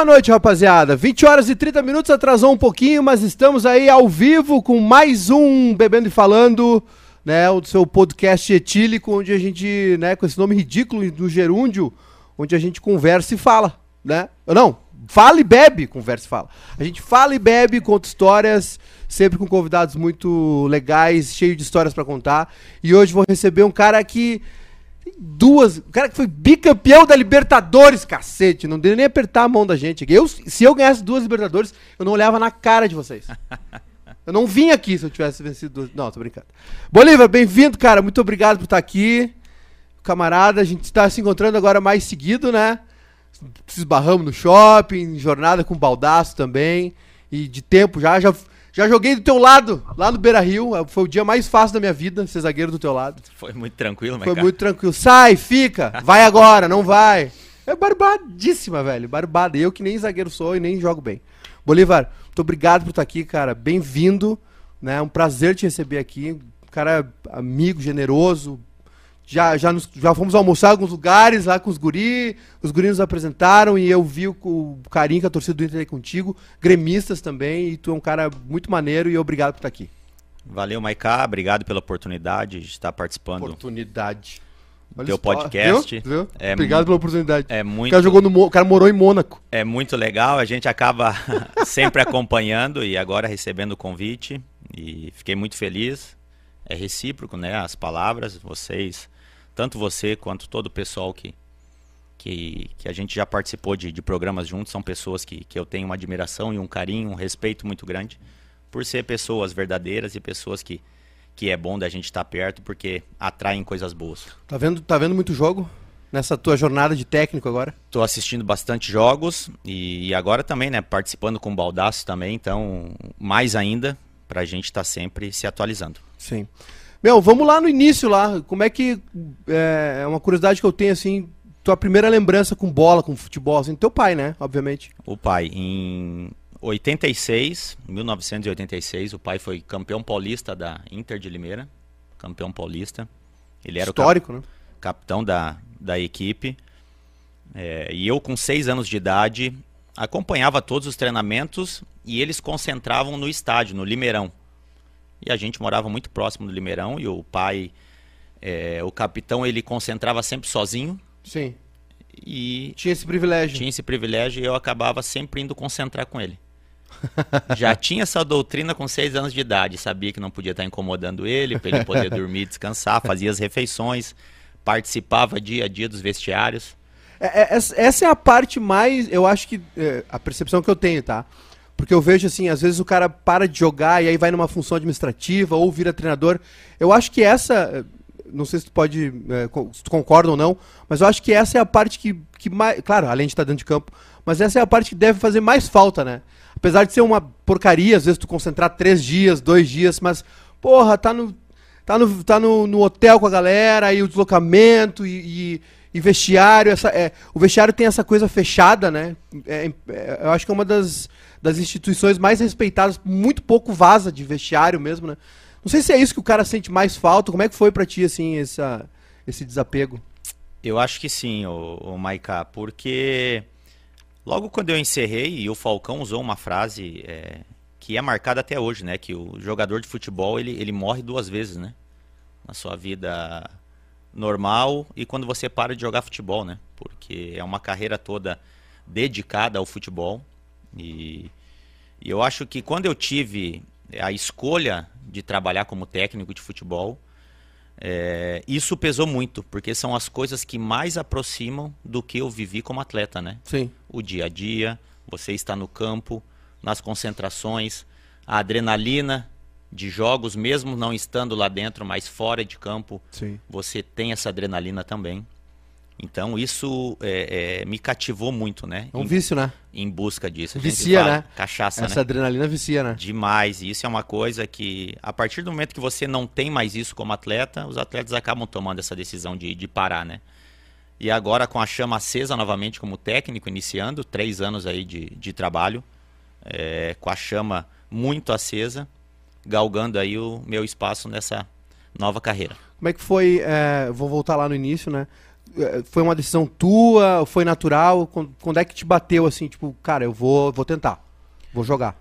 Boa noite, rapaziada. 20 horas e 30 minutos, atrasou um pouquinho, mas estamos aí ao vivo com mais um Bebendo e Falando, né? O seu podcast etílico, onde a gente, né, com esse nome ridículo do gerúndio, onde a gente conversa e fala, né? Não, fala e bebe, conversa e fala. A gente fala e bebe, conta histórias, sempre com convidados muito legais, cheio de histórias pra contar. E hoje vou receber um cara que tem duas, o cara que foi bicampeão da Libertadores, cacete, não deu nem apertar a mão da gente. Eu, se eu ganhasse duas Libertadores, eu não olhava na cara de vocês. Eu não vim aqui se eu tivesse vencido duas. Não, tô brincando. Bolívar, bem-vindo, cara. Muito obrigado por estar aqui. Camarada, a gente está se encontrando agora mais seguido, né? Se esbarramos no shopping, jornada com baldaço também. E de tempo já, já, já joguei do teu lado, lá no Beira Rio. Foi o dia mais fácil da minha vida, ser zagueiro do teu lado. Foi muito tranquilo, mas Foi muito tranquilo. Sai, fica, vai agora, não vai. É barbadíssima, velho. Barbada. Eu que nem zagueiro sou e nem jogo bem. Bolívar, muito obrigado por estar aqui, cara. Bem-vindo. Né? É um prazer te receber aqui. Um cara amigo, generoso. Já, já, nos- já fomos almoçar em alguns lugares lá com os guri. Os guris nos apresentaram e eu vi o, o carinho que a torcida do Inter tem contigo. Gremistas também. E tu é um cara muito maneiro e obrigado por estar aqui. valeu, Maiká. Obrigado pela oportunidade de estar participando. Oportunidade. Teu podcast. Viu? Viu? É Obrigado pela oportunidade. É O muito, cara jogou no o cara morou em Mônaco. é muito legal. A gente acaba sempre acompanhando e agora recebendo o convite. E fiquei muito feliz. É recíproco, né? As palavras, vocês, tanto você quanto todo o pessoal que, que, que a gente já participou de, de programas juntos, são pessoas que, que eu tenho uma admiração e um carinho, um respeito muito grande, por ser pessoas verdadeiras e pessoas que, que é bom da gente estar perto, porque atraem coisas boas. Tá vendo, tá vendo muito jogo nessa tua jornada de técnico agora? Tô assistindo bastante jogos e, agora também, né, participando com o Baldaço também, então mais ainda pra gente estar sempre se atualizando. Sim. Meu, vamos lá no início lá. Como é que é, é uma curiosidade que eu tenho assim, tua primeira lembrança com bola, com futebol, assim, teu pai, né? Obviamente. O pai, em 86, 1986, o pai foi campeão paulista da Inter de Limeira, campeão paulista. Ele era o cap- Histórico, né? capitão da, da equipe. É, e eu, com seis anos de idade, acompanhava todos os treinamentos e eles concentravam no estádio, no Limeirão. E a gente morava muito próximo do Limeirão e o pai, é, o capitão, ele concentrava sempre sozinho Sim. e Tinha esse privilégio. tinha esse privilégio e eu acabava sempre indo concentrar com ele. Já tinha essa doutrina com seis anos de idade, sabia que não podia estar incomodando ele, para ele poder dormir, descansar, fazia as refeições, participava dia a dia dos vestiários. É, é, essa essa é a parte mais, eu acho que, é, a percepção que eu tenho, tá? Porque eu vejo assim, às vezes o cara para de jogar e aí vai numa função administrativa ou vira treinador. Eu acho que essa, é, não sei se tu pode, co- se tu concorda ou não, mas eu acho que essa é a parte que, que mais, claro, além de estar dentro de campo, mas essa é a parte que deve fazer mais falta, né? Apesar de ser uma porcaria, às vezes tu concentrar três dias, dois dias, mas, porra, tá no, tá no, tá no, no hotel com a galera, aí o deslocamento e, e, e vestiário. Essa, é, o vestiário tem essa coisa fechada, né? É, é, eu acho que é uma das, das instituições mais respeitadas, muito pouco vaza de vestiário mesmo, né? Não sei se é isso que o cara sente mais falta. Como é que foi pra ti, assim, essa, esse desapego? Eu acho que sim, o, o Maiká, porque logo quando eu encerrei, e o Falcão usou uma frase é, que é marcada até hoje, né? Que o jogador de futebol ele, ele morre duas vezes, né? Na sua vida normal e quando você para de jogar futebol, né? Porque é uma carreira toda dedicada ao futebol. E, e eu acho que quando eu tive a escolha de trabalhar como técnico de futebol, é, isso pesou muito, porque são as coisas que mais aproximam do que eu vivi como atleta, né? Sim. O dia a dia, você está no campo, nas concentrações, a adrenalina de jogos, mesmo não estando lá dentro, mas fora de campo, Sim. você tem essa adrenalina também. Então isso é, é, me cativou muito, né? É um em, vício, né? em busca disso. Vicia, fala, né? Cachaça, Essa né? adrenalina vicia, né? Demais. E isso é uma coisa que, a partir do momento que você não tem mais isso como atleta, os atletas acabam tomando essa decisão de, de parar, né? E agora com a chama acesa novamente como técnico, iniciando, três anos aí de, de trabalho, é, com a chama muito acesa, galgando aí o meu espaço nessa nova carreira. Como é que foi? é, vou voltar lá no início, né? É, foi uma decisão tua? Foi natural? Quando, quando é que te bateu assim, tipo, cara, eu vou, vou tentar, vou jogar?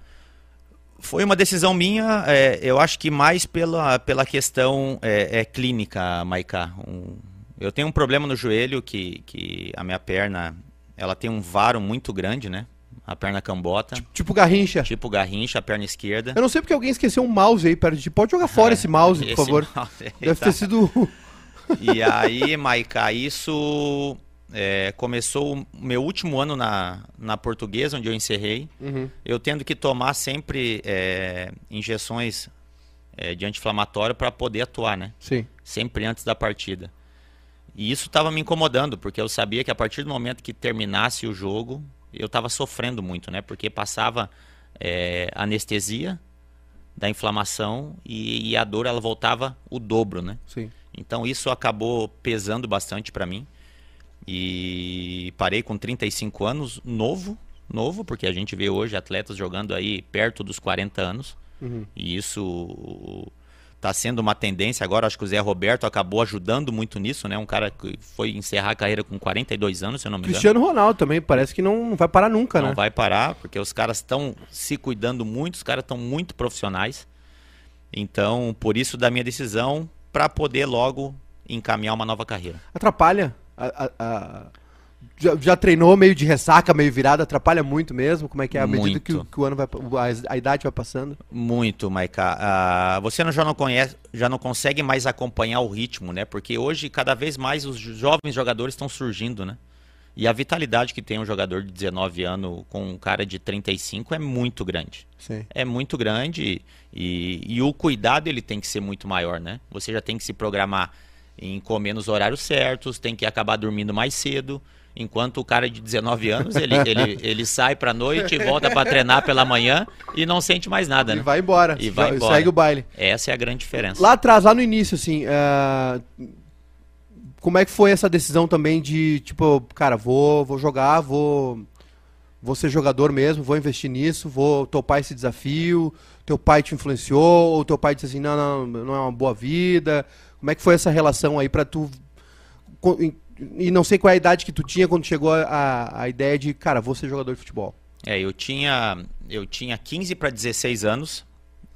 Foi uma decisão minha, é, eu acho que mais pela, pela questão é, é clínica, Maiká. Um, eu tenho um problema no joelho que, que a minha perna ela tem um varo muito grande, né? A perna cambota. Tipo, tipo garrincha. Tipo garrincha, a perna esquerda. Eu não sei porque alguém esqueceu um mouse aí perto de. Pode jogar fora é, esse mouse, por esse favor. Mouse, Deve tá. ter sido. e aí, Maiká, isso é, começou o meu último ano na, na portuguesa, onde eu encerrei. Uhum. Eu tendo que tomar sempre é, injeções é, de anti-inflamatório para poder atuar, né? Sim. Sempre antes da partida. E isso estava me incomodando, porque eu sabia que a partir do momento que terminasse o jogo, eu estava sofrendo muito, né? Porque passava é, anestesia da inflamação e, e, a dor ela voltava o dobro, né? Sim. Então isso acabou pesando bastante para mim. E parei com 35 anos, novo, novo, porque a gente vê hoje atletas jogando aí perto dos 40 anos. Uhum. E isso está sendo uma tendência agora. Acho que o Zé Roberto acabou ajudando muito nisso, né? Um cara que foi encerrar a carreira com 42 anos, se eu não me engano. Cristiano Ronaldo também, parece que não, não vai parar nunca, não né? Não vai parar, porque os caras estão se cuidando muito, os caras estão muito profissionais. Então, por isso da minha decisão para poder logo encaminhar uma nova carreira. Atrapalha a, a, a já, já, treinou meio de ressaca, meio virado, atrapalha muito mesmo? Como é que é à medida que, que, o ano vai a, a, idade vai passando? Muito, Maica. Uh, você já não conhece, já não consegue mais acompanhar o ritmo, né? Porque hoje cada vez mais os jovens jogadores estão surgindo, né? E a vitalidade que tem um jogador de 19 anos com um cara de 35 é muito grande. Sim. É muito grande e, e o cuidado ele tem que ser muito maior, né? Você já tem que se programar em comer nos horários certos, tem que acabar dormindo mais cedo. Enquanto o cara de 19 anos, ele, ele, ele sai pra noite, volta para treinar pela manhã e não sente mais nada, né? E vai embora. E vai embora. Segue o baile. Essa é a grande diferença. Lá atrás, lá no início, assim, uh, como é que foi essa decisão também de, tipo, cara, vou, vou jogar, vou, vou ser jogador mesmo, vou investir nisso, vou topar esse desafio? Teu pai te influenciou? Ou teu pai disse assim, não, não, não é uma boa vida? Como é que foi essa relação aí para tu e não sei qual é a idade que tu tinha quando chegou a, a ideia de, cara, vou ser jogador de futebol. É, eu tinha eu tinha 15 para 16 anos.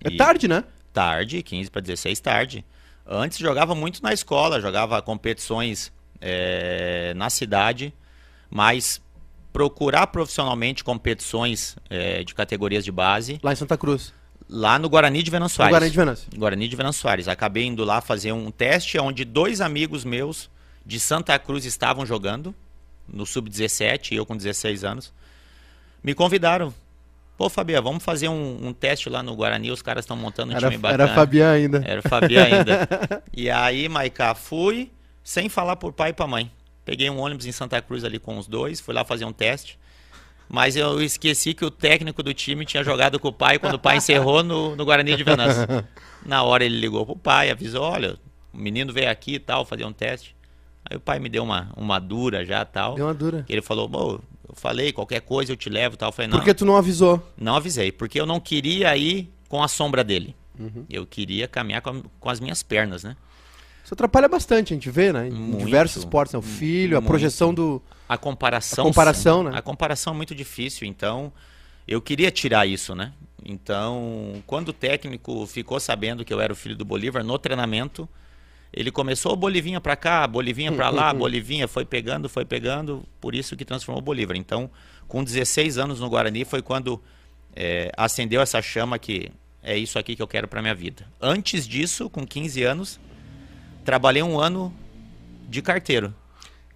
É tarde, né? Tarde, 15 para 16 tarde. Antes jogava muito na escola, jogava competições é, na cidade, mas procurar profissionalmente competições é, de categorias de base. Lá em Santa Cruz. Lá no Guarani de Venâncio Soares. Guarani de Venâncio. Guarani de Venâncio Soares. Acabei indo lá fazer um teste onde dois amigos meus de Santa Cruz estavam jogando, no Sub-17, eu com 16 anos. Me convidaram. Pô, Fabiano, vamos fazer um, um, teste lá no Guarani, os caras estão montando um era, time bacana. Era Fabian ainda. Era Fabian ainda. e aí, Maiká, fui sem falar por pai e pra mãe. Peguei um ônibus em Santa Cruz ali com os dois, fui lá fazer um teste. Mas eu esqueci que o técnico do time tinha jogado com o pai quando o pai encerrou no, no Guarani de Venâncio. Na hora ele ligou pro pai, avisou, olha, o menino veio aqui e tal, fazer um teste. Aí o pai me deu uma, uma dura já tal. Deu uma dura. Ele falou, eu falei, qualquer coisa eu te levo tal. Eu falei, não. Por que tu não avisou? Não avisei, porque eu não queria ir com a sombra dele. Uhum. Eu queria caminhar com, com, as minhas pernas, né? Isso atrapalha bastante, a gente vê, né? Em muito, diversos esportes, né? O filho, muito. a projeção do. A comparação. A comparação, né? A comparação é muito difícil, então eu queria tirar isso, né? Então, quando o técnico ficou sabendo que eu era o filho do Bolívar no treinamento, ele começou Bolivinha para cá, Bolivinha para lá, Bolivinha foi pegando, foi pegando, por isso que transformou o Bolívar. Então, com 16 anos no Guarani foi quando é, acendeu essa chama que é isso aqui que eu quero para minha vida. Antes disso, com 15 anos, trabalhei um ano de carteiro.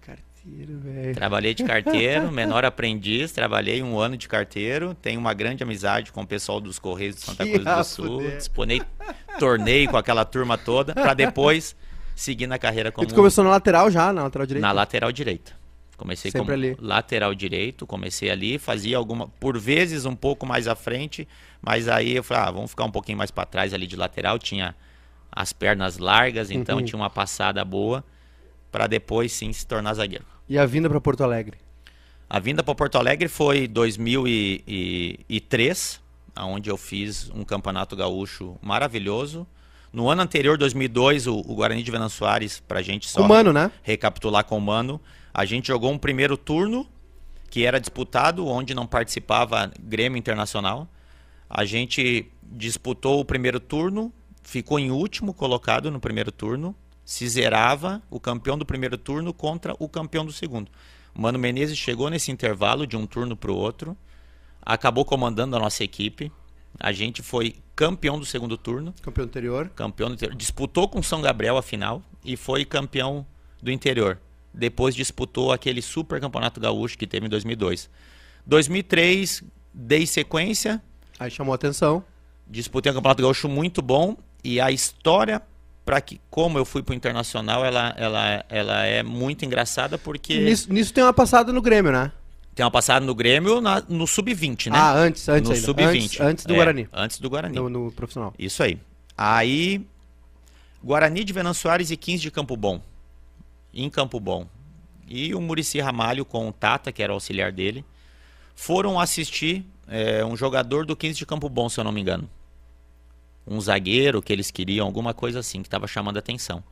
Carteiro, velho. Trabalhei de carteiro, menor aprendiz, trabalhei um ano de carteiro, tenho uma grande amizade com o pessoal dos Correios de Santa Cruz do Sul, disponei tornei com aquela turma toda para depois seguir na carreira como. E tu começou na lateral já, na lateral direita? Na lateral direita. Comecei Sempre como ali. lateral direito, comecei ali, fazia alguma, por vezes um pouco mais à frente, mas aí eu falei, ah, vamos ficar um pouquinho mais para trás ali de lateral, tinha as pernas largas, então uhum. tinha uma passada boa para depois sim se tornar zagueiro. E a vinda para Porto Alegre? A vinda para Porto Alegre foi 2003, onde eu fiz um campeonato gaúcho maravilhoso No ano anterior, 2002, o, o Guarani de Venan Soares, pra gente só Mano, né? recapitular com o Mano, a gente jogou um primeiro turno que era disputado, onde não participava Grêmio Internacional. A gente disputou o primeiro turno, ficou em último colocado no primeiro turno, se zerava o campeão do primeiro turno contra o campeão do segundo. O Mano Menezes chegou nesse intervalo de um turno para o outro, acabou comandando a nossa equipe. A gente foi campeão do segundo turno, Campeão anterior. campeão do interior, disputou com São Gabriel a final e foi campeão do interior. Depois disputou aquele super campeonato gaúcho que teve em 2002. 2003, dei sequência, Aí chamou a atenção. disputei um campeonato gaúcho muito bom e a história para que como eu fui pro internacional ela, ela, ela é muito engraçada porque Nisso, nisso tem uma passada no Grêmio, né? Tem uma passada no Grêmio na- no sub-20 né Ah, antes, antes no ainda. sub-20 Antes, antes do É, Guarani. antes do Guarani No, no profissional. Isso aí. Aí, Guarani de Venan Soares e 15 de Campo Bom. Em Campo Bom. E o Murici Ramalho com o Tata, que era o auxiliar dele, foram assistir é, um jogador do 15 de Campo Bom, se eu não me engano. Um zagueiro que eles queriam, alguma coisa assim, que estava chamando a atenção.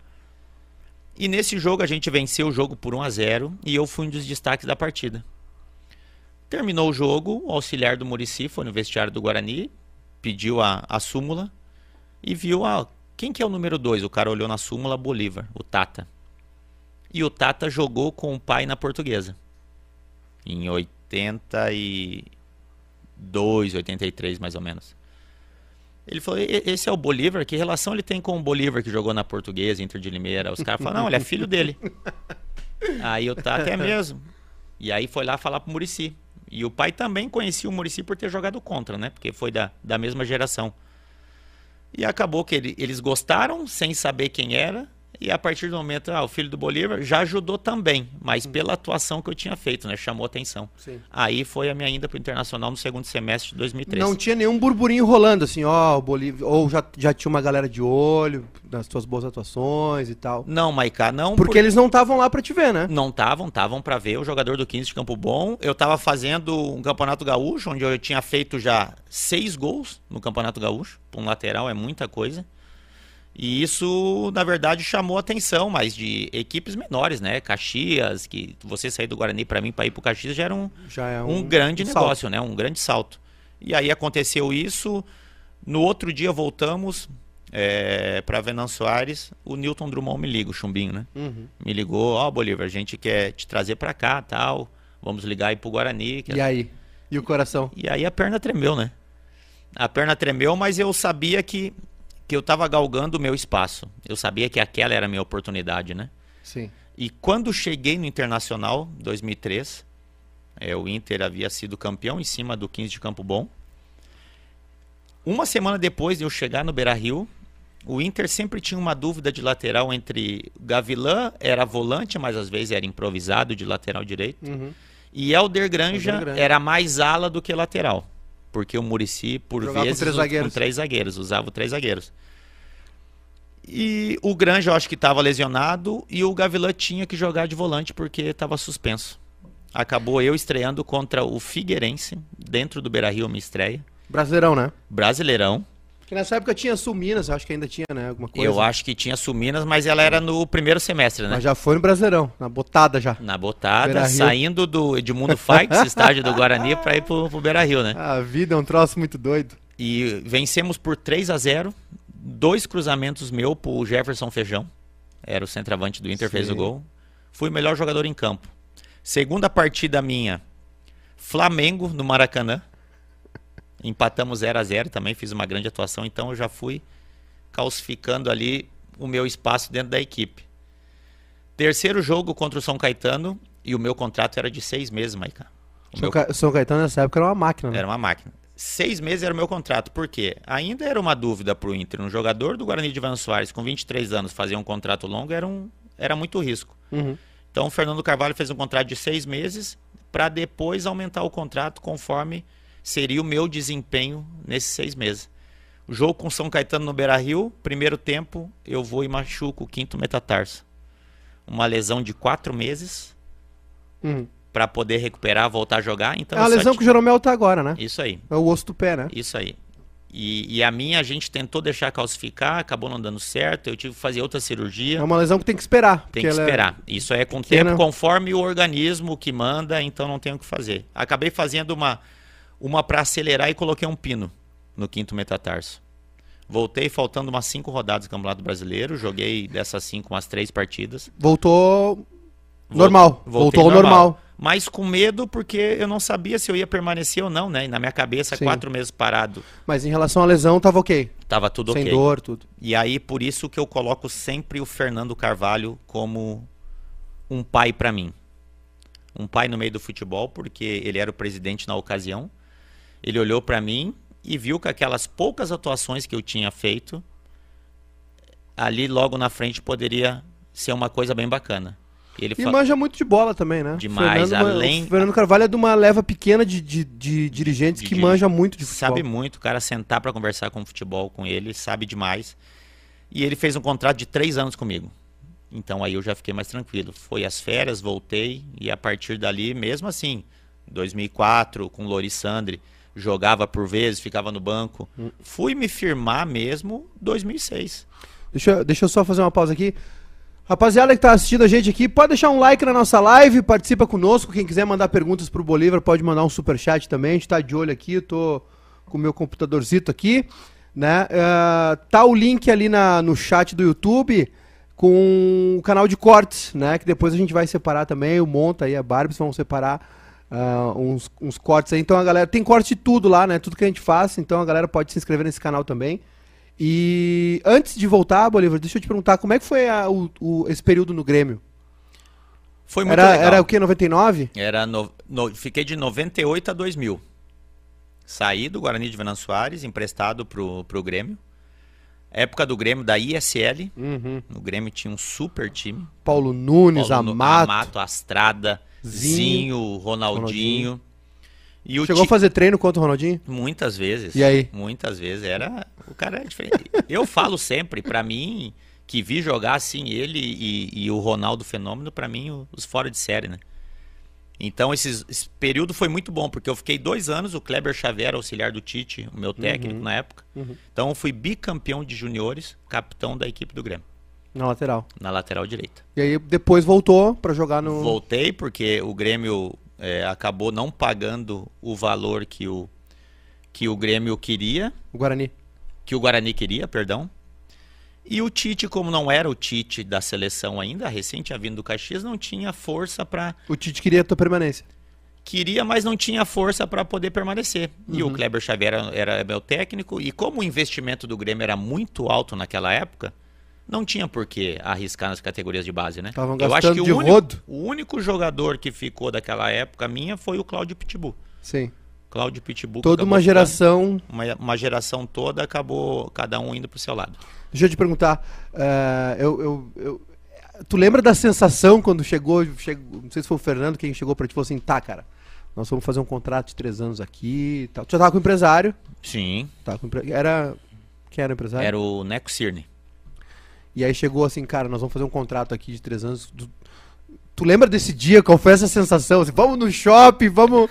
E nesse jogo a gente venceu o jogo por 1 a 0 e eu fui um dos destaques da partida. Terminou o jogo, o auxiliar do Murici foi no vestiário do Guarani, pediu a, a súmula e viu ah, quem que é o número 2. O cara olhou na súmula, Bolívar, o Tata. E o Tata jogou com o pai na portuguesa. Em 82, 83 mais ou menos. Ele falou, "E- esse é o Bolívar? Que relação ele tem com o Bolívar que jogou na portuguesa, Inter de Limeira? Os caras falaram, não, ele é filho dele. Aí o Tata é mesmo. E aí foi lá falar pro Murici. E o pai também conhecia o Murici por ter jogado contra, né? Porque foi da, da mesma geração. E acabou que ele- eles gostaram, sem saber quem era. E a partir do momento, ah, o filho do Bolívar já ajudou também, mas pela atuação que eu tinha feito, né? Chamou atenção. Sim. Aí foi a minha ida pro Internacional no segundo semestre de 2013. Não tinha nenhum burburinho rolando, assim, ó, o Bolívia. Ou já, já tinha uma galera de olho nas tuas boas atuações e tal. Não, Maiká, não. Porque eles não estavam lá pra te ver, né? Não estavam, estavam para ver o jogador do 15 de Campo Bom. Eu estava fazendo um campeonato gaúcho, onde eu tinha feito já seis gols no campeonato gaúcho. Para um lateral é muita coisa. E isso, na verdade, chamou atenção, mas de equipes menores, né? Caxias, que você sair do Guarani para mim para ir para o Caxias já era um, Já é um, grande salto. negócio, né? Um grande salto. E aí aconteceu isso. No outro dia voltamos é, para Venan Soares. O Newton Drummond me liga, o chumbinho, né? Uhum. me ligou, ó, Bolívar, a gente quer te trazer pra cá, tal. Vamos ligar aí pro Guarani. que- E aí? E o coração? E aí a perna tremeu, né? A perna tremeu, mas eu sabia que, que eu tava galgando o meu espaço. Eu sabia que aquela era a minha oportunidade, né? Sim. E quando cheguei no Internacional, 2003, é, o Inter havia sido campeão em cima do 15 de Campo Bom. Uma semana depois de eu chegar no Beira-Rio, o Inter sempre tinha uma dúvida de lateral entre Gavilã, era volante, mas às vezes era improvisado de lateral direito, Uhum. e Elder Granja, Elder Granja. era mais ala do que lateral. Porque o Murici, por Jogava com vezes, três u- zagueiros. com três zagueiros, usava três zagueiros. E o Granja, eu acho que estava lesionado, e o Gavilã tinha que jogar de volante porque estava suspenso. Acabou eu estreando contra o Figueirense, dentro do Beira-Rio, minha estreia. Brasileirão, né? Brasileirão. Que nessa época tinha Suminas, acho que ainda tinha, né? Alguma coisa. Eu acho que tinha Suminas, mas ela era no primeiro semestre, né? Mas já foi no Brasileirão, na botada já. Na botada, saindo do Edmundo Fights, estádio do Guarani, para ir pro, pro Beira-Rio, né? A vida é um troço muito doido. E vencemos por 3 a 0 Dois cruzamentos meu pro Jefferson Feijão. Era o centroavante do Inter, fez Sim. o gol. Fui o melhor jogador em campo. Segunda partida minha, Flamengo no Maracanã. Empatamos 0 a 0 também, fiz uma grande atuação, então eu já fui calcificando ali o meu espaço dentro da equipe. Terceiro jogo contra o São Caetano e o meu contrato era de seis meses, Maica. O São, meu Ca... São Caetano nessa época era uma máquina, né? era uma máquina. Seis meses era o meu contrato, por quê? Ainda era uma dúvida pro Inter. Um jogador do Guarani de Van Soares com 23 anos fazer um contrato longo era, um, era muito risco. Uhum. Então o Fernando Carvalho fez um contrato de seis meses para depois aumentar o contrato conforme seria o meu desempenho nesses seis meses. O jogo com São Caetano no Beira Rio, primeiro tempo, eu vou e machuco o quinto metatarso. Uma lesão de quatro meses Uhum. para poder recuperar, voltar a jogar. Então É a lesão ti- que o Jeromel tá agora, né? Isso aí. É o osso do pé, né? Isso aí. E, e a minha a gente tentou deixar calcificar, acabou não dando certo. Eu tive que fazer outra cirurgia. É uma lesão que tem que esperar. Tem que é- esperar. Isso é com pequena. tempo, conforme o organismo que manda, então não tenho o que fazer. Acabei fazendo uma, uma para acelerar e coloquei um pino no quinto metatarso. Voltei faltando umas cinco rodadas do Campeonato Brasileiro, joguei dessas cinco umas três partidas. Voltou Vol- normal. voltei Voltou ao normal. Mas com medo porque eu não sabia se eu ia permanecer ou não, né? E na minha cabeça, Sim. quatro meses parado, Mas em relação à lesão, tava ok. tava tudo Sem ok. dor, tudo. E aí, por isso que eu coloco sempre o Fernando Carvalho como um pai pra mim. Um pai no meio do futebol, porque ele era o presidente na ocasião. Ele olhou pra mim e viu que aquelas poucas atuações que eu tinha feito, ali logo na frente poderia ser uma coisa bem bacana. E ele E fa- manja muito de bola também, né? Demais, Fernando, além- O Fernando Carvalho é de uma leva pequena de, de, de dirigentes De que manja muito de futebol. sabe muito, o cara sentar pra conversar com futebol com ele, sabe demais. E ele fez um contrato de três anos comigo. Então aí eu já fiquei mais tranquilo. Foi as férias, voltei e a partir dali, mesmo assim, 2004 com o Lori Sandri, jogava por vezes, ficava no banco. Hum. Fui me firmar mesmo 2006. Deixa, eu- deixa eu só fazer uma pausa aqui. Rapaziada que tá assistindo a gente aqui, pode deixar um like na nossa live, participa conosco. Quem quiser mandar perguntas pro Bolívar, pode mandar um superchat também. A gente tá de olho aqui, eu tô com o meu computadorzito aqui. Né? Ah, tá o link ali na, no chat do YouTube com o canal de cortes, né? Que depois a gente vai separar também. O Monta e a Barbs vão separar ah, uns, uns cortes aí. Então a galera tem corte de tudo lá, né? Tudo que a gente faz. Então a galera pode se inscrever nesse canal também. E antes de voltar, Bolívar, deixa eu te perguntar, como é que foi a- o, o- esse período no Grêmio? Foi muito Era, legal. era o que, 99? Era no- no- fiquei de 98 a 2000. Saí do Guarani de Venan Soares, emprestado pro, pro Grêmio. Época do Grêmio da ISL. Uhum. O Grêmio tinha um super time. Paulo Nunes, Paulo Amato. Amato, Astrada, Zinho, Zinho, Ronaldinho. E o Chegou a ti- fazer treino contra o Ronaldinho? Muitas vezes. E aí? Muitas vezes. Era. O cara é diferente. Eu falo sempre, pra mim, que vi jogar assim, ele e, e o Ronaldo Fenômeno, pra mim, os fora de série, né? Então, esses- esse período foi muito bom, porque eu fiquei dois anos, o Kleber Xavier, auxiliar do Tite, o meu técnico na época. Então, eu fui bicampeão de juniores, capitão da equipe do Grêmio, Na lateral. na lateral direita. E aí depois voltou pra jogar no. Voltei porque o Grêmio é, acabou não pagando o valor que o, que o Grêmio queria, Guarani. que o Guarani queria, perdão. E o Tite, como não era o Tite da seleção ainda, recente tinha vindo do Caxias, não tinha força para O Tite queria a tua permanência. queria, mas não tinha força para poder permanecer. E Uhum. o Kleber Xavier era, era meu técnico e como o investimento do Grêmio era muito alto naquela época, não tinha por que arriscar nas categorias de base, né? Estavam Eu acho gastando que de o único, rodo. o único jogador que ficou daquela época minha foi o Cláudio Pitbull. Sim. Cláudio Pitbull. Toda uma geração. uma, uma geração toda acabou cada um indo pro seu lado. Deixa eu te perguntar. eh, eu, eu, eu- tu lembra da sensação quando chegou, chegou. Não sei se foi o Fernando quem chegou pra ti e falou assim: tá, cara, nós vamos fazer um contrato de três anos aqui e tal. Tu já tava com o empresário. Sim. Tava com Era. Quem era o empresário? Era o Neco Cirne. E aí chegou assim, cara, nós vamos fazer um contrato aqui de três anos. Tu, tu lembra desse dia? Qual foi essa sensação? Assim, vamos no shopping, vamos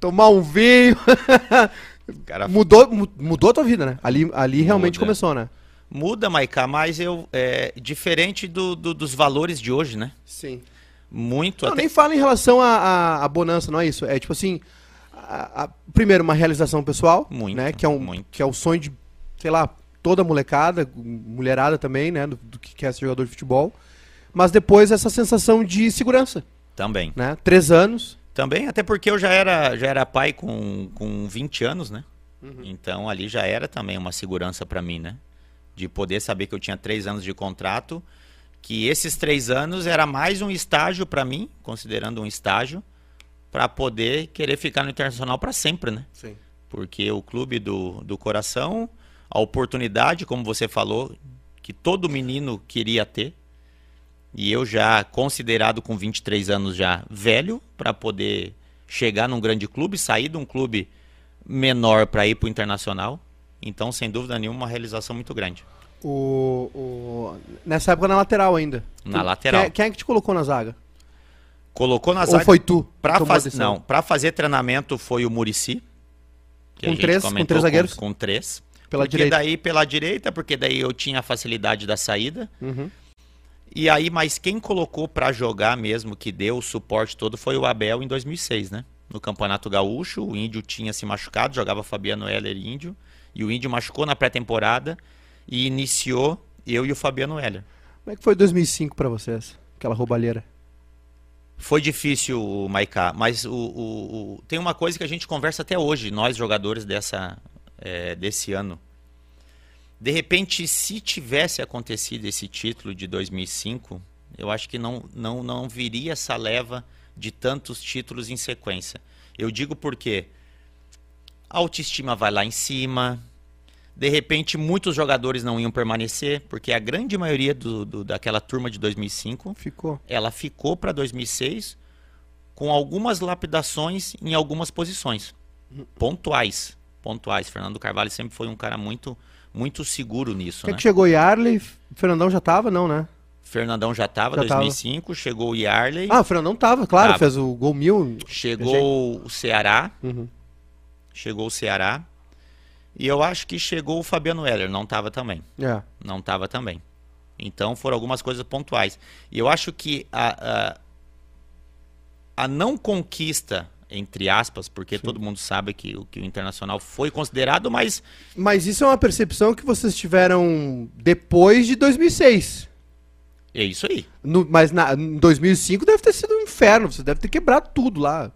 tomar um vinho. Cara, mudou, mu- mudou a tua vida, né? Ali, ali realmente Muda. começou, né? muda, Maiká, mas eu é diferente do, do- dos valores de hoje, né? Sim. Muito Não, até. nem fala em relação à bonança, não é isso. É tipo assim, a- a- primeiro uma realização pessoal, Muito, né? Que é, um, muito. que é o sonho de, sei lá, toda molecada, mulherada também, né? Do, do que quer ser jogador de futebol. Mas depois essa sensação de segurança, Também. né? Três anos. Também, até porque eu já era, já era pai com, com 20 anos, né? Então ali já era também uma segurança pra mim, né? De poder saber que eu tinha três anos de contrato, que esses três anos era mais um estágio pra mim, considerando um estágio, pra poder querer ficar no Internacional pra sempre, né? Sim. Porque o clube do, do coração, a oportunidade, como você falou, que todo menino queria ter, e eu já considerado com 23 anos já velho para poder chegar num grande clube, sair de um clube menor para ir para o internacional. Então, sem dúvida nenhuma, uma realização muito grande. O, o- Nessa época na lateral ainda. Na Tu- lateral. Quem, quem é que te colocou na zaga? Colocou na Ou zaga foi tu? para que tomou a fazer não, para fazer treinamento foi o Murici. Com três- com três zagueiros? Com, três. Pela porque direita. daí pela direita, porque daí eu tinha a facilidade da saída. Uhum. E aí, mas quem colocou pra jogar mesmo, que deu o suporte todo, foi o Abel em 2006, né? No Campeonato Gaúcho, o Índio tinha se machucado, jogava Fabiano Heller e Índio, e o Índio machucou na pré-temporada e iniciou eu e o Fabiano Heller. Como é que foi 2005 pra vocês? Aquela roubalheira. Foi difícil, Maiká, mas o, o- o- tem uma coisa que a gente conversa até hoje, nós jogadores dessa, é, desse ano. De repente, se tivesse acontecido esse título de 2005, eu acho que não, não, não viria essa leva de tantos títulos em sequência. Eu digo porque a autoestima vai lá em cima, de repente muitos jogadores não iam permanecer, porque a grande maioria do, do- daquela turma de 2005 Ficou. ela ficou para 2006 com algumas lapidações em algumas posições pontuais pontuais Fernando Carvalho sempre foi um cara muito muito seguro nisso é né que chegou? Yarley? Fernandão já tava? Não, né? Fernandão já estava Já tava. 2005 chegou o Yarley Ah, o Fernandão tava, claro, Tava. fez o gol mil. chegou o Ceará Uhum. chegou o Ceará e eu acho que chegou o Fabiano Heller não estava também É. não estava também. Então foram algumas coisas pontuais. E eu acho que a, a, a não conquista, entre aspas, porque todo mundo sabe que, o- que o Internacional foi considerado, mas Mas isso é uma percepção que vocês tiveram depois de 2006. é isso aí. No- mas na, em 2005 deve ter sido um inferno. Você deve ter quebrado tudo lá.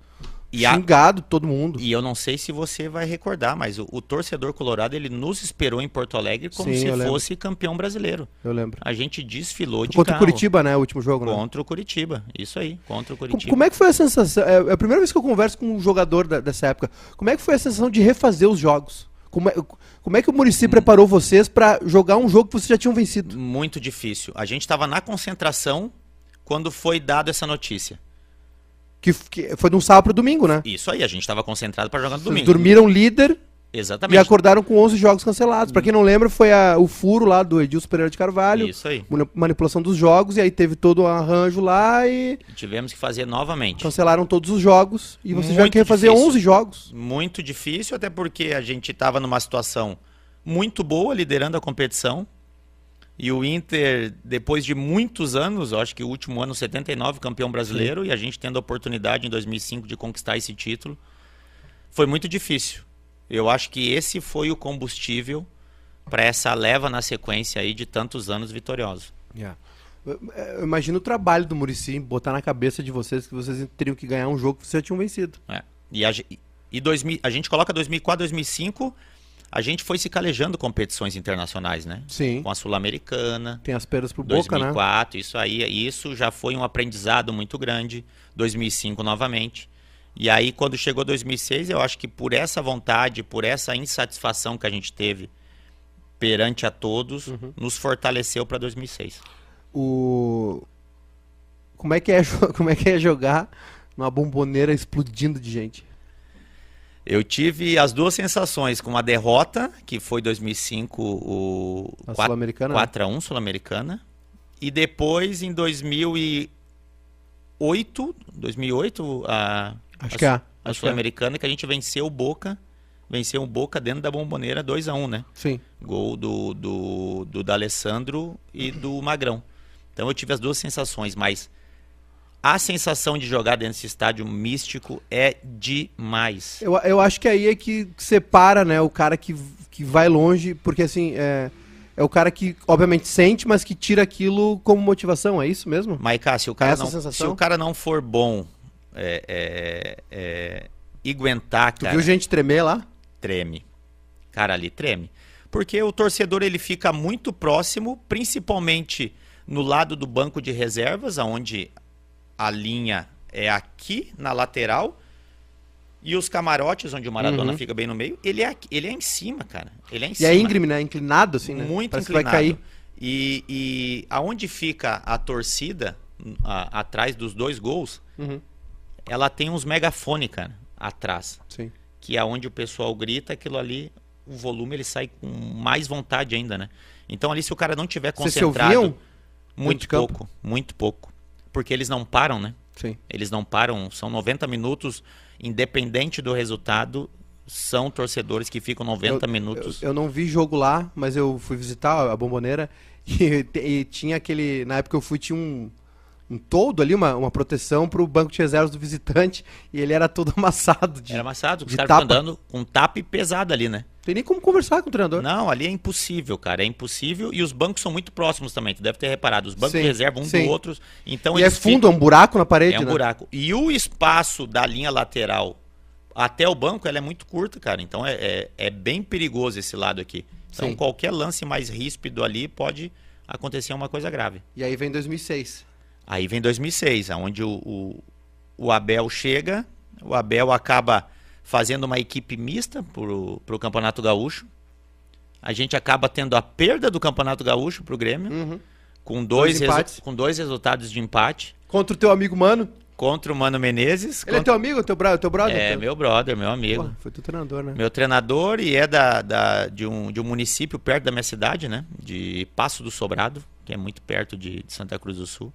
E, a- Xingado todo mundo. e eu não sei se você vai recordar, mas o, o torcedor colorado ele nos esperou em Porto Alegre como Sim, se fosse campeão brasileiro. Eu lembro. A gente desfilou de Contra o carro. Curitiba, né? O último jogo, né? Contra o Curitiba. Isso aí, contra o Curitiba. Como é que foi a sensação? É é a primeira vez que eu converso com um jogador da- dessa época. Como é que foi a sensação de refazer os jogos? Como é, como é que o Murici Hum. preparou vocês pra jogar um jogo que vocês já tinham vencido? Muito difícil. A gente estava na concentração quando foi dada essa notícia. Que, que foi de um sábado pro domingo, né? Isso aí, a gente estava concentrado para jogar no domingo. dormiram líder e Exatamente. acordaram com 11 jogos cancelados. Pra quem não lembra, foi a- o furo lá do Edilson Pereira de Carvalho. Isso aí. mani- Manipulação dos jogos, e aí teve todo o arranjo lá e Tivemos que fazer novamente. cancelaram todos os jogos. E vocês tiveram Muito que refazer difícil. 11 jogos. Muito difícil, até porque a gente estava numa situação muito boa, liderando a competição. E o Inter, depois de muitos anos, eu acho que o último ano 79, campeão brasileiro, e a gente tendo a oportunidade em 2005 de conquistar esse título, foi muito difícil. Eu acho que esse foi o combustível para essa leva na sequência aí de tantos anos vitoriosos. Eu- Eu imagino o trabalho do Murici botar na cabeça de vocês que vocês teriam que ganhar um jogo que vocês já tinham vencido. É. E, a, e 2000, a gente coloca 2004, 2005, a gente foi se calejando competições internacionais, né? Sim. Com a Sul-Americana, Tem as perdas pro Boca, né? 2004, isso aí, isso já foi um aprendizado muito grande. 2005 novamente. E aí quando chegou 2006, eu acho que por essa vontade, por essa insatisfação que a gente teve perante a todos, Uhum. nos fortaleceu para 2006. O como é que é, como é que é jogar numa bomboneira explodindo de gente? Eu tive as duas sensações com a derrota, que foi 2005 o A 4 Sul-Americana? né? 4 a 1 Sul-Americana. E depois em 2008, 2008 a Acho a, que é. a Acho que é. Sul-Americana que a gente venceu o Boca, venceu o Boca dentro da Bomboneira 2 a 1, né? Sim. Gol do do do D'Alessandro e do Magrão. Então eu tive as duas sensações, mas a sensação de jogar dentro desse estádio místico é demais. Eu, eu acho que aí é que separa, né, o cara que, que vai longe, porque assim, é, é o cara que obviamente sente, mas que tira aquilo como motivação, é isso mesmo? Maiká, se o cara não, sensação? se o cara não for bom é, é, é, e aguentar, Tu cara, viu gente tremer lá? treme. Cara, ali treme. Porque o torcedor ele fica muito próximo, principalmente no lado do banco de reservas, aonde a linha é aqui na lateral e os camarotes, onde o Maradona Uhum. fica bem no meio, ele é, ele é em cima, cara. Ele é em E cima. é íngreme, né? Inclinado, assim, né? Muito Parece inclinado. que vai cair. E, e aonde fica a torcida, a- atrás dos dois gols, Uhum. ela tem uns megafone, cara, atrás. Sim. Que é onde o pessoal grita, aquilo ali, o volume ele sai com mais vontade ainda, né? Então ali se o cara não tiver Vocês se concentrado, ouviam? muito pouco, muito pouco. Porque eles não param, né? Sim. Eles não param, são 90 minutos, independente do resultado, são torcedores que ficam 90 eu, minutos. Eu, eu, não vi jogo lá, mas eu fui visitar a Bomboneira e, e, tinha aquele. Na época eu fui, tinha um, um todo ali, uma, uma proteção para o banco de reservas do visitante e ele era todo amassado. De, era amassado, os caras andando com tapa pesado ali, né? Tem nem como conversar com o treinador. Não, ali é impossível, cara. É impossível. E os bancos são muito próximos também. Tu deve ter reparado. Os bancos sim, reservam um sim. do outro. Então e é fundo, ficam... é um buraco na parede, É um né? buraco. E o espaço da linha lateral até o banco, ela é muito curta, cara. Então é, é, é bem perigoso esse lado aqui. Então sim. qualquer lance mais ríspido ali pode acontecer uma coisa grave. E aí vem 2006. Aí vem 2006, onde o, o, o Abel chega. O Abel acaba fazendo uma equipe mista para o Campeonato Gaúcho. A gente acaba tendo a perda do Campeonato Gaúcho para o Grêmio, uhum. com, dois dois com dois resultados de empate. Contra o teu amigo Mano? Contra o Mano Menezes. Ele contra... é teu amigo, teu, bro teu brother? É, teu... meu brother, meu amigo. Pô, foi teu treinador, né? Meu treinador e é da, da, de, um, de um município perto da minha cidade, né? De Passo do Sobrado, que é muito perto de, de Santa Cruz do Sul.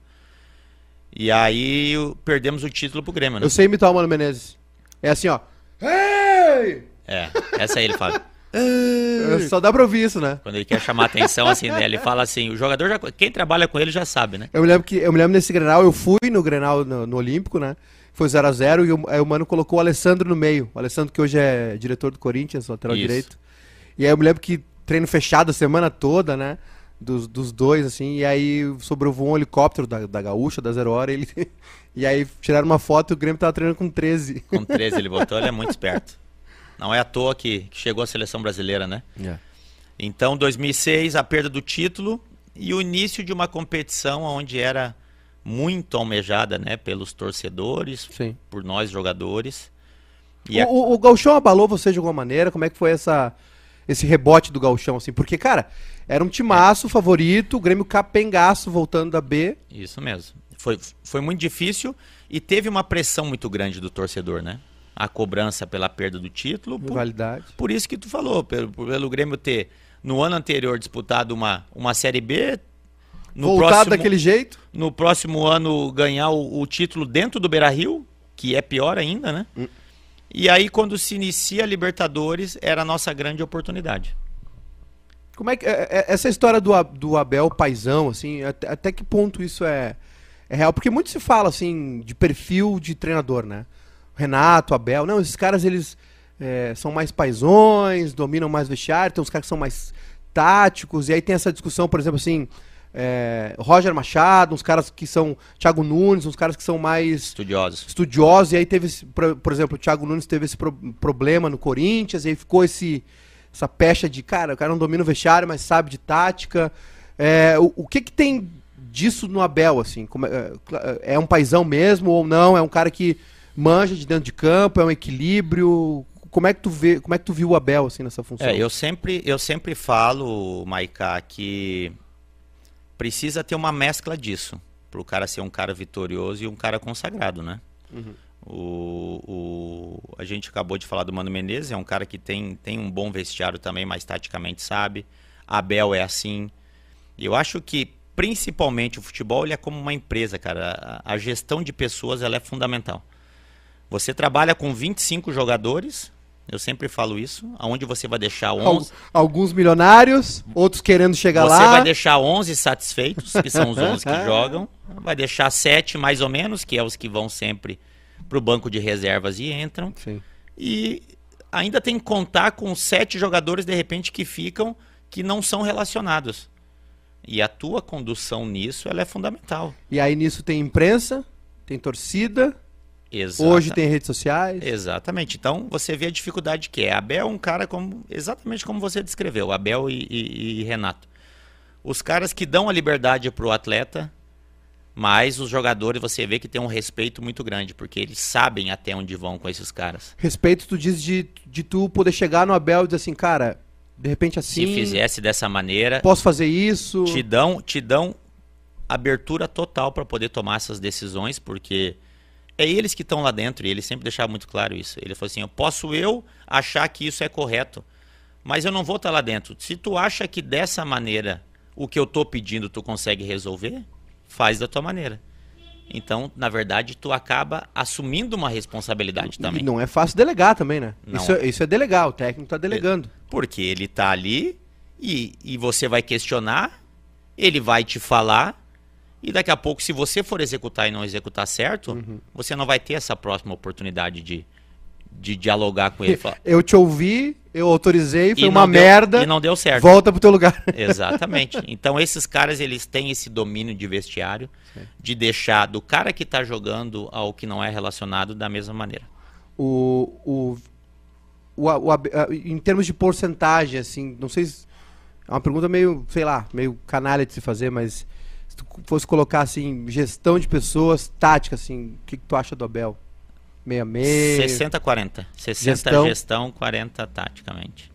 E aí perdemos o título pro Grêmio, né? Eu sei imitar o Mano Menezes. É assim, ó. Hey! É, essa aí ele fala. Só dá pra ouvir isso, né? Quando ele quer chamar atenção, assim, né? Ele fala assim, o jogador já. Quem trabalha com ele já sabe, né? Eu me lembro que eu me lembro nesse Grenal, eu fui no Grenal no, no Olímpico, né? Foi 0x0 e o, aí o Mano colocou o Alessandro no meio. O Alessandro, que hoje é diretor do Corinthians, lateral isso. direito. E aí eu me lembro que treino fechado a semana toda, né? Dos, dos dois, assim, e aí sobrevoou um helicóptero da, da Gaúcha, da Zero Hora, e, ele, e aí tiraram uma foto e o Grêmio tava treinando com 13. Com 13 ele botou, ele é muito esperto. Não é à toa que, que chegou a seleção brasileira, né? Yeah. Então, 2006, a perda do título e o início de uma competição onde era muito almejada, né? Pelos torcedores, Sim. por nós jogadores. E o, a... o, o Galchão abalou você de alguma maneira? Como é que foi essa, esse rebote do Galchão, assim? Porque, cara, era um timaço é. favorito, o Grêmio capengaço voltando da B. Isso mesmo. Foi, foi muito difícil e teve uma pressão muito grande do torcedor, né? a cobrança pela perda do título. Rivalidade. Por, por isso que tu falou, pelo, pelo Grêmio ter no ano anterior disputado uma, uma Série B. No Voltado próximo, daquele jeito. No próximo ano ganhar o, o título dentro do Beira Rio, que é pior ainda, né? Hum. E aí, quando se inicia a Libertadores, era a nossa grande oportunidade. Como é que. É, é, essa história do, do Abel Paizão, assim, até, até que ponto isso é, é real? Porque muito se fala, assim, de perfil de treinador, né? Renato, Abel. Não, esses caras eles é, são mais paisões, dominam mais vestiário, tem uns caras que são mais táticos, e aí tem essa discussão, por exemplo, assim, é, Roger Machado, uns caras que são. Thiago Nunes, uns caras que são mais. Estudiosos. Estudiosos, e aí teve, esse, por, por, exemplo, o Thiago Nunes teve esse pro, problema no Corinthians, e aí ficou esse, essa pecha de, cara, o cara não domina o vestiário, mas sabe de tática. É, o, o que que tem disso no Abel, assim? Como é, é um paizão mesmo ou não? É um cara que manja de dentro de campo, é um equilíbrio. Como é que tu vê, como é que tu viu o Abel assim nessa função? É, eu sempre, eu sempre falo, Maiká, que precisa ter uma mescla disso para o cara ser um cara vitorioso e um cara consagrado, né? Uhum. O, o, a gente acabou de falar do Mano Menezes, é um cara que tem, tem um bom vestiário também, mas taticamente sabe. Abel é assim. Eu acho que principalmente o futebol ele é como uma empresa, cara. A, a gestão de pessoas ela é fundamental. Você trabalha com 25 jogadores, eu sempre falo isso, aonde você vai deixar 11... Alguns milionários, outros querendo chegar você lá. Você vai deixar 11 satisfeitos, que são os 11 que jogam. Vai deixar 7 mais ou menos, que é os que vão sempre para o banco de reservas e entram. Sim. E ainda tem que contar com 7 jogadores, de repente, que ficam, que não são relacionados. E a tua condução nisso, ela é fundamental. E aí nisso tem imprensa, tem torcida Exata. Hoje tem redes sociais. Exatamente. Então você vê a dificuldade que é. Abel é um cara como exatamente como você descreveu, Abel e, e, e Renato. Os caras que dão a liberdade para o atleta, mas os jogadores você vê que tem um respeito muito grande, porque eles sabem até onde vão com esses caras. Respeito, tu diz de, de tu poder chegar no Abel e dizer assim, cara, de repente assim. Se fizesse dessa maneira. Posso fazer isso. Te dão, te dão abertura total para poder tomar essas decisões, porque é eles que estão lá dentro e ele sempre deixava muito claro isso. Ele falou assim: eu posso eu achar que isso é correto, mas eu não vou estar lá dentro. Se tu acha que dessa maneira o que eu estou pedindo tu consegue resolver, faz da tua maneira. Então, na verdade, tu acaba assumindo uma responsabilidade também. E não é fácil delegar também, né? Não. Isso, é- isso é delegar, o técnico tá delegando. Porque ele tá ali e, e você vai questionar, ele vai te falar, e daqui a pouco, se você for executar e não executar certo, Uhum. você não vai ter essa próxima oportunidade de, de dialogar com ele. e falar, Eu te ouvi, eu autorizei, foi "E uma deu- merda. e não deu certo. Volta pro teu lugar. Exatamente. Então esses caras eles têm esse domínio de vestiário de deixar do cara que tá jogando ao que não é relacionado da mesma maneira. o, o, o, o- em termos de porcentagem, assim, não sei se. É uma pergunta meio, sei lá, meio canalha de se fazer, mas se tu fosse colocar assim, gestão de pessoas, tática, assim, o que, que tu acha do Abel? Meia meia. 60-40. 60 Gestão. gestão, 40 taticamente.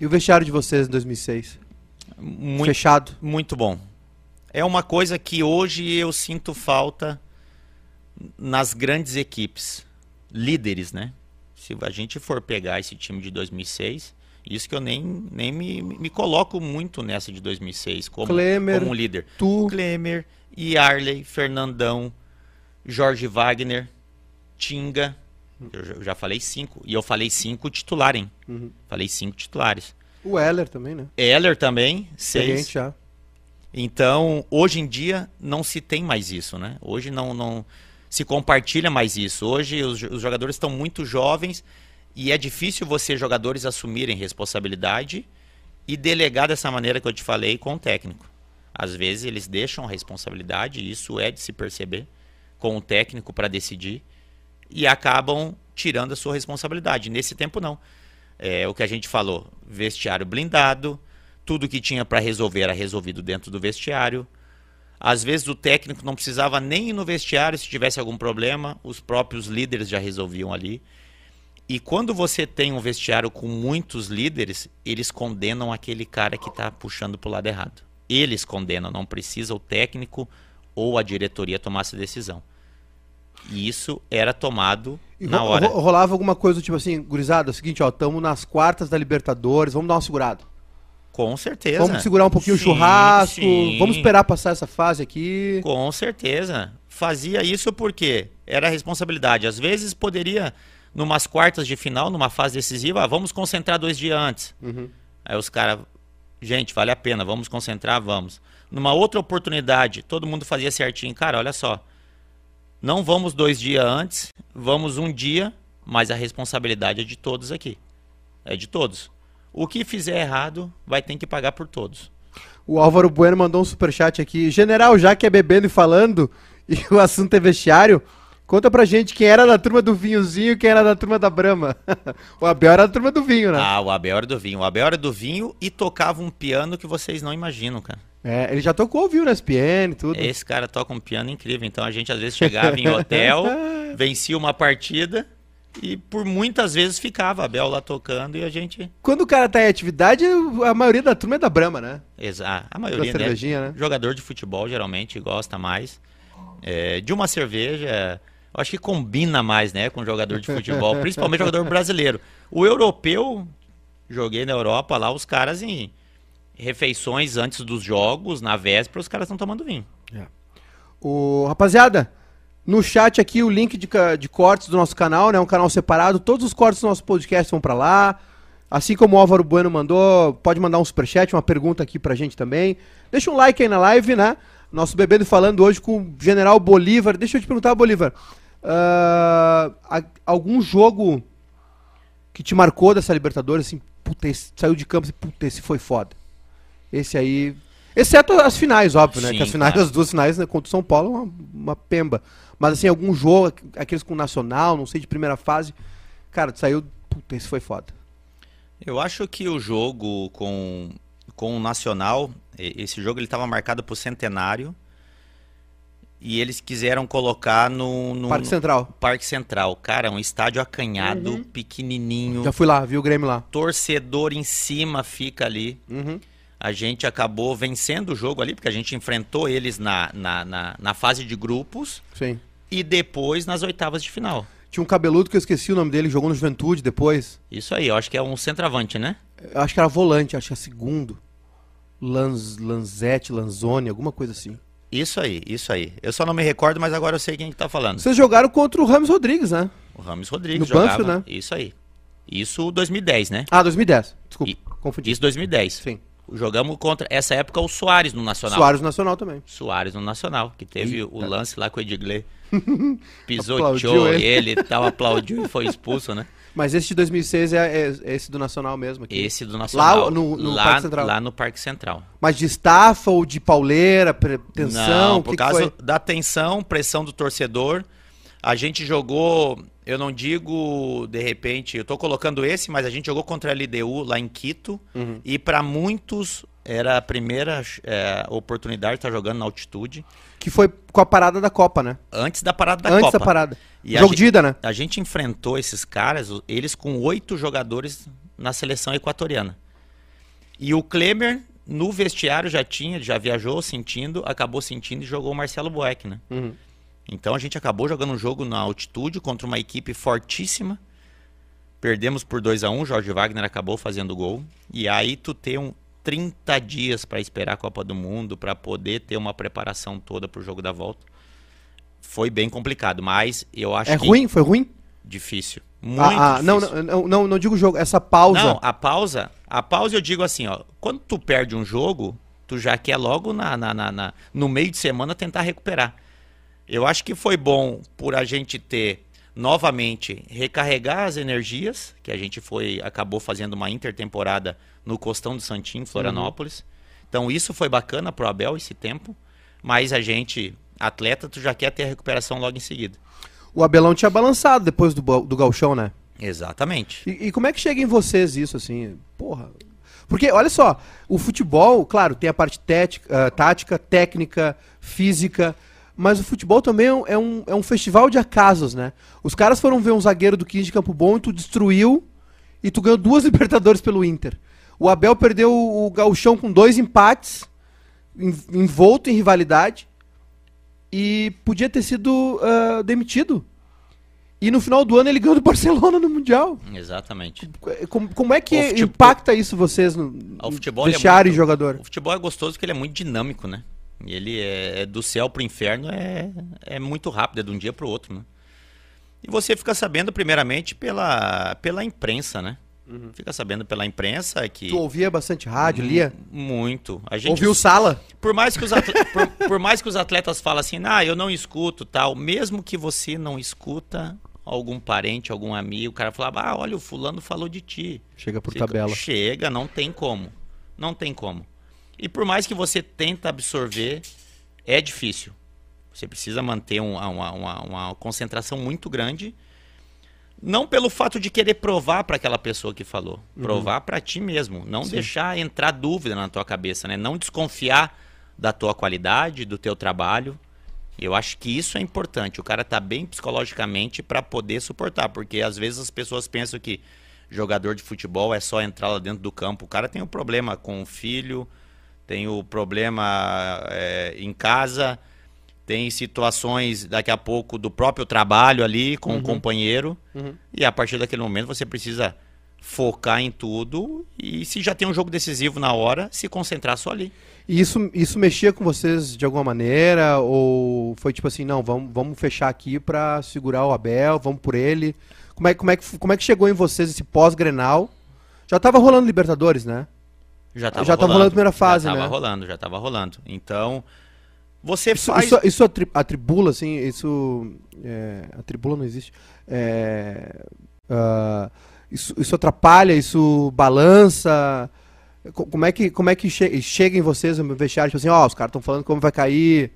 E o vestiário de vocês em 2006? Muito, Fechado? muito bom. É uma coisa que hoje eu sinto falta nas grandes equipes. Líderes, né? Se a gente for pegar esse time de 2006, isso que eu nem, nem me, me coloco muito nessa de 2006 como, Klemer, como líder. Tu, Klemer, Yarley, Fernandão, Jorge Wagner, Tinga. Eu já- falei cinco. E eu falei cinco titular, hein? Uhum. Falei cinco titulares. o Heller também, né? Heller também, seis. já. Então, hoje em dia, não se tem mais isso, né? Hoje não, não se compartilha mais isso. Hoje os, os jogadores estão muito jovens e é difícil você, jogadores, assumirem responsabilidade e delegar dessa maneira que eu te falei com o técnico. Às vezes eles deixam a responsabilidade, e isso é de se perceber, com o técnico para decidir e acabam tirando a sua responsabilidade. Nesse tempo, não. É o que a gente falou: vestiário blindado, tudo que tinha para resolver era resolvido dentro do vestiário. Às vezes o técnico não precisava nem ir no vestiário se tivesse algum problema, os próprios líderes já resolviam ali. E quando você tem um vestiário com muitos líderes, eles condenam aquele cara que está puxando para o lado errado. Eles condenam, não precisa o técnico ou a diretoria tomar essa decisão. E isso era tomado E na hora. ro- rolava alguma coisa tipo assim, gurizada, é o seguinte, ó, estamos nas quartas da Libertadores, vamos dar uma segurada. Com certeza. Vamos segurar um pouquinho Sim, o churrasco, sim. vamos esperar passar essa fase aqui. Com certeza. Fazia isso porque era responsabilidade. Às vezes poderia, numas quartas de final, numa fase decisiva, ah, vamos concentrar dois dias antes. Uhum. Aí os caras, gente, vale a pena, vamos concentrar, vamos. Numa outra oportunidade, todo mundo fazia certinho. Cara, olha só. Não vamos dois dias antes, vamos um dia, mas a responsabilidade é de todos aqui. É de todos. O que fizer errado vai ter que pagar por todos. O Álvaro Bueno mandou um superchat aqui. General, já que é bebendo e falando, e o assunto é vestiário, conta pra gente quem era da turma do vinhozinho e quem era da turma da Brama. o Abel era da turma do vinho, né? Ah, o Abel era do vinho. O Abel era do vinho e tocava um piano que vocês não imaginam, cara. É, ele já tocou vinho na SPN e tudo. Esse cara toca um piano incrível. Então a gente às vezes chegava em hotel, vencia uma partida e por muitas vezes ficava Abel lá tocando e a gente. Quando o cara tá em atividade, a maioria da turma é da Brama, né? Exa- A Da maioria, né? cervejinha, né? Jogador de futebol geralmente gosta mais é, de uma cerveja. Eu acho que combina mais, né, com jogador de futebol, principalmente jogador brasileiro. O europeu, joguei na Europa lá, os caras em refeições antes dos jogos, na véspera, os caras estão tomando vinho. O, rapaziada, no chat aqui o link de, de cortes do nosso canal, né? Um canal separado. Todos os cortes do nosso podcast vão pra lá. Assim como o Álvaro Bueno mandou, pode mandar um superchat, uma pergunta aqui pra gente também. Deixa um like aí na live, né? Nosso bebendo falando hoje com o General Bolívar. Deixa eu te perguntar, Bolívar. a- algum jogo que te marcou dessa Libertadores, assim, saiu de campo e puta, esse foi foda. Esse aí. Exceto as finais, óbvio, né? Sim, que as finais, claro. as duas finais né, contra o São Paulo, uma, uma pemba. Mas assim, algum jogo, aqu- aqueles com o Nacional, não sei, de primeira fase. Cara, saiu. Puta, esse foi foda. Eu acho que o jogo com, com o Nacional, esse jogo ele estava marcado para o centenário e eles quiseram colocar no, no Parque Central. Parque Central. Cara, um estádio acanhado, pequenininho, Já fui lá, vi o Grêmio lá. torcedor em cima fica ali. Uhum. A gente acabou vencendo o jogo ali, porque a gente enfrentou eles na, na, na, na fase de grupos Sim. e depois nas oitavas de final. Tinha um cabeludo que eu esqueci o nome dele, jogou no Juventude depois. Isso aí, eu acho que é um centroavante, né? Eu acho que era volante, acho que é segundo. Lanz, Lanzetti, Lanzoni, alguma coisa assim. Isso aí, isso aí. Eu só não me recordo, mas agora eu sei quem que tá falando. Vocês jogaram contra o Ramos Rodrigues, né? O Rames Rodrigues No jogava. Banfield, né? Isso aí. Isso 2010, né? Ah, 2010. Desculpa, E- confundi. Isso 2010. Sim. Jogamos contra, essa época, o Soares no Nacional. Soares Nacional também. Soares no Nacional, que teve o lance lá com o Edgley. Pisoteou ele. ele, tal, aplaudiu e foi expulso, né? Mas esse de 2006 é, é- é esse do Nacional mesmo aqui. Esse do Nacional. Lá no- no lá, Parque Central. Lá no Parque Central. Mas de estafa ou de pauleira, tensão? Não, por causa da tensão, pressão do torcedor. A gente jogou, eu não digo de repente, eu tô colocando esse, mas a gente jogou contra a LDU lá em Quito. Uhum. E para muitos era a primeira é, oportunidade de estar jogando na altitude. Que foi com a parada da Copa, né? Antes da parada da Antes Copa. da parada. E Jogo de ida, né? A gente enfrentou esses caras, eles com oito jogadores na seleção equatoriana. E o Klemer, no vestiário, já tinha, já viajou sentindo, acabou sentindo e jogou o Marcelo Boeck, né? Uhum. Então a gente acabou jogando um jogo na altitude contra uma equipe fortíssima. Perdemos por 2 a 1 Jorge Wagner acabou fazendo gol. E aí tu tem um 30 dias para esperar a Copa do Mundo, para poder ter uma preparação toda pro jogo da volta. Foi bem complicado, mas eu acho É que ruim? Foi ruim? difícil. Muito Ah, ah, não, não, não, não digo jogo, essa pausa. Não, a pausa, a pausa eu digo assim, ó, quando tu perde um jogo, tu já quer logo na, na, na- na- no meio de semana tentar recuperar. Eu acho que foi bom por a gente ter novamente recarregar as energias, que a gente foi acabou fazendo uma intertemporada no Costão do Santinho, Florianópolis. Então isso foi bacana pro Abel esse tempo, mas a gente atleta tu já quer ter a recuperação logo em seguida. O Abelão tinha balançado depois do, do galchão, né? Exatamente. E, e como é que chega em vocês isso, assim? Porra. Porque, olha só, o futebol, claro, tem a parte tética, ah, tática, técnica, física, mas o futebol também é um, é, um, é um festival de acasos, né? Os caras foram ver um zagueiro do 15 de Campo Bom e tu destruiu e tu ganhou duas Libertadores pelo Inter. O Abel perdeu o, gauchão com dois empates, en- envolto em rivalidade, e podia ter sido ah, demitido. E no final do ano ele ganhou do Barcelona no Mundial. Exatamente. Como, como é que futebol- impacta isso vocês no no é vestiário muito- e jogador? O futebol é gostoso porque ele é muito dinâmico, né? E Ele é, é do céu pro inferno, é, é muito rápido, é de um dia pro outro, né? E você fica sabendo, primeiramente, pela, pela imprensa, né? Fica sabendo pela imprensa que. Tu ouvia bastante rádio, lia? Muito. A gente, Ouviu sala? por, mais que os atle- por, por mais que os atletas falem assim, ah, eu não escuto tal, mesmo que você não escuta algum parente, algum amigo, o cara falava, ah, olha, o fulano falou de ti. Chega por Fica- tabela. Chega, não tem como. Não tem como. E por mais que você tenta absorver, é difícil. Você precisa manter um- uma, uma- uma concentração muito grande. Não pelo fato de querer provar para aquela pessoa que falou. Provar para ti mesmo. Não deixar entrar dúvida na tua cabeça, né? Não desconfiar da tua qualidade, do teu trabalho. Eu acho que isso é importante. O cara tá bem psicologicamente para poder suportar, porque às vezes as pessoas pensam que jogador de futebol é só entrar lá dentro do campo. O cara tem um problema com o filho, tem o problema é, em casa, tem situações daqui a pouco do próprio trabalho ali com o companheiro. E a partir daquele momento você precisa focar em tudo e se já tem um jogo decisivo na hora, se concentrar só ali. E isso, isso mexia com vocês de alguma maneira? Ou foi tipo assim, não, vamos, vamos fechar aqui pra segurar o Abel, vamos por ele? Como é, como é, que, como é que chegou em vocês esse pós-Grenal? Já tava rolando Libertadores, né? Já tava Já tava rolando a primeira fase, já tava né? rolando, já tava rolando. Então, você Isso, faz isso, isso atri- atribula, assim, isso. É, atribula não existe. É, ah, isso, isso atrapalha, isso balança. Co- Como é que, como é que che- chega em vocês no vestiário? Tipo assim, ó, os caras estão falando como vai cair.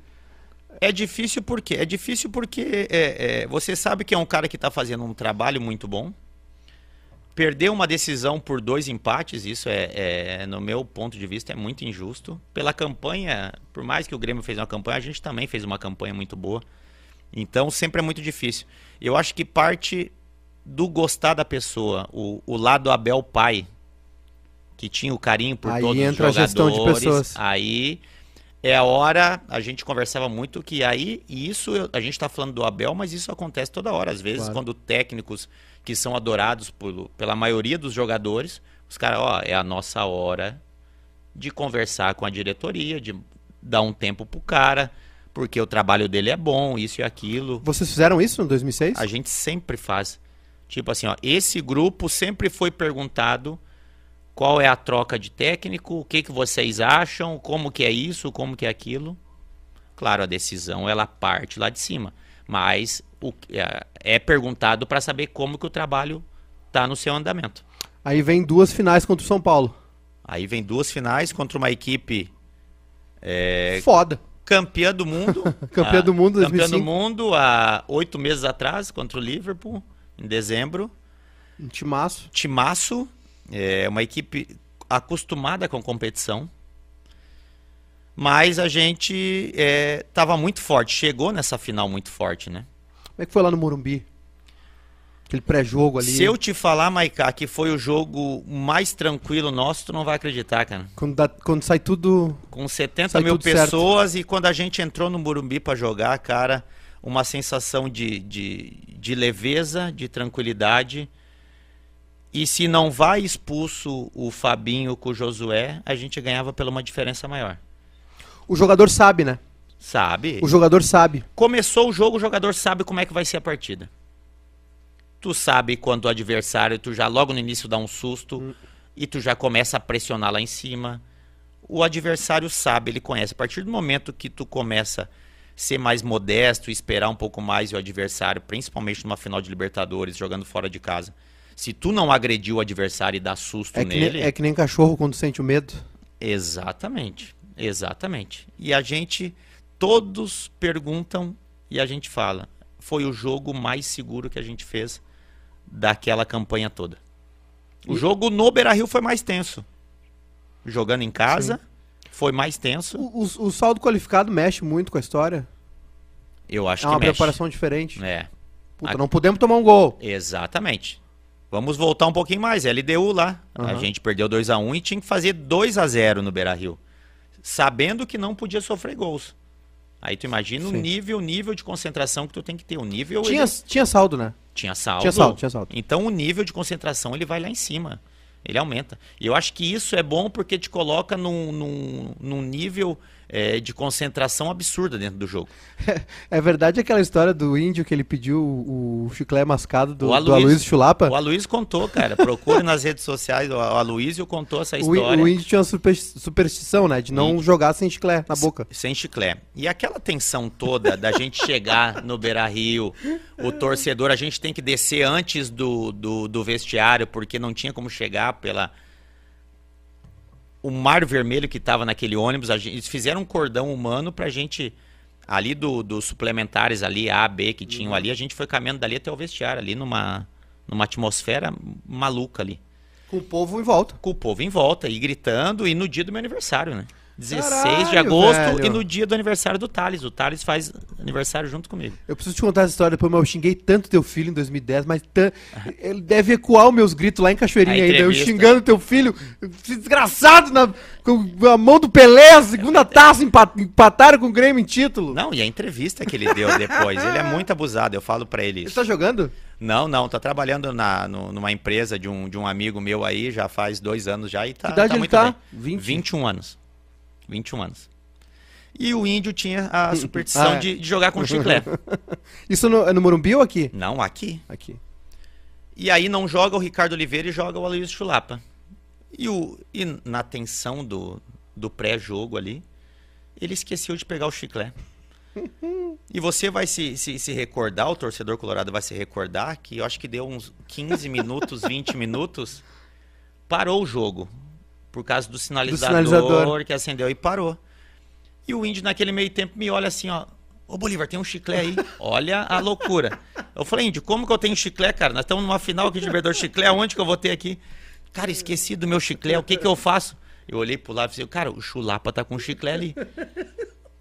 É difícil porque é difícil porque é, é, você sabe que é um cara que está fazendo um trabalho muito bom. Perder uma decisão por dois empates, isso é, é, no meu ponto de vista, é muito injusto. Pela campanha, por mais que o Grêmio fez uma campanha, a gente também fez uma campanha muito boa. Então sempre é muito difícil. Eu acho que parte do gostar da pessoa, o, o lado Abel pai, que tinha o carinho por Aí todos entra a os gestão de jogadores, pessoas. aí é a hora, a gente conversava muito que aí, e isso a gente está falando do Abel, mas isso acontece toda hora. Às vezes, Claro. quando técnicos que são adorados por- pela maioria dos jogadores, os caras, ó, é a nossa hora de conversar com a diretoria, de dar um tempo pro cara, porque o trabalho dele é bom, isso e aquilo. Vocês fizeram isso em 2006? A gente sempre faz. Tipo assim, ó, esse grupo sempre foi perguntado qual é a troca de técnico, o que, que vocês acham, como que é isso, como que é aquilo. Claro, a decisão ela parte lá de cima, mas o, é, é perguntado para saber como que o trabalho tá no seu andamento. Aí vem duas finais contra o São Paulo. Aí vem duas finais contra uma equipe é, Foda. campeã do mundo. Campeã a- do mundo Campeã 2005. do mundo há oito meses atrás contra o Liverpool, em dezembro. Um timaço. Timaço, é uma equipe acostumada com competição. Mas a gente estava muito forte, chegou nessa final muito forte, né? Como é que foi lá no Morumbi? Aquele pré-jogo ali. Se eu te falar, Maiká, que foi o jogo mais tranquilo nosso, tu não vai acreditar, cara. Quando, dá- quando sai tudo. Com 70 Sai mil tudo certo. pessoas e quando a gente entrou no Morumbi para jogar, cara, uma sensação de, de, de leveza, de tranquilidade. E se não vai expulso o Fabinho com o Josué, a gente ganhava pela uma diferença maior. O jogador sabe, né? Sabe? O jogador sabe. Começou o jogo, o jogador sabe como é que vai ser a partida. Tu sabe quando o adversário, tu já logo no início dá um susto e tu já começa a pressionar lá em cima. O adversário sabe, ele conhece. A partir do momento que tu começa a ser mais modesto, esperar um pouco mais e o adversário, principalmente numa final de Libertadores, jogando fora de casa. Se tu não agredir o adversário e dar susto É nele, nem, é que nem cachorro quando sente o medo. Exatamente, exatamente. E a gente, todos perguntam e a gente fala, foi o jogo mais seguro que a gente fez daquela campanha toda. O jogo no Beira-Rio foi mais tenso. Jogando em casa, foi mais tenso. O, o- o saldo qualificado mexe muito com a história. Eu acho é uma que mexe. preparação diferente. É, Puta, A- não podemos tomar um gol. exatamente. Vamos voltar um pouquinho mais. LDU lá. A Aham. gente perdeu 2 a 1 e tinha que fazer 2 a 0 no Beira-Rio. Sabendo que não podia sofrer gols. Aí tu imagina o Sim. nível, nível de concentração que tu tem que ter. O nível Tinha, ele- tinha saldo, né? tinha saldo. Tinha saldo, tinha saldo. Então o nível de concentração ele vai lá em cima. Ele aumenta. E eu acho que isso é bom porque te coloca num, num, num nível é, de concentração absurda dentro do jogo. É verdade aquela história do índio que ele pediu o, o chiclete mascado do, O do Aloysio- Aloysio Chulapa? O Aloysio contou, cara. Procure nas redes sociais. O Aloysio contou essa O, história. o índio tinha uma super- superstição, né? De não jogar sem chiclete na boca. Sem chiclé. E aquela tensão toda da gente chegar no Beira Rio, o torcedor, a gente tem que descer antes do, do, do vestiário, porque não tinha como chegar pela. O mar vermelho que estava naquele ônibus, a gente, eles fizeram um cordão humano pra gente. Ali do, dos suplementares ali, A, B, que tinham ali, a gente foi caminhando dali até o vestiário, ali numa, numa atmosfera maluca ali. Com o povo em volta. Com o povo em volta e gritando, e no dia do meu aniversário, né? 16 de Caralho, agosto velho. e no dia do aniversário do Thales. O Thales faz aniversário junto comigo. Eu preciso te contar essa história depois, mas eu xinguei tanto teu filho em 2010, mas tan- ele deve ecoar os meus gritos lá em Cachoeirinha ainda. Eu xingando teu filho, desgraçado, na, com a mão do Pelé, a segunda taça, empa- empataram com o Grêmio em título. Não, e a entrevista que ele deu depois, ele é muito abusado, eu falo pra ele Ele isso. tá jogando? Não, não, tá trabalhando na, no- numa empresa de um, de um amigo meu aí, já faz dois anos já e tá, Que idade tá ele muito tá? bem. 20? 21 anos. 21 anos. E o índio tinha a superstição Ah, é. de, de jogar com chiclete. Isso no, é no Morumbi ou aqui? Não, aqui. Aqui. E aí não joga o Ricardo Oliveira e joga o Aloysio Chulapa. E, o, e na tensão do, do pré-jogo ali, ele esqueceu de pegar o chiclete. E você vai se, se, se recordar, o torcedor colorado vai se recordar que eu acho que deu uns 15 minutos, 20 minutos, parou o jogo. Por causa do sinalizador, sinalizador. que acendeu e parou. E o índio naquele meio tempo me olha assim, ó. Ô Bolívar, tem um chiclete aí. Olha a loucura. Eu falei, índio, como que eu tenho chiclete, cara? Nós estamos numa final aqui de Libertadores chiclete, aonde que eu vou ter aqui? Cara, esqueci do meu chiclete, o que que eu faço? Eu olhei pro lado e falei, cara, o chulapa tá com chiclete ali.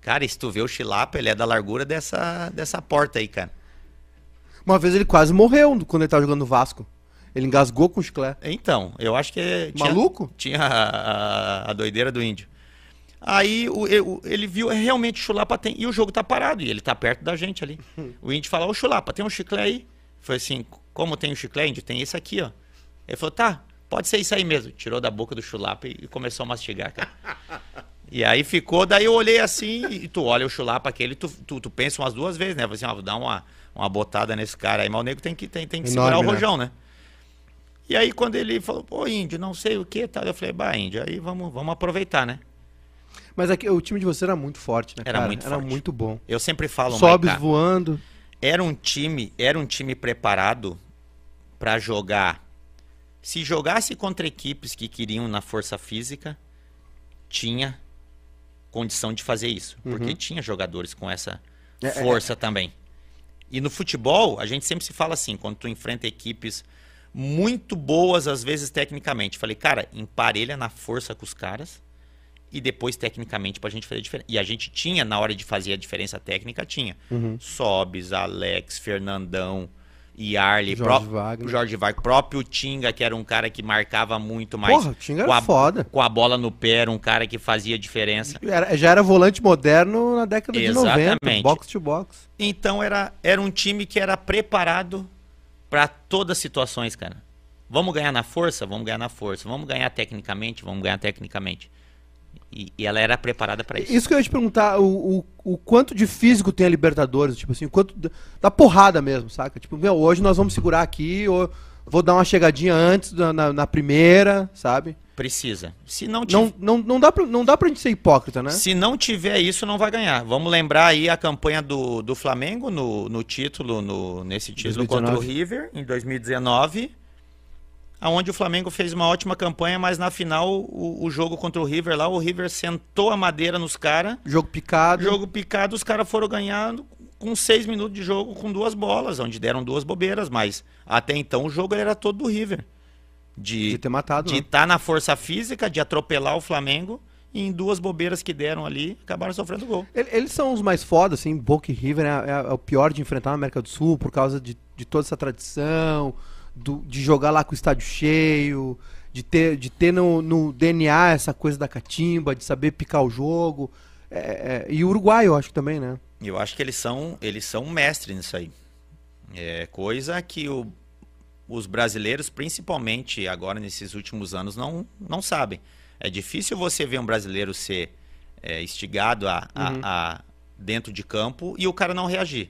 Cara, se tu vê o chilapa, ele é da largura dessa, dessa porta aí, cara. Uma vez ele quase morreu quando ele tava jogando no Vasco. Ele engasgou com o chiclete. Então, eu acho que tinha, Maluco? tinha a, a- a doideira do índio. Aí o- o- ele viu, é, realmente o Chulapa tem, e o jogo tá parado, e ele tá perto da gente ali. O índio fala, ô Chulapa, tem um chiclete aí? Foi assim, como tem um chiclete, índio? Tem esse aqui, ó. Ele falou, tá, pode ser isso aí mesmo. Tirou da boca do Chulapa e, e começou a mastigar, cara. E aí ficou, daí eu olhei assim, e tu olha o chulapa aquele, tu, tu, tu pensa umas duas vezes, né? Falei assim, ó, vou dar uma, uma botada nesse cara aí, mas o nego tem que, tem, tem que Enorme, segurar o né? rojão, né? E aí quando ele falou, pô, índio, não sei o que, tal, eu falei, bah, índio, aí vamos, vamos aproveitar, né? Mas aqui, o time de você era muito forte, né, Era cara? muito Era forte. muito bom. Eu sempre falo, Sobes voando. era um time, era um time preparado pra jogar. Se jogasse contra equipes que queriam na força física, tinha condição de fazer isso, porque tinha jogadores com essa É, é, força também. E no futebol, a gente sempre se fala assim, quando tu enfrenta equipes muito boas às vezes tecnicamente, falei, cara, emparelha na força com os caras e depois tecnicamente pra gente fazer diferença. E a gente tinha na hora de fazer a diferença técnica, tinha. Uhum. Sobes, Alex, Fernandão, Yarley, Jorge pró- Wagner. Jorge Wagner, próprio Tinga, que era um cara que marcava muito mais. Porra, o Tinga com era a, foda. Com a bola no pé, era um cara que fazia diferença. Era- já era volante moderno na década de 90, Exatamente. box to box. Então era, era um time que era preparado para todas as situações, cara. Vamos ganhar na força? Vamos ganhar na força. Vamos ganhar tecnicamente? Vamos ganhar tecnicamente. E, e ela era preparada para isso. Isso que eu ia te perguntar, o, o, o quanto de físico tem a Libertadores, tipo assim, o quanto da, da porrada mesmo, saca? Tipo, meu, hoje nós vamos segurar aqui, ou vou dar uma chegadinha antes da- na, na primeira, sabe? Precisa. Se não, tiver, Não, não, não, dá pra, não dá pra gente ser hipócrita, né? se não tiver isso, não vai ganhar. Vamos lembrar aí a campanha do, do Flamengo no, no título, no, nesse título 2019. contra o River, em 2019. Onde o Flamengo fez uma ótima campanha, mas na final, o, o jogo contra o River lá, o River sentou a madeira nos caras. Jogo picado. Jogo picado, os caras foram ganhando com seis minutos de jogo com duas bolas, onde deram duas bobeiras, mas até então o jogo era todo do River. De De ter matado, de né? estar na força física, de atropelar o Flamengo, e em duas bobeiras que deram ali, acabaram sofrendo gol. Ele- Eles são os mais fodas, assim, Boca e River é, é- é o pior de enfrentar na América do Sul por causa de, de toda essa tradição, do- de jogar lá com o estádio cheio, de ter, de ter no, no DNA essa coisa da catimba, de saber picar o jogo. É, é, e o Uruguai, eu acho que também, né? Eu acho que eles são, eles são mestres nisso aí. É coisa que o- os brasileiros, principalmente agora nesses últimos anos, não, não sabem. É difícil você ver um brasileiro ser é, instigado a, a- Uhum. a- dentro de campo e o cara não reagir.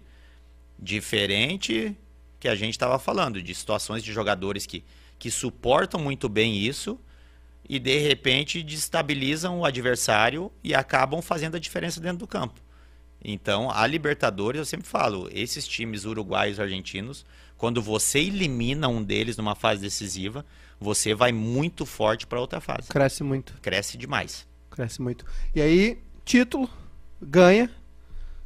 Diferente que a gente estava falando, de situações de jogadores que, que suportam muito bem isso e de repente destabilizam o adversário e acabam fazendo a diferença dentro do campo. Então, a Libertadores, eu sempre falo, esses times uruguaios e argentinos, quando você elimina um deles numa fase decisiva, você vai muito forte para outra fase. Cresce muito, Cresce demais. cresce muito. E aí, título, ganha,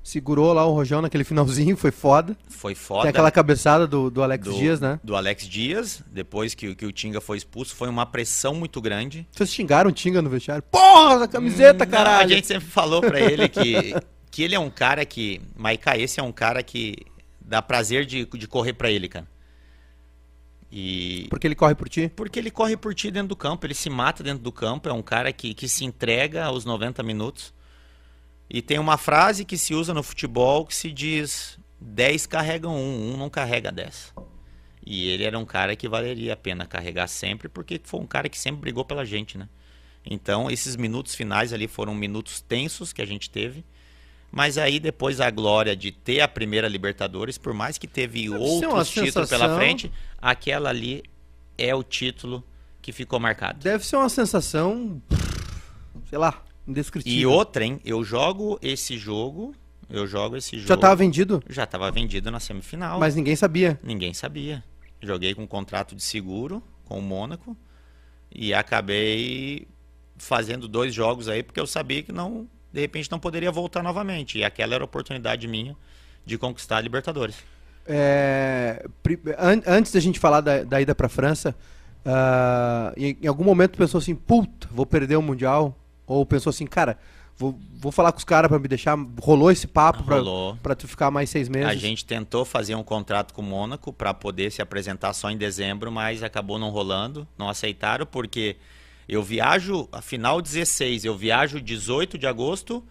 segurou lá o Rojão naquele finalzinho, foi foda. Foi foda. Tem aquela cabeçada do, do Alex do, Dias, né? do Alex Dias, depois que, o- que o Tinga foi expulso, foi uma pressão muito grande. Vocês xingaram o Tinga no vestiário? Porra, a camiseta, Não, caralho! a gente sempre falou pra ele que, que ele é um cara que. Maiká, esse é um cara que dá prazer de, de correr pra ele, cara. E. Porque ele corre por ti? Porque ele corre por ti dentro do campo, ele se mata dentro do campo, é um cara que, que se entrega aos 90 minutos. E tem uma frase que se usa no futebol que se diz: 10 carregam um, um não carrega 10. E ele era um cara que valeria a pena carregar sempre, porque foi um cara que sempre brigou pela gente, né? Então, esses minutos finais ali foram minutos tensos que a gente teve. Mas aí, depois, a glória de ter a primeira Libertadores, por mais que teve Deve outros títulos pela frente, aquela ali é o título que ficou marcado. Deve ser uma sensação, sei lá, indescritível. E outra, hein? Eu jogo esse jogo, eu jogo esse jogo. Já tava vendido, Já tava vendido na semifinal. mas ninguém sabia. Ninguém sabia. Joguei com um contrato de seguro com o Mônaco e acabei fazendo dois jogos aí porque eu sabia que não, de repente não poderia voltar novamente. E aquela era a oportunidade minha de conquistar a Libertadores. É, antes da gente falar da, da ida pra França, ah, em, em algum momento pensou assim, puta, vou perder o Mundial? Ou pensou assim, cara, vou, vou falar com os caras pra me deixar... Rolou esse papo pra tu ficar mais seis meses? A gente tentou fazer um contrato com o Mônaco para poder se apresentar só em dezembro, mas acabou não rolando, não aceitaram porque eu viajo, a final 16, eu viajo 18 de agosto,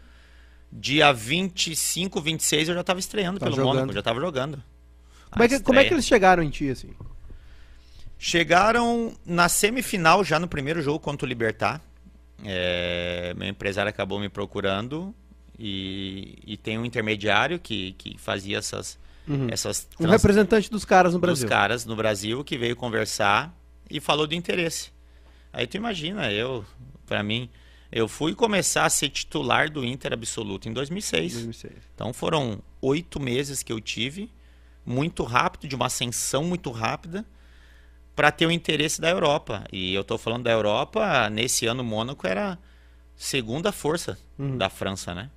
dia 25, 26 eu já estava estreando Tá pelo jogando. Mônaco, já estava jogando. Como é, que, como é que eles chegaram em ti, assim? Chegaram na semifinal já no primeiro jogo contra o Libertar. é, meu empresário acabou me procurando e, e tem um intermediário que, que fazia essas, Uhum. essas Um trans- representante dos caras no Brasil. dos caras no Brasil que veio conversar e falou do interesse. Aí tu imagina, eu, pra mim, eu fui começar a ser titular do Inter absoluto em 2006. 2006. Então foram oito meses que eu tive, muito rápido, de uma ascensão muito rápida, para ter o interesse da Europa. E eu estou falando da Europa, nesse ano Mônaco era segunda força da França, né?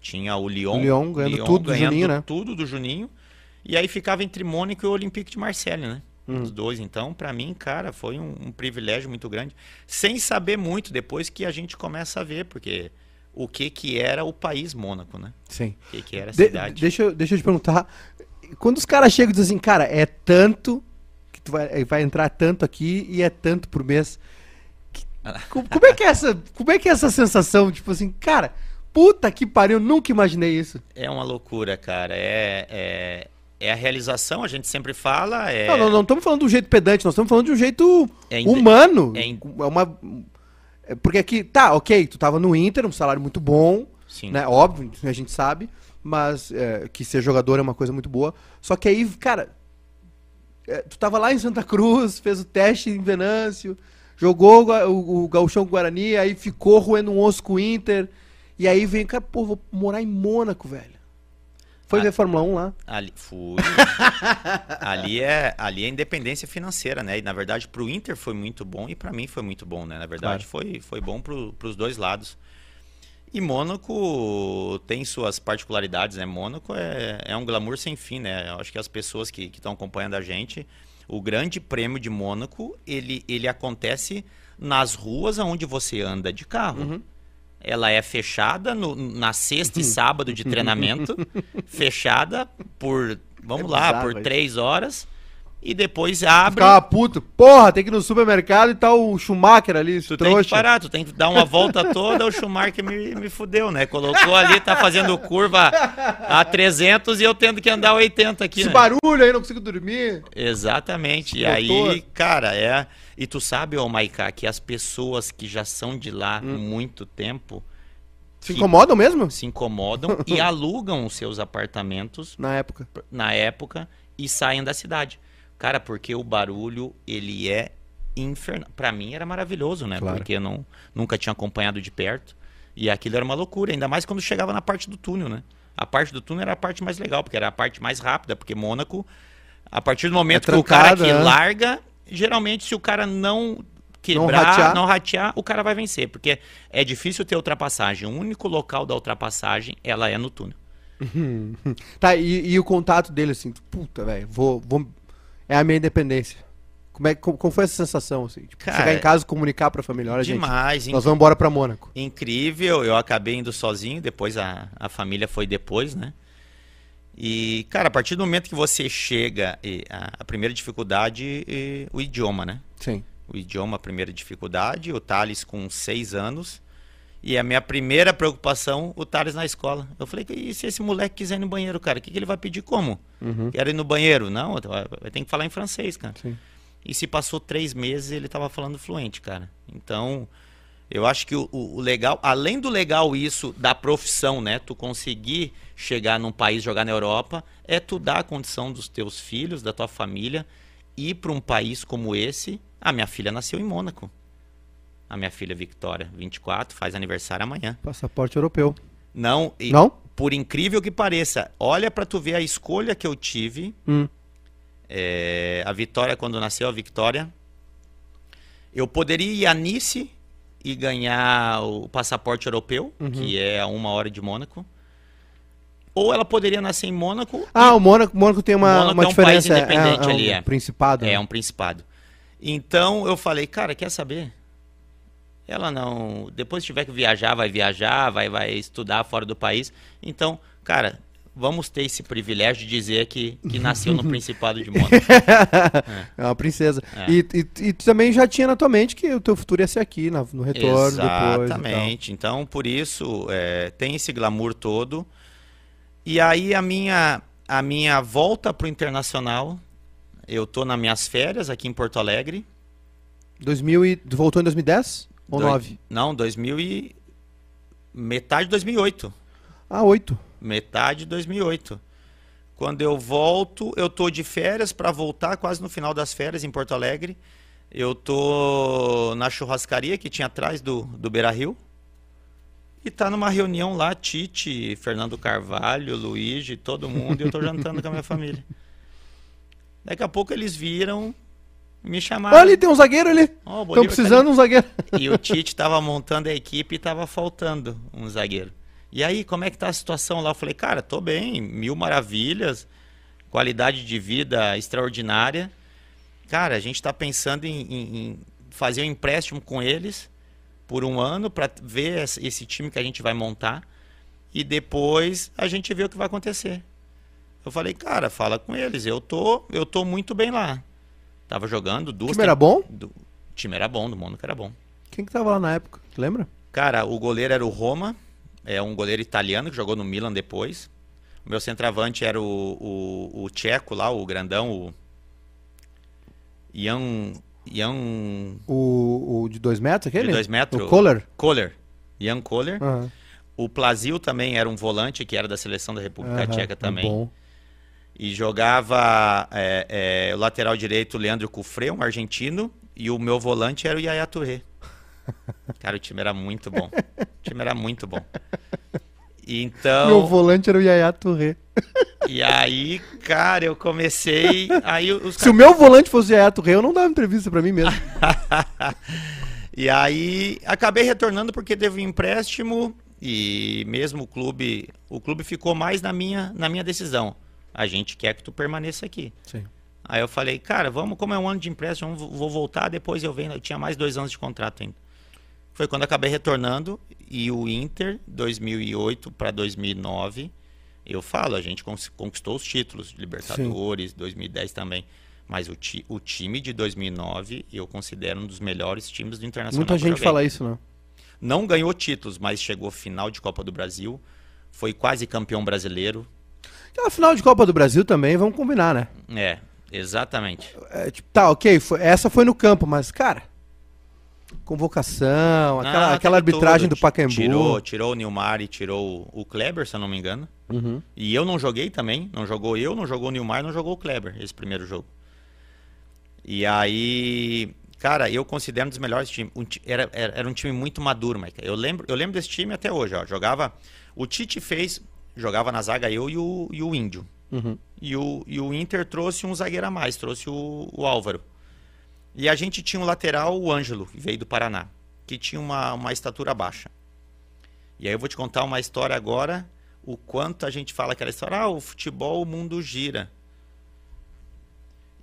Tinha o Lyon, Uhum. O Lyon ganhando tudo do ganhando Juninho, né? tudo do Juninho. E aí ficava entre Mônaco e o Olympique de Marseille, né? Uhum. Os dois. Então, para mim, cara, foi um, um privilégio muito grande. Sem saber muito, depois que a gente começa a ver, porque o que que era o país Mônaco, né? Sim. O que, que era a De- cidade. deixa, eu- deixa eu te perguntar. Quando os caras chegam e dizem assim, cara, é tanto que tu vai, vai entrar tanto aqui e é tanto por mês. Que- co- como, é que é essa, como é que é essa sensação? Tipo assim, cara, puta que pariu, eu nunca imaginei isso. É uma loucura, cara. É, é, é a realização, a gente sempre fala. É, Não, não, não estamos falando de um jeito pedante, nós estamos falando de um jeito É humano. é in- É uma. é Porque aqui, tá, ok, tu tava no Inter, um salário muito bom, Sim. né? Óbvio, a gente sabe, mas é, que ser jogador é uma coisa muito boa. Só que aí, cara, é, tu tava lá em Santa Cruz, fez o teste em Venâncio, jogou o, o, o Gauchão com o Guarani, aí ficou roendo um osso com o Inter, e aí vem, cara, pô, vou morar em Mônaco, velho. Foi ver Fórmula 1 lá. Ali, fui. ali, é, ali é independência financeira, né? E na verdade pro Inter foi muito bom e para mim foi muito bom, né? Na verdade foi, foi bom pro, pros dois lados. E Mônaco tem suas particularidades, né? Mônaco é, é um glamour sem fim, né? Eu acho que as pessoas que estão acompanhando a gente, o grande prêmio de Mônaco, ele, ele acontece nas ruas onde você anda de carro. Ela é fechada no- na sexta e sábado de treinamento, fechada por, vamos É lá, bizarro por isso. três horas, e depois abre. Ficava puto. Porra, tem que ir no supermercado e tá o Schumacher ali, Tu tem que trouxa. parar, tu tem que dar uma volta toda, o Schumacher me, me fudeu, né? Colocou ali, tá fazendo curva a 300 e eu tendo que andar 80 aqui, Esse né? barulho aí, não consigo dormir. Exatamente. E aí, cara, é. E tu sabe, ô Maiká, que as pessoas que já são de lá há Hum. muito tempo Se incomodam mesmo? se incomodam e alugam os seus apartamentos Na época. na época e saem da cidade. Cara, porque o barulho, ele é infernal. Pra mim era maravilhoso, né? Claro. Porque eu não, nunca tinha acompanhado de perto. E aquilo era uma loucura, ainda mais quando chegava na parte do túnel, né? A parte do túnel era a parte mais legal, porque era a parte mais rápida, porque Mônaco, a partir do momento É que o cara trancada, que né? larga, geralmente se o cara não quebrar, ratear. não ratear, o cara vai vencer, porque é difícil ter ultrapassagem. O único local da ultrapassagem, ela é no túnel. Tá, e, e o contato dele, assim, puta, velho, vou, vou. É a minha independência. Como, é, como, como foi essa sensação, assim? Tipo, Cara, chegar em casa e comunicar pra família, olha, Demais, gente, nós vamos embora pra Mônaco. incrível. Eu acabei indo sozinho, depois a, a família foi depois, né? E, cara, a partir do momento que você chega, a, primeira dificuldade é o idioma, né? Sim. O idioma, a primeira dificuldade, o Thales com seis anos. E a minha primeira preocupação, o Thales na escola. Eu falei, e se esse moleque quiser ir no banheiro, cara, o que, que ele vai pedir como? Quero ir no banheiro? Não, vai ter que falar em francês, cara. Sim. E se passou três meses, ele tava falando fluente, cara. Então, eu acho que o, o- legal, além do legal isso da profissão, né? Tu conseguir chegar num país, jogar na Europa, é tu dar a condição dos teus filhos, da tua família, ir para um país como esse. A minha filha nasceu em Mônaco. A minha filha Victoria, 24, faz aniversário amanhã. Passaporte europeu. Não, e Não? por incrível que pareça, olha para tu ver a escolha que eu tive Hum. é, a Vitória, quando nasceu a Vitória, eu poderia ir a Nice e ganhar o passaporte europeu, Uhum. que é a uma hora de Mônaco. Ou ela poderia nascer em Mônaco. Ah, o Mônaco, Mônaco tem uma, Mônaco uma é um país diferença. independente é, é ali, um é. Principado. e né? é um principado. Então eu falei, cara, quer saber? Ela não. Depois tiver que viajar, vai viajar, vai, vai estudar fora do país. Então, cara, vamos ter esse privilégio de dizer que, que nasceu no Principado de Mônaco. É uma princesa. É. E, e, e tu também já tinha na tua mente que o teu futuro ia ser aqui, na- no retorno, depois. Exatamente. Então, por isso, é, tem esse glamour todo. E aí, a minha, a minha volta pro internacional, eu tô nas minhas férias aqui em Porto Alegre. 2000 e, voltou em 2010? Ou Doi- 9? Não, 2000 e... Metade de 2008. Ah, 8. Metade de 2008. Quando eu volto, eu tô de férias para voltar quase no final das férias em Porto Alegre. Eu tô na churrascaria que tinha atrás do, do Beira Rio. E tá numa reunião lá, Tite, Fernando Carvalho, Luigi, todo mundo, e eu tô jantando com a minha família. Daqui a pouco eles viram, me chamaram. Olha ali, tem um zagueiro ali. Ó, o Estão tá precisando de um zagueiro. e o Tite estava montando a equipe e estava faltando um zagueiro. E aí, como é que tá a situação lá? Eu falei, cara, tô bem, mil maravilhas, qualidade de vida extraordinária. Cara, a gente está pensando em, em- em fazer um empréstimo com eles por um ano para ver esse time que a gente vai montar e depois a gente vê o que vai acontecer. Eu falei, cara, fala com eles, eu tô, eu tô muito bem lá. Tava jogando O duas time era bom? do- o time era bom, do mundo que era bom. Quem que tava lá na época? Lembra? Cara, o goleiro era o Roma, é um goleiro italiano que jogou no Milan depois. O meu centroavante era o, o, o tcheco lá, o grandão, o Jan, Jan O, o de 2 metros, aquele? de dois metros. O Kohler? Kohler. Jan Kohler. Aham. O Plazil também era um volante que era da seleção da República Aham, Tcheca é também. bom. E jogava é, é, o lateral direito, o Leandro Cufré, um argentino. E o meu volante era o Yaya Touré. Cara, o time era muito bom. O time era muito bom. Então. Meu volante era o Yaya Touré. E aí, cara, eu comecei. Aí os Se o meu volante fosse o Yaya Touré, eu não dava entrevista pra mim mesmo. E aí acabei retornando porque teve um empréstimo e mesmo o clube, o clube ficou mais na minha, na minha decisão. A gente quer que tu permaneça aqui. Sim. Aí eu falei, cara, vamos, como é um ano de empréstimo, vou voltar, depois eu venho. Eu tinha mais dois anos de contrato ainda. Foi quando acabei retornando e o Inter, 2008 para 2009, eu falo, a gente conquistou os títulos, Libertadores, 2010 também. Mas o, ti- o time de 2009 eu considero um dos melhores times do Internacional. Muita gente fala isso, né? Não ganhou títulos, mas chegou final de Copa do Brasil. Foi quase campeão brasileiro. Aquela final de Copa do Brasil também, vamos combinar, né? É, exatamente. É, tipo, tá, ok, foi- essa foi no campo, mas, cara, convocação, aquela, Ah, aquela arbitragem do Pacaembu. Tirou, tirou o Nilmar e tirou o Kleber, se eu não me engano. Uhum. E eu não joguei também. Não jogou eu, não jogou o Nilmar, não jogou o Kleber, esse primeiro jogo. E aí, cara, eu considero um dos melhores times. Um era, era, era um time muito maduro, Mike. Eu lembro, eu lembro desse time até hoje, ó. Jogava. O Tite fez. Jogava na zaga eu e o, e o Índio. Uhum. E o, e o Inter trouxe um zagueiro a mais, trouxe o, o Álvaro. E a gente tinha um lateral, o Ângelo, que veio do Paraná, que tinha uma, uma estatura baixa. E aí eu vou te contar uma história agora, o quanto a gente fala aquela história, ah, o futebol, o mundo gira.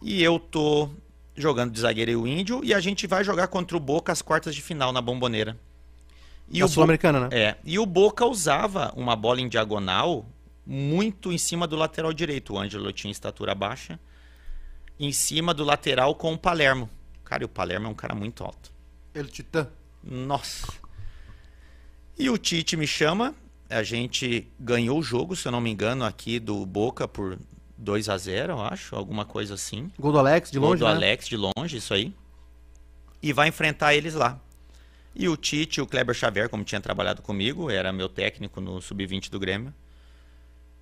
E eu tô jogando de zagueiro e o Índio, e a gente vai jogar contra o Boca as quartas de final na Bomboneira. E Na Sul-Americana, né? é, e o Boca usava uma bola em diagonal muito em cima do lateral direito. O Ângelo tinha estatura baixa. Em cima do lateral com o Palermo. Cara, e o Palermo é um cara muito alto. Ele Titã. Nossa. E o Tite me chama. A gente ganhou o jogo, se eu não me engano, aqui do Boca por 2 a 0 eu acho. Alguma coisa assim. Gol do Alex, de Gol longe, do né? Alex de longe, isso aí. E vai enfrentar eles lá. E o Tite, o Kleber Xavier, como tinha trabalhado comigo, era meu técnico no sub-20 do Grêmio,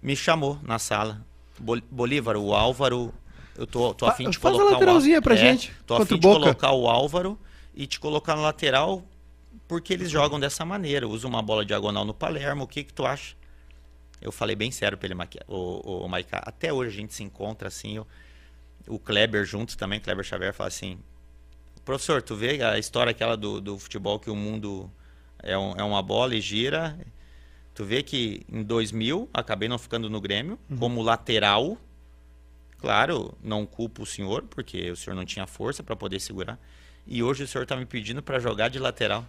me chamou na sala. Bol- Bolívar, o Álvaro, eu tô, tô afim de faz a colocar lateralzinha o Ál- pra É, gente, Tô afim de Boca. colocar o Álvaro e te colocar no lateral porque eles jogam dessa maneira. Usa uma bola diagonal no Palermo, o que que tu acha? Eu falei bem sério pra ele, o, o, Maiká. Até hoje a gente se encontra assim, eu- o Kleber junto também, Kleber Xavier fala assim, professor, tu vê a história aquela do, do futebol que o mundo é, um- é uma bola e gira. Tu vê que em 2000 acabei não ficando no Grêmio como lateral. Claro, não culpo o senhor, porque o senhor não tinha força para poder segurar. E hoje o senhor tá me pedindo para jogar de lateral.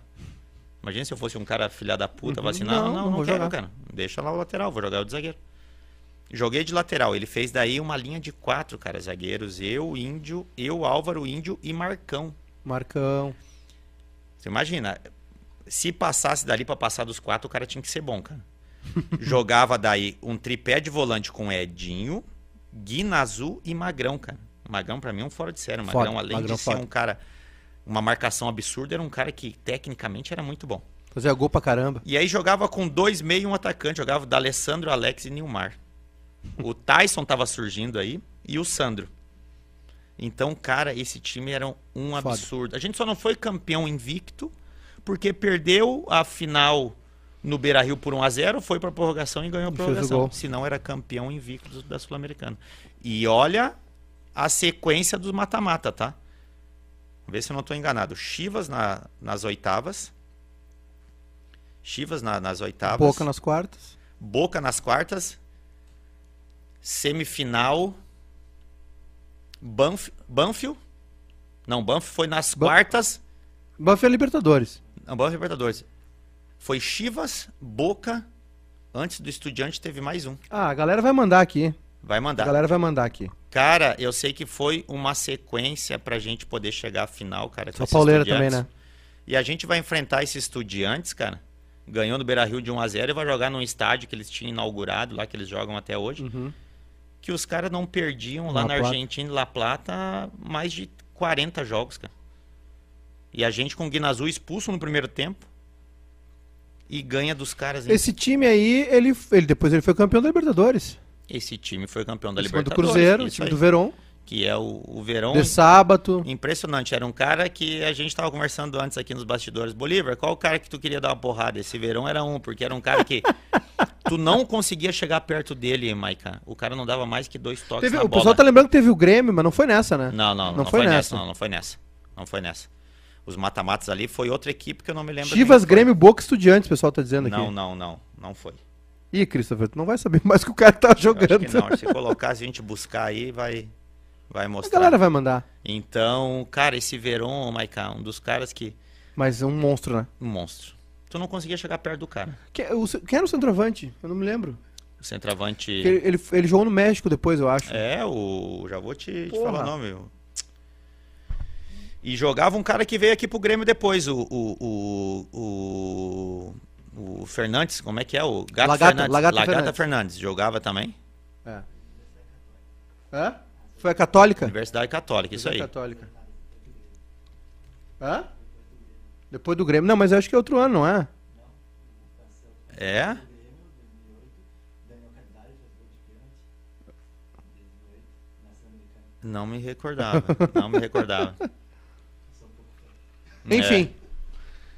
Imagina se eu fosse um cara filha da puta, Uhum. assim, Não, não, não, não quero, jogar. cara. Deixa lá o lateral, vou jogar o de zagueiro. Joguei de lateral. Ele fez daí uma linha de quatro, cara, zagueiros. Eu, Índio, eu, Álvaro, Índio e Marcão. Marcão. Você imagina, se passasse dali pra passar dos quatro, o cara tinha que ser bom, cara. Jogava daí um tripé de volante com Edinho, Guinazu e Magrão, cara. Magrão pra mim é um fora de série. Magrão, Foda, além Magrão de ser foda. um cara uma marcação absurda, era um cara que tecnicamente era muito bom. Fazia gol pra caramba. E aí jogava com dois meio e um atacante, jogava da Alessandro, Alex e Nilmar. O Tyson tava surgindo aí e o Sandro. Então, cara, esse time era um Foda. absurdo. A gente só não foi campeão invicto porque perdeu a final no Beira-Rio por 1 a 0, foi pra prorrogação e ganhou a prorrogação. gol. Senão era campeão invicto da Sul-Americana. E olha a sequência dos mata-mata, tá? Vê se eu não tô enganado. Chivas na- nas oitavas. Chivas na- nas oitavas. Boca nas quartas. Boca nas quartas. Semifinal. Banf, Banfield. Não, Banfield foi nas Ban- quartas. Banfield é Libertadores. Não, Banfield Libertadores. Foi Chivas, Boca. Antes do Estudiante teve mais um. Ah, a galera vai mandar aqui. Vai A mandar. galera vai mandar aqui. Cara, eu sei que foi uma sequência pra gente poder chegar à final, cara. esses Pauleira também, né? E a gente vai enfrentar esses estudiantes, cara. Ganhou no Beira Rio de 1x0 e vai jogar num estádio que eles tinham inaugurado, lá que eles jogam até hoje. Uhum. Que os caras não perdiam lá La na Plata. Argentina e La Plata mais de 40 jogos, cara. E a gente com o Guinazu expulso no primeiro tempo. E ganha dos caras. em- Esse time aí, ele, ele depois ele foi campeão da Libertadores. Esse time foi campeão da Em cima do Libertadores. Cruzeiro, isso time aí, do Verón. Que é o, o Verão. De sábado. Impressionante, era um cara que a gente tava conversando antes aqui nos bastidores. Bolívar, qual o cara que tu queria dar uma porrada? Esse verão era um, porque era um cara que tu não conseguia chegar perto dele, Maica. O cara não dava mais que dois toques Teve- na o bola. pessoal tá lembrando que teve o Grêmio, mas não foi nessa, né? Não, não, não, Não não foi foi, nessa. nessa. Não, não foi nessa. Não foi nessa. Os mata-matas ali foi outra equipe que eu não me lembro. Chivas. Grêmio, Boca, Estudiantes, o pessoal tá dizendo Não, aqui. não, não, não foi. Ih, Christopher, tu não vai saber mais que o cara tá jogando. não. Se colocar, se a gente buscar aí, vai, vai A mostrar. galera vai mandar. Então, cara, esse Verón, Maica, um dos caras que. Mas é um monstro, né? Um monstro. Tu não conseguia chegar perto do cara. Quem, o- quem era o centroavante? Eu não me lembro. O centroavante. Ele, ele, ele jogou no México depois, eu acho. É, o. Já vou te, te falar o nome. E jogava um cara que veio aqui pro Grêmio depois, o. O, o, o, o Fernandes, como é que é? O Gato Lagata- Fernandes. Lagata Lagata Fernandes. Fernandes. Jogava também. É. Hã? Foi a Católica? Universidade Católica, isso aí. Católica. Hã? Depois do Grêmio. Não, mas eu acho que é outro ano, não é? É? Não me recordava. Não me recordava. Enfim, É,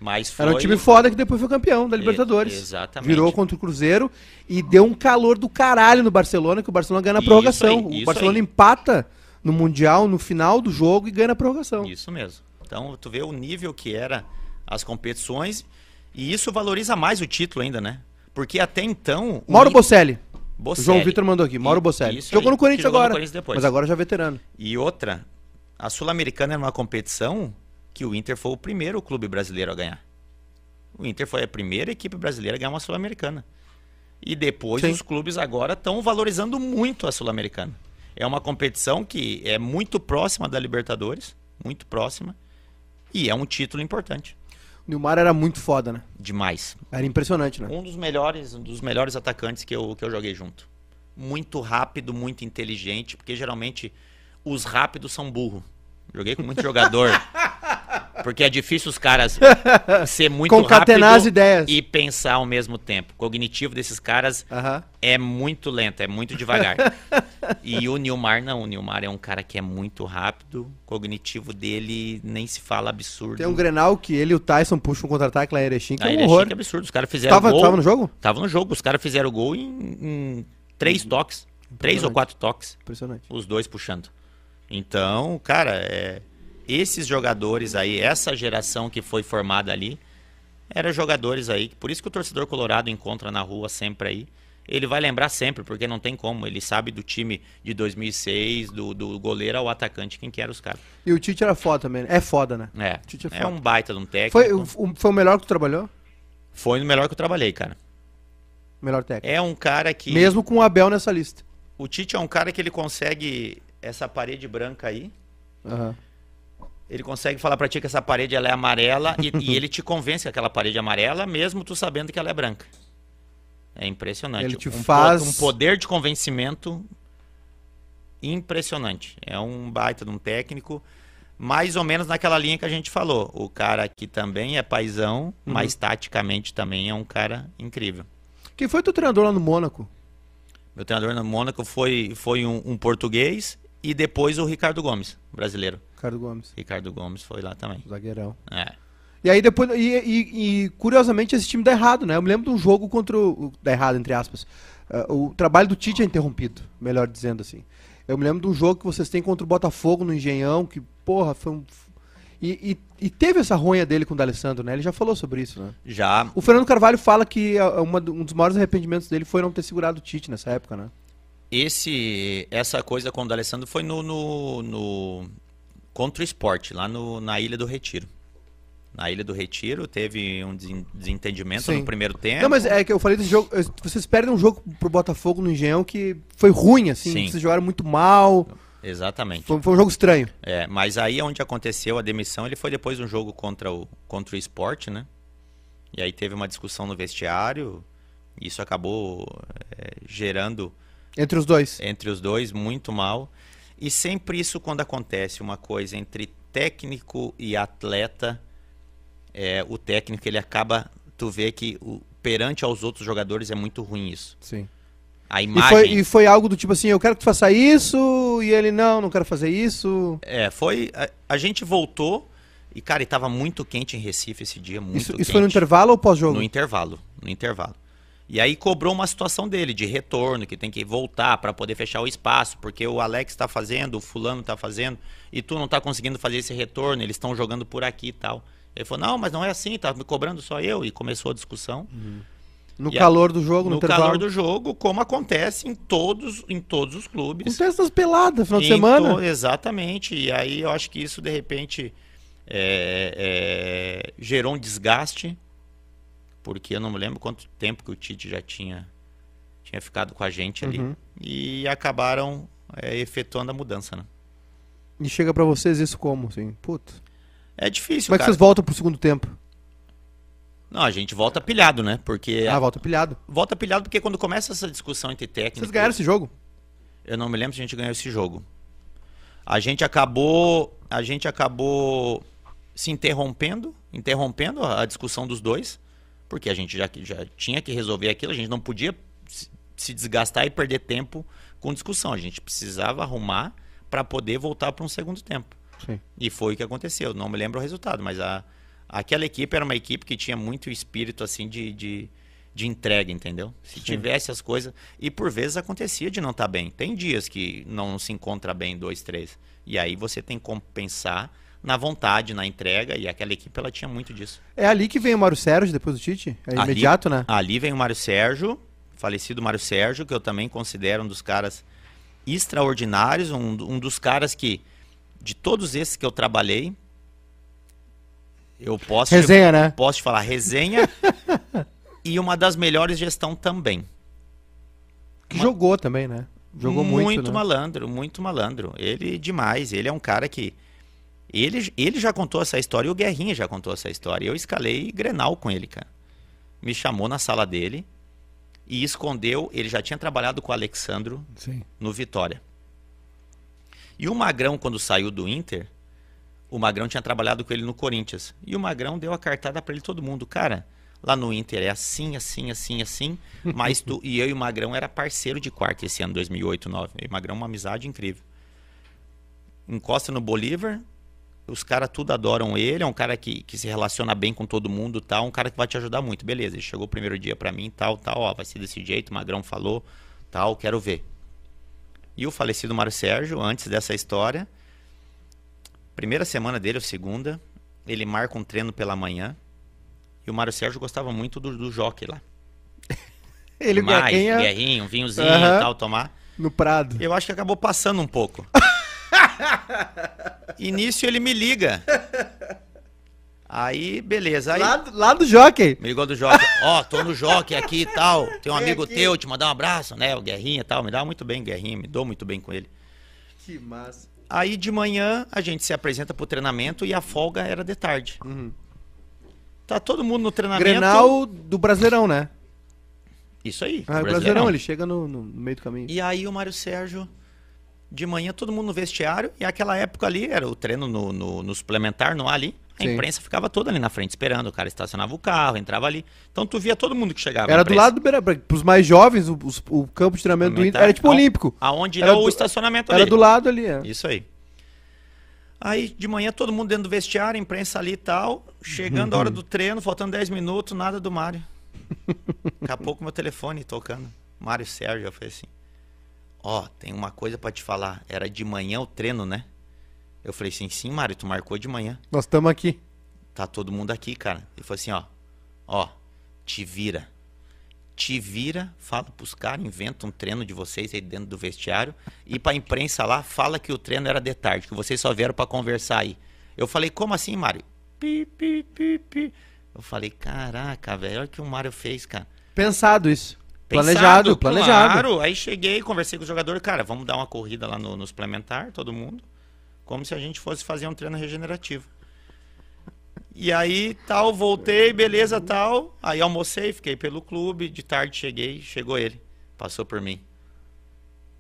mas foi. era um time foda que depois foi campeão da E- Libertadores. exatamente. Virou contra o Cruzeiro e deu um calor do caralho no Barcelona, que o Barcelona ganha na Isso prorrogação. aí, o Barcelona aí. empata no Mundial, no final do jogo e ganha na prorrogação. Isso mesmo. Então, tu vê o nível que era as competições e isso valoriza mais o título ainda, né? Porque até então. Mauro In- Bocelli. Bocelli. João Vitor mandou aqui. Mauro I- Bocelli. Jogou aí, no Corinthians jogou no agora. Corinthians depois. Mas agora já é veterano. E outra, a Sul-Americana era uma competição que o Inter foi o primeiro clube brasileiro a ganhar. O Inter foi a primeira equipe brasileira a ganhar uma Sul-Americana. E depois Sim. os clubes agora estão valorizando muito a Sul-Americana. É uma competição que é muito próxima da Libertadores, muito próxima, e é um título importante. O Nilmar era muito foda, né? Demais. Era impressionante, né? Um dos melhores, um dos melhores atacantes que eu, que eu joguei junto. Muito rápido, muito inteligente, porque geralmente os rápidos são burro. Joguei com muito jogador. Porque é difícil os caras ser muito Concatenar rápido as ideias. e pensar ao mesmo tempo. O cognitivo desses caras Aham. é muito lento, é muito devagar. e o Nilmar não, o Nilmar é um cara que é muito rápido, o cognitivo dele nem se fala absurdo. Tem um Grenal que ele e o Tyson puxam um contra-ataque lá em Erechim, que é um é horror. chique, absurdo. Os caras fizeram Tava, gol. tava no jogo? Tava no jogo. Os caras fizeram gol em, em três toques. Três ou quatro toques. Impressionante. Os dois puxando. Então, cara, é, esses jogadores aí, essa geração que foi formada ali, eram jogadores aí. Por isso que o torcedor colorado encontra na rua sempre aí. Ele vai lembrar sempre, porque não tem como. Ele sabe do time de 2006, do, do goleiro ao atacante, quem que era os caras. E o Tite era foda também. né? É foda, né? É, Tite é é foda. um baita de um técnico. Foi, o- o- foi o melhor que tu trabalhou? Foi no melhor que eu trabalhei, cara. Melhor técnico. É um cara que... Mesmo com o Abel nessa lista. O Tite é um cara que ele consegue essa parede branca aí. Aham. Ele consegue falar pra ti que essa parede ela é amarela e, e ele te convence que aquela parede é amarela, mesmo tu sabendo que ela é branca. É impressionante. Ele te um, faz- um poder de convencimento impressionante. É um baita de um técnico. mais ou menos naquela linha que a gente falou. O cara que também é paizão, Uhum. mas taticamente também é um cara incrível. Quem foi teu treinador lá no Mônaco? Meu treinador no Mônaco foi, foi um, um português e depois o Ricardo Gomes, brasileiro. Ricardo Gomes, Ricardo Gomes foi lá também. zagueirão. É. E aí depois. E, e- e, curiosamente esse time dá errado, né? Eu me lembro de um jogo contra o. Dá errado, entre aspas. Ah, o trabalho do Tite é interrompido, melhor dizendo assim. Eu me lembro de um jogo que vocês têm contra o Botafogo no Engenhão, que, porra, foi um. E, e- e teve essa ronha dele com o D'Alessandro, né? Ele já falou sobre isso, né? Já O Fernando Carvalho fala que ah, uma um dos maiores arrependimentos dele foi não ter segurado o Tite nessa época, né? Esse essa coisa com o D'Alessandro foi no, no, no contra o esporte, lá no, na Ilha do Retiro. Na Ilha do Retiro teve um desen- desentendimento Sim. no primeiro tempo. Não, mas é que eu falei desse jogo. Vocês perdem um jogo pro Botafogo no Engenhão que foi ruim, assim. Sim. Vocês jogaram muito mal. Exatamente. Foi, foi um jogo estranho. É, mas aí onde aconteceu a demissão, ele foi depois de um jogo contra o, contra o esporte, né? E aí teve uma discussão no vestiário, e isso acabou é, gerando Entre os dois. entre os dois muito mal. E sempre isso quando acontece uma coisa entre técnico e atleta, é, o técnico ele acaba, tu vê que o, perante aos outros jogadores é muito ruim isso. Sim. A E imagem foi, e foi algo do tipo assim, eu quero que tu faça isso, e ele, não, não quero fazer isso. É, foi. A, a gente voltou e, cara, e tava muito quente em Recife esse dia, muito Isso, quente. isso foi no intervalo ou pós-jogo? No intervalo, no intervalo. E aí cobrou uma situação dele de retorno, que tem que voltar para poder fechar o espaço, porque o Alex está fazendo, o fulano está fazendo, e tu não tá conseguindo fazer esse retorno, eles estão jogando por aqui e tal. Ele falou: "Não, mas não é assim, tá me cobrando só eu". E começou a discussão. No E a- calor do jogo, no, no intervalo. calor do jogo, como acontece em todos, em todos os clubes. Acontece das peladas, final de Em semana. to- Exatamente. E aí eu acho que isso, de repente, é, é, gerou um desgaste, porque eu não me lembro quanto tempo que o Tite já tinha, tinha ficado com a gente ali. Uhum. E acabaram é, efetuando a mudança, né? E chega pra vocês isso como, assim? Puta. É difícil, Como é que cara. vocês voltam pro segundo tempo? Não, a gente volta pilhado, né? Porque Ah, volta pilhado. volta pilhado porque quando começa essa discussão entre técnicos... Vocês ganharam esse jogo? Eu não me lembro se a gente ganhou esse jogo. A gente acabou, a gente acabou se interrompendo, interrompendo a discussão dos dois, porque a gente já, já tinha que resolver aquilo, a gente não podia se- desgastar e perder tempo com discussão. A gente precisava arrumar para poder voltar para um segundo tempo. Sim. E foi o que aconteceu. Não me lembro o resultado, mas a, aquela equipe era uma equipe que tinha muito espírito assim de, de, de entrega, entendeu? Se tivesse as coisas. E por vezes acontecia de não estar bem. Tem dias que não se encontra bem, dois, três. E aí você tem que compensar na vontade, na entrega. E aquela equipe ela tinha muito disso. É ali que vem o Mário Sérgio depois do Tite? É Ali- imediato, né? Ali vem o Mário Sérgio, falecido Mário Sérgio, que eu também considero um dos caras extraordinários, um, um dos caras que, de todos esses que eu trabalhei, eu posso, Resenha, né? posso te falar resenha e uma das melhores gestão também. Que jogou também, né? Jogou muito, né? malandro, muito malandro. Ele demais, ele é um cara que ele, ele já contou essa história e o Guerrinha já contou essa história. Eu escalei Grenal com ele, cara. Me chamou na sala dele e escondeu, ele já tinha trabalhado com o Alexandro Sim. no Vitória. E o Magrão, quando saiu do Inter, o Magrão tinha trabalhado com ele no Corinthians. E o Magrão deu a cartada pra ele todo mundo. Cara, lá no Inter é assim, assim, assim, assim. Mas tu, e eu e o Magrão era parceiro de quarto esse ano, 2008, 2009. Eu e o Magrão, uma amizade incrível. Encosta no Bolívar, os caras tudo adoram ele, é um cara que, que se relaciona bem com todo mundo tal, um cara que vai te ajudar muito. Beleza, ele chegou o primeiro dia pra mim, tal, tal, ó, vai ser desse jeito, o Magrão falou, tal, quero ver. E o falecido Mário Sérgio, antes dessa história, primeira semana dele, ou segunda, ele marca um treino pela manhã, e o Mário Sérgio gostava muito do, do jockey lá. Ele Mais, Guerrinha guerrinho, um vinhozinho e tal, tomar. no Prado. Eu acho que acabou passando um pouco. Início ele me liga. Aí, beleza. Aí, Lá, do- lá do Jockey. me ligou do Jockey. Ó, tô no Jockey aqui e tal. Tem um Vem amigo aqui. teu, te mandar um abraço, né? O Guerrinha e tal. Me dá muito bem, Guerrinha. Me dou muito bem com ele. Que massa. Aí de manhã a gente se apresenta pro treinamento e a folga era de tarde. Tá todo mundo no treinamento. Grenal do Brasileirão, né? Isso aí. Ah, o Brasileirão. Ele chega no- no meio do caminho. E aí o Mário Sérgio De manhã todo mundo no vestiário, e aquela época ali era o treino no, no, no suplementar, no ar ali. A Sim. imprensa ficava toda ali na frente esperando, o cara estacionava o carro, entrava ali. Então tu via todo mundo que chegava. a Era do lado do Beira Para os mais jovens, o, o campo de treinamento do Inter era tipo Aon- olímpico. Aonde Era era o do- estacionamento Era ali. do lado ali, é. Isso aí. Aí de manhã todo mundo dentro do vestiário, imprensa ali e tal. Chegando a hora do treino, faltando 10 minutos, nada do Mário. Daqui a pouco meu telefone tocando. Mário Sérgio, eu falei assim: Ó, tem uma coisa pra te falar. Era de manhã o treino, né? Eu falei assim: sim, Mário, tu marcou de manhã. Nós estamos aqui. Tá todo mundo aqui, cara. Ele falou assim: ó, ó, te vira. Te vira, fala pros caras, inventa um treino de vocês aí dentro do vestiário. E pra imprensa lá, fala que o treino era de tarde, que vocês só vieram pra conversar aí. Eu falei, como assim, Mário? Pi, pi, pi, pi. Eu falei, caraca, velho, olha o que o Mário fez, cara. Pensado isso. Pensado, planejado, planejado. Claro. Aí cheguei, conversei com o jogador, cara, vamos dar uma corrida lá no, no suplementar, todo mundo. Como se a gente fosse fazer um treino regenerativo. E aí, tal, voltei, beleza, tal. Aí almocei, fiquei pelo clube, de tarde cheguei, chegou ele. Passou por mim.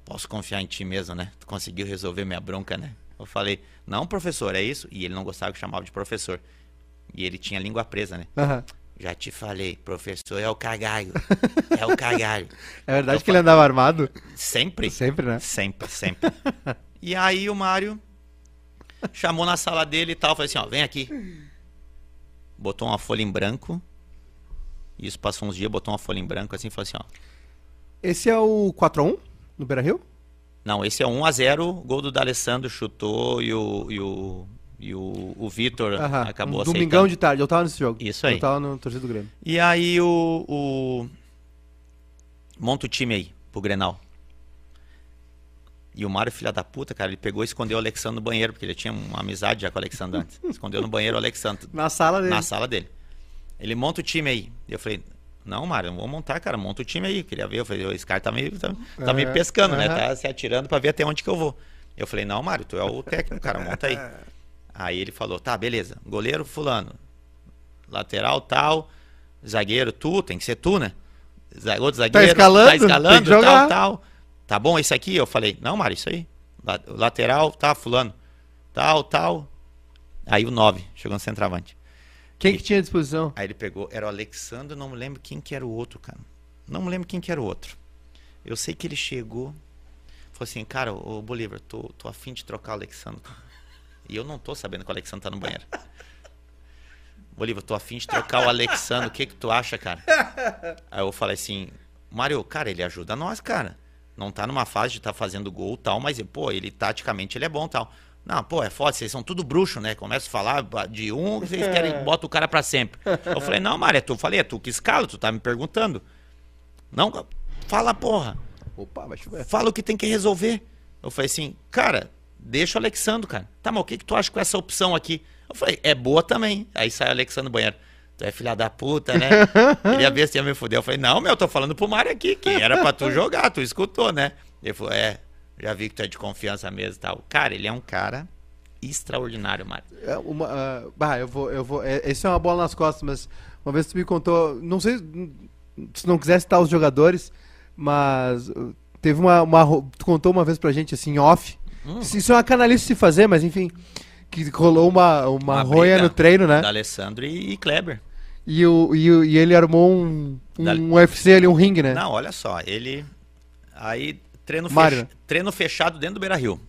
Posso confiar em ti mesmo, né? Tu conseguiu resolver minha bronca, né? Eu falei, não, professor, é isso? E ele não gostava que chamava de professor. E ele tinha a língua presa, né? Aham. Já te falei, professor é o cagalho. É o cagalho. É verdade que ele andava armado? Sempre? Sempre, né? Sempre, sempre. e aí o Mário chamou na sala dele e tal, falou assim, ó, vem aqui. Botou uma folha em branco. Isso passou uns dias, botou uma folha em branco assim e falou assim, ó. Esse é o 4x1 no Beira Rio? Não, esse é 1 a 0 gol do D'Alessandro chutou e o, e o, e o, o Vitor Aham. acabou um aceitando. domingão de tarde. Eu tava nesse jogo. Isso aí. Eu tava no torcida do Grêmio. E aí o, o. Monta o time aí, pro Grenal. E o Mário, filha da puta, cara, ele pegou e escondeu o Alexandre no banheiro, porque ele tinha uma amizade já com o Alexandre antes. Escondeu no banheiro o Alexandre, Na sala dele. na sala dele. Ele monta o time aí. E eu falei, não, Mário, não vou montar, cara, monta o time aí. Queria ver. Eu falei, esse cara tá me, tá, tá me Aham, pescando, né? Tá se atirando pra ver até onde que eu vou. Eu falei, não, Mário, tu é o técnico, cara, monta aí. Aí ele falou, tá, beleza. Goleiro fulano. Lateral tal. Zagueiro tu, tem que ser tu, né? Outro zagueiro. escalando, Tá tem que escalando, tal, tal. Tá bom esse aqui? Eu falei, não, Mário, isso aí. La- Lateral, tá, fulano. Tal, tal. Aí o 9, chegou no centroavante. Quem que tinha à disposição? Aí ele pegou, era o Alexandre, não me lembro quem que era o outro, cara. Não me lembro quem que era o outro. Eu sei que ele chegou, falou assim, cara, ô Bolívar, tô, tô afim de trocar o Alexandre. Cara." E eu não tô sabendo que o Alexandre tá no banheiro. Bolívar, tô afim de trocar o Alexandre, o que que tu acha, cara? Aí eu falei assim, Mário, cara, ele ajuda nós, cara. Não tá numa fase de tá fazendo gol e tal, mas, pô, ele taticamente ele é bom e tal. Não, pô, é foda, vocês são tudo bruxo, né? Começa a falar de um, vocês querem, bota o cara pra sempre. Eu falei, não, Mário, é tu, eu falei, é tu que escala, tu tá me perguntando. Não, fala, porra. Opa, vai chover. Fala o que tem que resolver. Eu falei assim, cara, deixa o Alexandre, cara. Tá, mas o que, que tu acha com essa opção aqui? Eu falei, é boa também. Aí sai o Alexandre do banheiro. Tu é filha da puta, né? Queria ver se ia me fuder. Eu falei, não, meu, eu tô falando pro Mário aqui, que era pra tu jogar, tu escutou, né? Ele falou, é, já vi que tu é de confiança mesmo e tal. Cara, ele é um cara extraordinário, Mário. É uma, ah, bah, eu vou, eu vou. É, esse é uma bola nas costas, mas uma vez tu me contou, não sei se não quiser citar os jogadores, mas uh, teve uma, uma tu contou uma vez pra gente assim off. Hum. Isso é uma canalice se fazer, mas enfim, que rolou uma uma, Uma roia no treino, né? Da Alessandro e, e Kleber. E, o, e, o- e ele armou um, um Da- UFC ali, um ringue, né? Não, olha só, ele. Aí, treino, fech- treino fechado dentro do Beira Rio.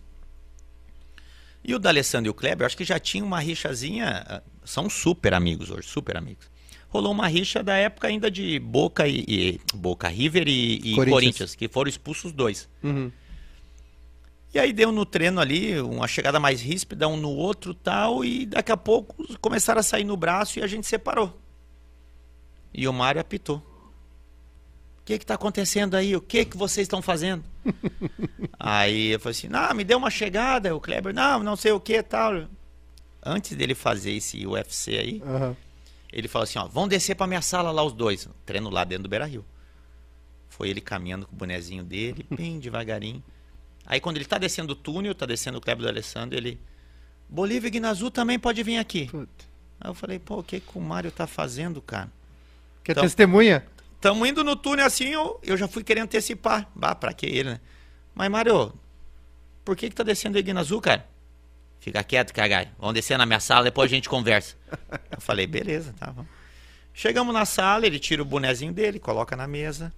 E o D'Alessandro e o Kleber, acho que já tinham uma rixazinha. ah, São super amigos hoje, super amigos. Rolou uma rixa da época ainda de Boca e. e- Boca River e, e Corinthians. Corinthians. que foram expulsos os dois. Uhum. E aí deu no treino ali, uma chegada mais ríspida, um no outro tal, e daqui a pouco começaram a sair no braço e a gente separou. E o Mário apitou. O que que tá acontecendo aí? O que que vocês estão fazendo? aí eu falei assim, não, me deu uma chegada, o Kleber, não, não sei o que tal. Antes dele fazer esse UFC aí, Aham. ele falou assim, ó, vão descer pra minha sala lá os dois. Treino lá dentro do Beira Rio. Foi ele caminhando com o bonezinho dele, bem devagarinho. Aí quando ele tá descendo o túnel, tá descendo o Kleber do Alessandro, ele. Bolívia e Guinazu também pode vir aqui. Puta. Aí eu falei, pô, o que, que o Mário tá fazendo, cara? Que Então- testemunha? Tamo indo no túnel assim, eu, eu já fui querendo antecipar. Bah, pra que ele, né? Mas, Mário, por que que tá descendo aí azul, cara? Fica quieto, cagai. Vamos descer na minha sala, depois a gente conversa. Eu falei, beleza, tá bom. Chegamos na sala, ele tira o bonezinho dele, coloca na mesa.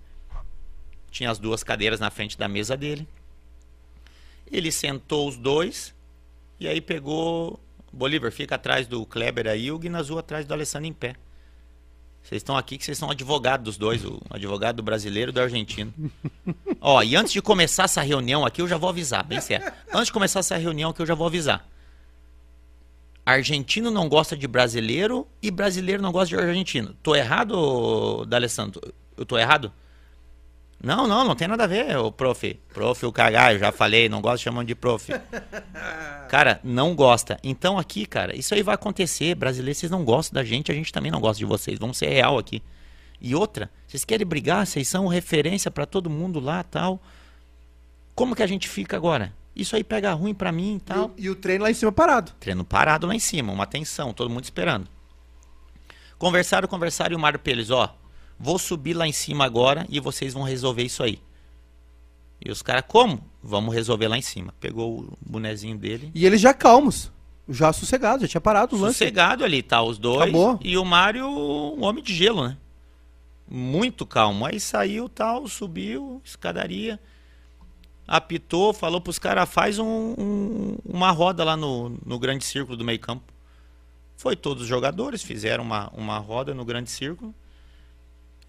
Tinha as duas cadeiras na frente da mesa dele. Ele sentou os dois e aí pegou. Bolívar, fica atrás do Kleber aí, o Guinazu atrás do Alessandro em pé. Vocês estão aqui que vocês são advogados dos dois, o advogado do brasileiro e do argentino. Ó, e antes de começar essa reunião aqui, eu já vou avisar, bem sério. Antes de começar essa reunião aqui, eu já vou avisar. Argentino não gosta de brasileiro e brasileiro não gosta de argentino. Tô errado, D'Alessandro? Eu tô errado? Não, não, não tem nada a ver, o prof. Prof, o cagar, já falei, não gosto chamar de prof. Cara, não gosta. Então aqui, cara, isso aí vai acontecer. Brasileiros, vocês não gostam da gente, a gente também não gosta de vocês. Vamos ser real aqui. E outra, vocês querem brigar, vocês são referência para todo mundo lá tal. Como que a gente fica agora? Isso aí pega ruim para mim e tal. E, e, o treino lá em cima parado. Treino parado lá em cima, uma tensão, todo mundo esperando. Conversaram, conversaram e o Mário Peles, ó, Vou subir lá em cima agora e vocês vão resolver isso aí. E os caras, como? Vamos resolver lá em cima. Pegou o bonezinho dele. E eles já calmos. Já sossegado, já tinha parado o lance. Sossegado ali, tá? Os dois. Acabou. E o Mário, um homem de gelo, né? Muito calmo. Aí saiu tal, subiu, escadaria. Apitou, falou pros caras, faz um, um, uma roda lá no, no grande círculo do meio campo. Foi todos os jogadores, fizeram uma, uma roda no grande círculo.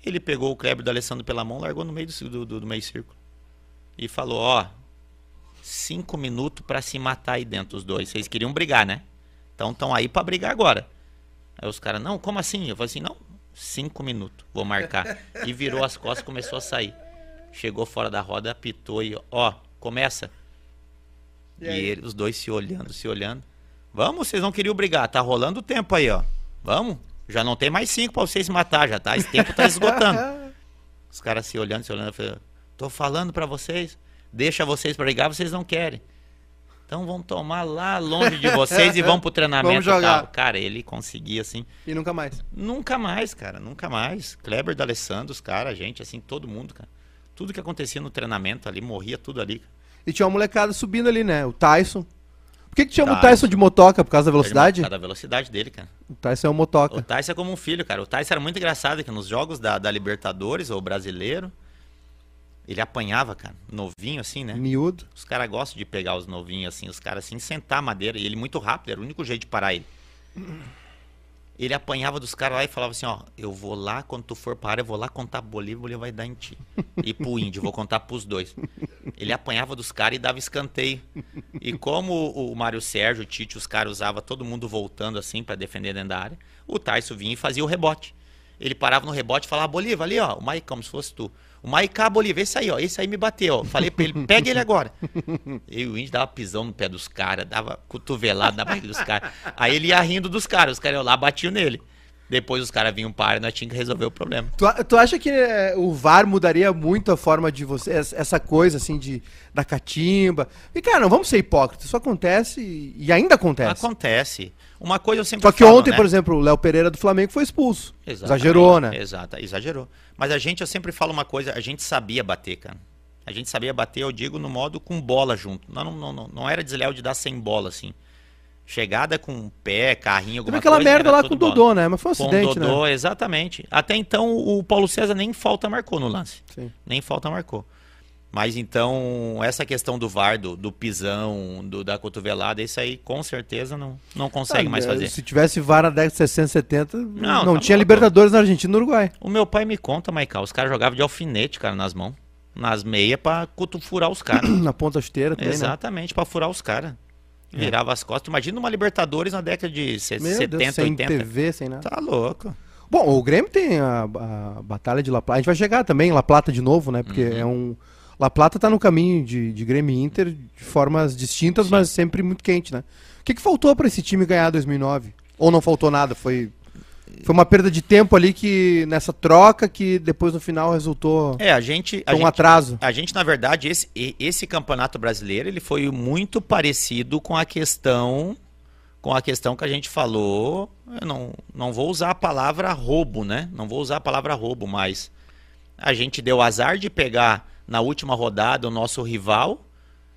Ele pegou o Kleber do Alessandro pela mão, largou no meio do, do, do meio círculo. E falou, ó, cinco minutos para se matar aí dentro os dois. Vocês queriam brigar, né? Então estão aí para brigar agora. Aí os caras, não, como assim? Eu falei assim, não, cinco minutos, vou marcar. E virou as costas começou a sair. Chegou fora da roda, apitou e, ó, começa. E, e ele, os dois se olhando, se olhando. Vamos, vocês não queriam brigar, tá rolando o tempo aí, ó. Vamos. Já não tem mais cinco para vocês se matar, já tá. Esse tempo tá esgotando. Os caras se olhando, se olhando, eu falei, tô falando para vocês, deixa vocês brigar, vocês não querem. Então vamos tomar lá longe de vocês e vamos pro treinamento jogar. Tal. Cara, ele conseguia assim. E nunca mais. Nunca mais, cara, nunca mais. Kleber D'Alessandro, os caras, gente, assim, todo mundo, cara. Tudo que acontecia no treinamento ali, morria tudo ali. E tinha uma molecada subindo ali, né? O Tyson. Por que, que chama Tyson. o Tyson de motoca? Por causa da velocidade? Por causa da velocidade dele, cara. O Tyson é um motoca. O Tyson é como um filho, cara. O Tyson era muito engraçado que nos jogos da, da Libertadores ou brasileiro, ele apanhava, cara, novinho assim, né? Miúdo. Os caras gostam de pegar os novinhos assim, os caras assim, sentar a madeira. E ele muito rápido, era o único jeito de parar ele ele apanhava dos caras lá e falava assim, ó, eu vou lá, quando tu for para eu vou lá contar Bolívia, Bolívia vai dar em ti. E pro índio, vou contar pros dois. Ele apanhava dos caras e dava escanteio. E como o, Mário Sérgio, o Tite, os caras usavam todo mundo voltando assim para defender dentro da área, o Tyson vinha e fazia o rebote. Ele parava no rebote e falava, Bolívia, ali ó, o Mike, como se fosse tu. O Maiká Bolívar, esse aí, ó. Esse aí me bateu, ó. Falei pra ele, pega ele agora. E o índio dava pisão no pé dos caras, dava cotovelado na barriga dos caras. Aí ele ia rindo dos caras, os caras iam lá, batiam nele. Depois os caras vinham para e nós tínhamos que resolver o problema. Tu, tu acha que é, o VAR mudaria muito a forma de você, essa coisa assim de da catimba? E cara, não vamos ser hipócritas, isso acontece e ainda acontece. Acontece. Uma coisa eu sempre Só que falo, ontem, né? por exemplo, o Léo Pereira do Flamengo foi expulso. Exatamente, exagerou, né? Exato, exagerou. Mas a gente, eu sempre falo uma coisa, a gente sabia bater, cara. A gente sabia bater, eu digo, no modo com bola junto. Não, não, não, não era desleal de dar sem bola, assim. Chegada com pé, carrinho, alguma Teve aquela coisa, merda lá com o Dodô, né? Mas foi um acidente, com o Dodô, né? exatamente. Até então, o Paulo César nem falta marcou no lance. Sim. Nem falta marcou. Mas então, essa questão do VAR, do, do pisão, do, da cotovelada, isso aí com certeza não, não consegue ah, mais fazer. Se tivesse VAR na década de 60, 70, não, não tá tinha Libertadores na Argentina e no Uruguai. O meu pai me conta, Maical, os caras jogavam de alfinete, cara, nas mãos. Nas meias pra furar os caras. na ponta esteira também, né? Exatamente, né? pra furar os caras. É. Virava as costas. Imagina uma Libertadores na década de meu 70, Deus, sem 80. Sem TV, sem nada. Tá louco. Bom, o Grêmio tem a, a Batalha de La Plata. A gente vai chegar também em La Plata de novo, né? Porque uhum. é um La Plata está no caminho de, de Grêmio e Inter de formas distintas, Sim. mas sempre muito quente, né? O que, que faltou para esse time ganhar 2009? Ou não faltou nada? Foi foi uma perda de tempo ali que nessa troca que depois no final resultou é a gente a um gente, atraso. A gente na verdade esse esse campeonato brasileiro ele foi muito parecido com a questão com a questão que a gente falou. Eu não não vou usar a palavra roubo né? Não vou usar a palavra roubo mas a gente deu azar de pegar na última rodada o nosso rival,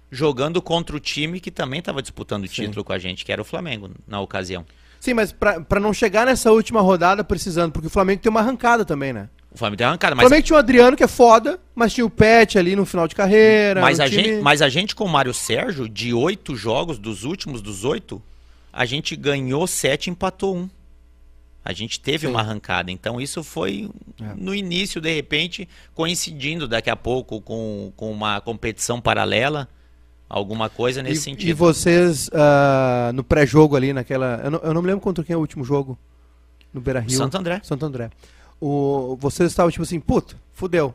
jogando contra o time que também estava disputando o título com a gente, que era o Flamengo na ocasião. Sim, mas pra, pra não chegar nessa última rodada precisando, porque o Flamengo tem uma arrancada também, né? O Flamengo tem arrancada, O mas, Flamengo tinha o Adriano, que é foda, mas tinha o Pet ali no final de carreira. mas, a time- gente, mas a gente com o Mário Sérgio, de oito jogos, dos últimos dos oito, a gente ganhou sete e empatou um. A gente teve Sim. uma arrancada. Então isso foi É. no início, de repente, coincidindo daqui a pouco com, com uma competição paralela, alguma coisa nesse e, sentido. E vocês, ah, no pré-jogo ali, naquela. Eu não, eu não me lembro contra quem é o último jogo. No Beira Rio. Santo André. Santo André. O, vocês estavam tipo assim, puta, fudeu.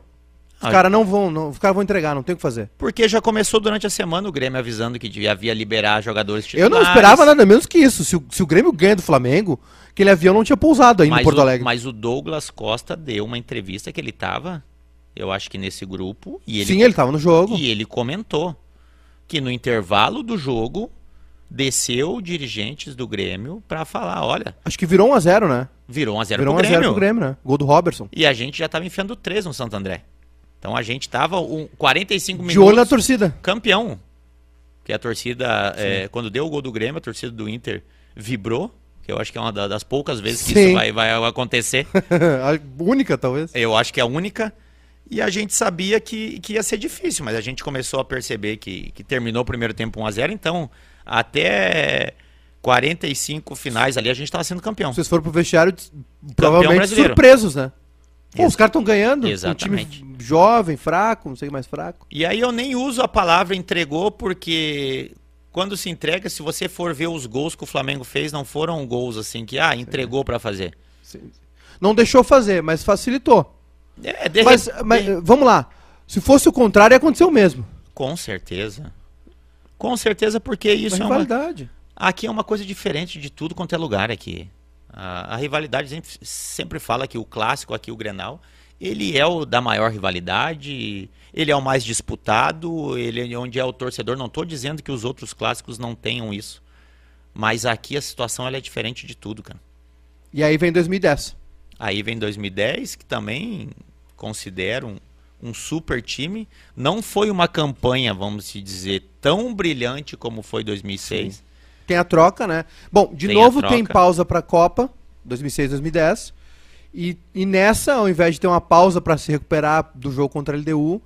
Os Ah, caras não vão, não, os caras vão entregar, não tem o que fazer. Porque já começou durante a semana o Grêmio avisando que devia havia liberar jogadores Eu titulares. não esperava nada menos que isso. Se o, se o Grêmio ganha do Flamengo, aquele avião não tinha pousado aí mas no Porto o, Alegre. Mas o Douglas Costa deu uma entrevista que ele tava, eu acho que nesse grupo, e ele, Sim, ele tava no jogo. e ele comentou que no intervalo do jogo desceu dirigentes do Grêmio pra falar, olha, Acho que virou 1x0, né? virou 1 a 0 Virou pro 1x0 Grêmio. pro Grêmio, né? Gol do Robertson. E a gente já tava enfiando três no Santo André. Então a gente tava um 45 De olho na minutos torcida. campeão. Que a torcida, é, quando deu o gol do Grêmio, a torcida do Inter vibrou. Que eu acho que é uma da- das poucas vezes que Sim. isso vai, vai acontecer. a única, talvez. Eu acho que é a única. E a gente sabia que, que ia ser difícil, mas a gente começou a perceber que, que terminou o primeiro tempo 1x0. Então, até 45 finais ali, a gente estava sendo campeão. Vocês foram pro vestiário provavelmente brasileiro. surpresos, né? Pô, os caras estão ganhando. Exatamente. Um time jovem, fraco, não sei mais fraco. E aí eu nem uso a palavra entregou, porque quando se entrega, se você for ver os gols que o Flamengo fez, não foram gols assim que, ah, entregou para fazer. Sim. Não deixou fazer, mas facilitou. É, de Mas, repente- mas, vamos lá. Se fosse o contrário, ia acontecer o mesmo. Com certeza. Com certeza, porque isso Uma é uma, rivalidade. Aqui é uma coisa diferente de tudo quanto é lugar aqui. A, a rivalidade sempre, sempre fala que o clássico aqui, o Grenal, ele é o da maior rivalidade, ele é o mais disputado, ele é onde é o torcedor. Não estou dizendo que os outros clássicos não tenham isso. Mas aqui a situação é diferente de tudo, cara. E aí vem 2010. Aí vem 2010, que também considero um, um super time. Não foi uma campanha, vamos se dizer, tão brilhante como foi 2006. Tem a troca, né? Bom, de Tem a novo tem pausa pra Copa, 2006, 2010. E, e nessa, ao invés de ter uma pausa pra se recuperar do jogo contra a LDU,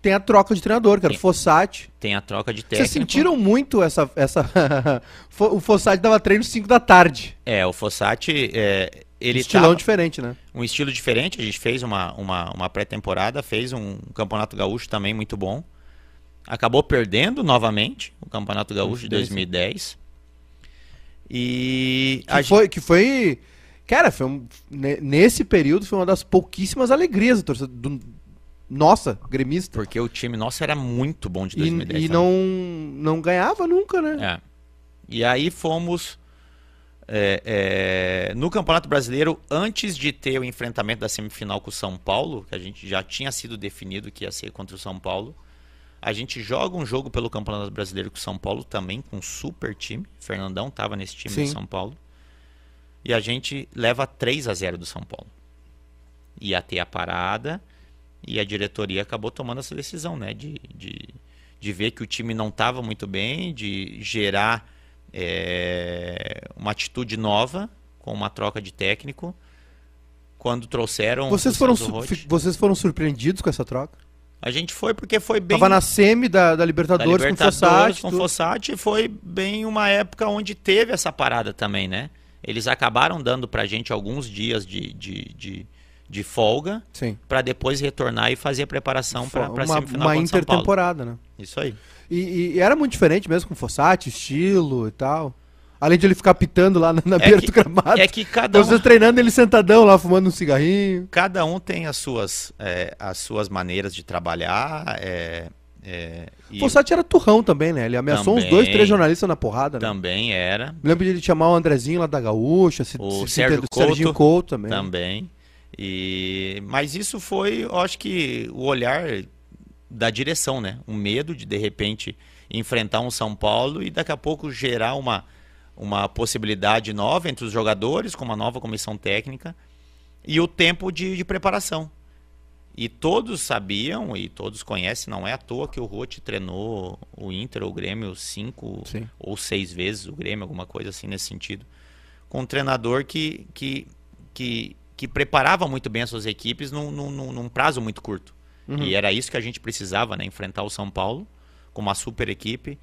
tem a troca de treinador, que era o Tem. Fossati. Tem a troca de técnico. Vocês sentiram muito essa. essa o Fossati dava treino 5 da tarde. É, o Fossati, é, ele Estilão tava- diferente, né? um estilo diferente. A gente fez uma, uma, uma pré-temporada, fez um campeonato gaúcho também muito bom. Acabou perdendo novamente o campeonato gaúcho de Coincidência. 2010. E Que gente- foi, que foi. Cara, foi um- ne- nesse período foi uma das pouquíssimas alegrias do torcedor. Do, nossa, gremista. porque o time nosso era muito bom de E, 2010. e também. não, não ganhava nunca, né? É. E aí fomos é, é, no Campeonato Brasileiro, antes de ter o enfrentamento da semifinal com o São Paulo, que a gente já tinha sido definido que ia ser contra o São Paulo. A gente joga um jogo pelo Campeonato Brasileiro com o São Paulo também, com um super time. Fernandão estava nesse time Sim. do São Paulo. E a gente leva 3 a 0 do São Paulo. Ia ter a parada e a diretoria acabou tomando essa decisão, né? De, de, de ver que o time não estava muito bem, de gerar é, uma atitude nova com uma troca de técnico. Quando trouxeram Vocês foram, vocês foram surpreendidos com essa troca? A gente foi porque foi bem Tava na semi da, da da Libertadores, Libertadores com Fossati. com. Fossati foi bem uma época onde teve essa parada também, né? Eles acabaram dando pra gente alguns dias de, de, de, de folga pra depois retornar e fazer a preparação pra, pra uma semifinal uma Paulo. intertemporada, né? Isso aí. E, e era muito diferente mesmo com o Fossati, estilo e tal. Além de ele ficar pitando lá na, na É beira que- do gramado. É que cada um, Vocês treinando ele sentadão lá, fumando um cigarrinho. cada um tem as suas, é, as suas maneiras de trabalhar. É, é, e O Fossati era turrão também, né? Ele ameaçou uns Também. dois, três jornalistas na porrada, né? também era. Me lembro de ele chamar o Andrezinho lá da Gaúcha, se, O se- Sérgio Serginho Couto Couto também. Também. E, mas isso foi, eu acho que o olhar da direção, né? O medo de de repente enfrentar um São Paulo e daqui a pouco gerar uma, uma possibilidade nova entre os jogadores, com uma nova comissão técnica e o tempo de, de preparação. E todos sabiam e todos conhecem, não é à toa que o Rote treinou o Inter ou o Grêmio cinco Sim. ou seis vezes, o Grêmio, alguma coisa assim nesse sentido. Com um treinador que, que, que, que preparava muito bem as suas equipes num, num, num prazo muito curto. E era isso que a gente precisava, né? Enfrentar o São Paulo com uma super equipe,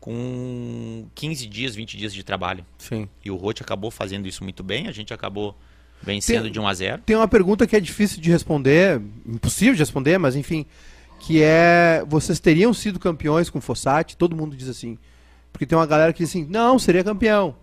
com 15 dias, 20 dias de trabalho. Sim. E o Rote acabou fazendo isso muito bem, a gente acabou vencendo Tem- de 1 a 0 Tem uma pergunta que é difícil de responder, impossível de responder, mas enfim, que é vocês teriam sido campeões com o Fossati? Todo mundo diz assim. Porque tem uma galera que diz assim: "Não, seria campeão".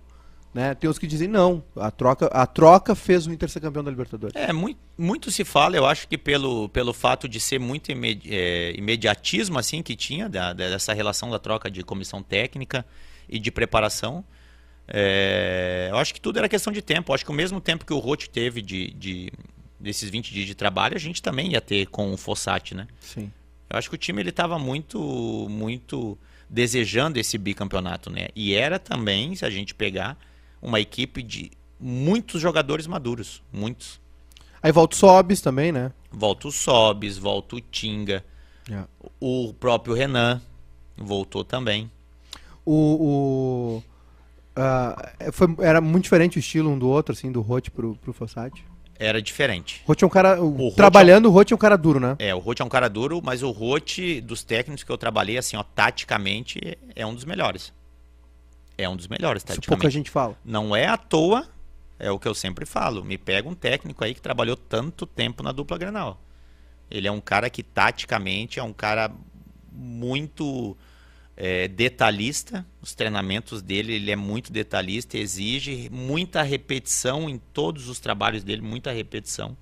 Né? Tem os que dizem: "Não, a troca, a troca fez o Inter ser campeão da Libertadores". É, muito, muito se fala, eu acho que pelo, pelo fato de ser muito imedi- é, imediatismo assim que tinha, da- dessa relação da troca de comissão técnica e de preparação, é, eu acho que tudo era questão de tempo. Eu acho que o mesmo tempo que o Rote teve de, de- desses 20 dias de trabalho, a gente também ia ter com o Fossati, né? Sim. Eu acho que o time ele estava muito, muito desejando esse bicampeonato, né? E era também, se a gente pegar, uma equipe de muitos jogadores maduros, muitos. Aí volta o Sobis também, né? Volta o Sobis, volta o Tinga, o próprio Renan voltou também. O, o é, foi, era muito diferente o estilo um do outro, assim, do Rote pro, pro Fossati. Era diferente. Rote é um cara. o- Roth trabalhando, o Rote é um cara duro, né? É, o Rote é um cara duro, mas o Rote, dos técnicos que eu trabalhei, assim, ó, taticamente, é um dos melhores. É um dos melhores, Isso taticamente. pouca gente fala. Não é à toa, é o que eu sempre falo. Me pega um técnico aí que trabalhou tanto tempo na dupla Grenal. Ele é um cara que taticamente é um cara muito é, detalhista. Os treinamentos dele, ele é muito detalhista, exige muita repetição em todos os trabalhos dele, muita repetição.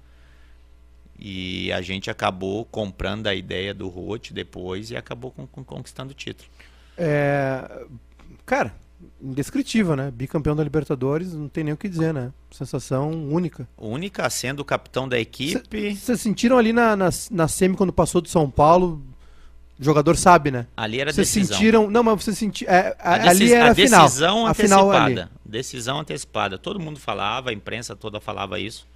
E a gente acabou comprando a ideia do Roth depois e acabou com- com- conquistando o título. É, cara, indescritível, né? Bicampeão da Libertadores, não tem nem o que dizer, né? Sensação única. Única sendo o capitão da equipe. Vocês sentiram ali na, na, na semi quando passou do São Paulo? O jogador sabe, né? Ali era Vocês decisão. sentiram. Não, mas vocês sentiram. É, a- A, ali era a a final. decisão a final antecipada. Decisão antecipada. Todo mundo falava, a imprensa toda falava isso.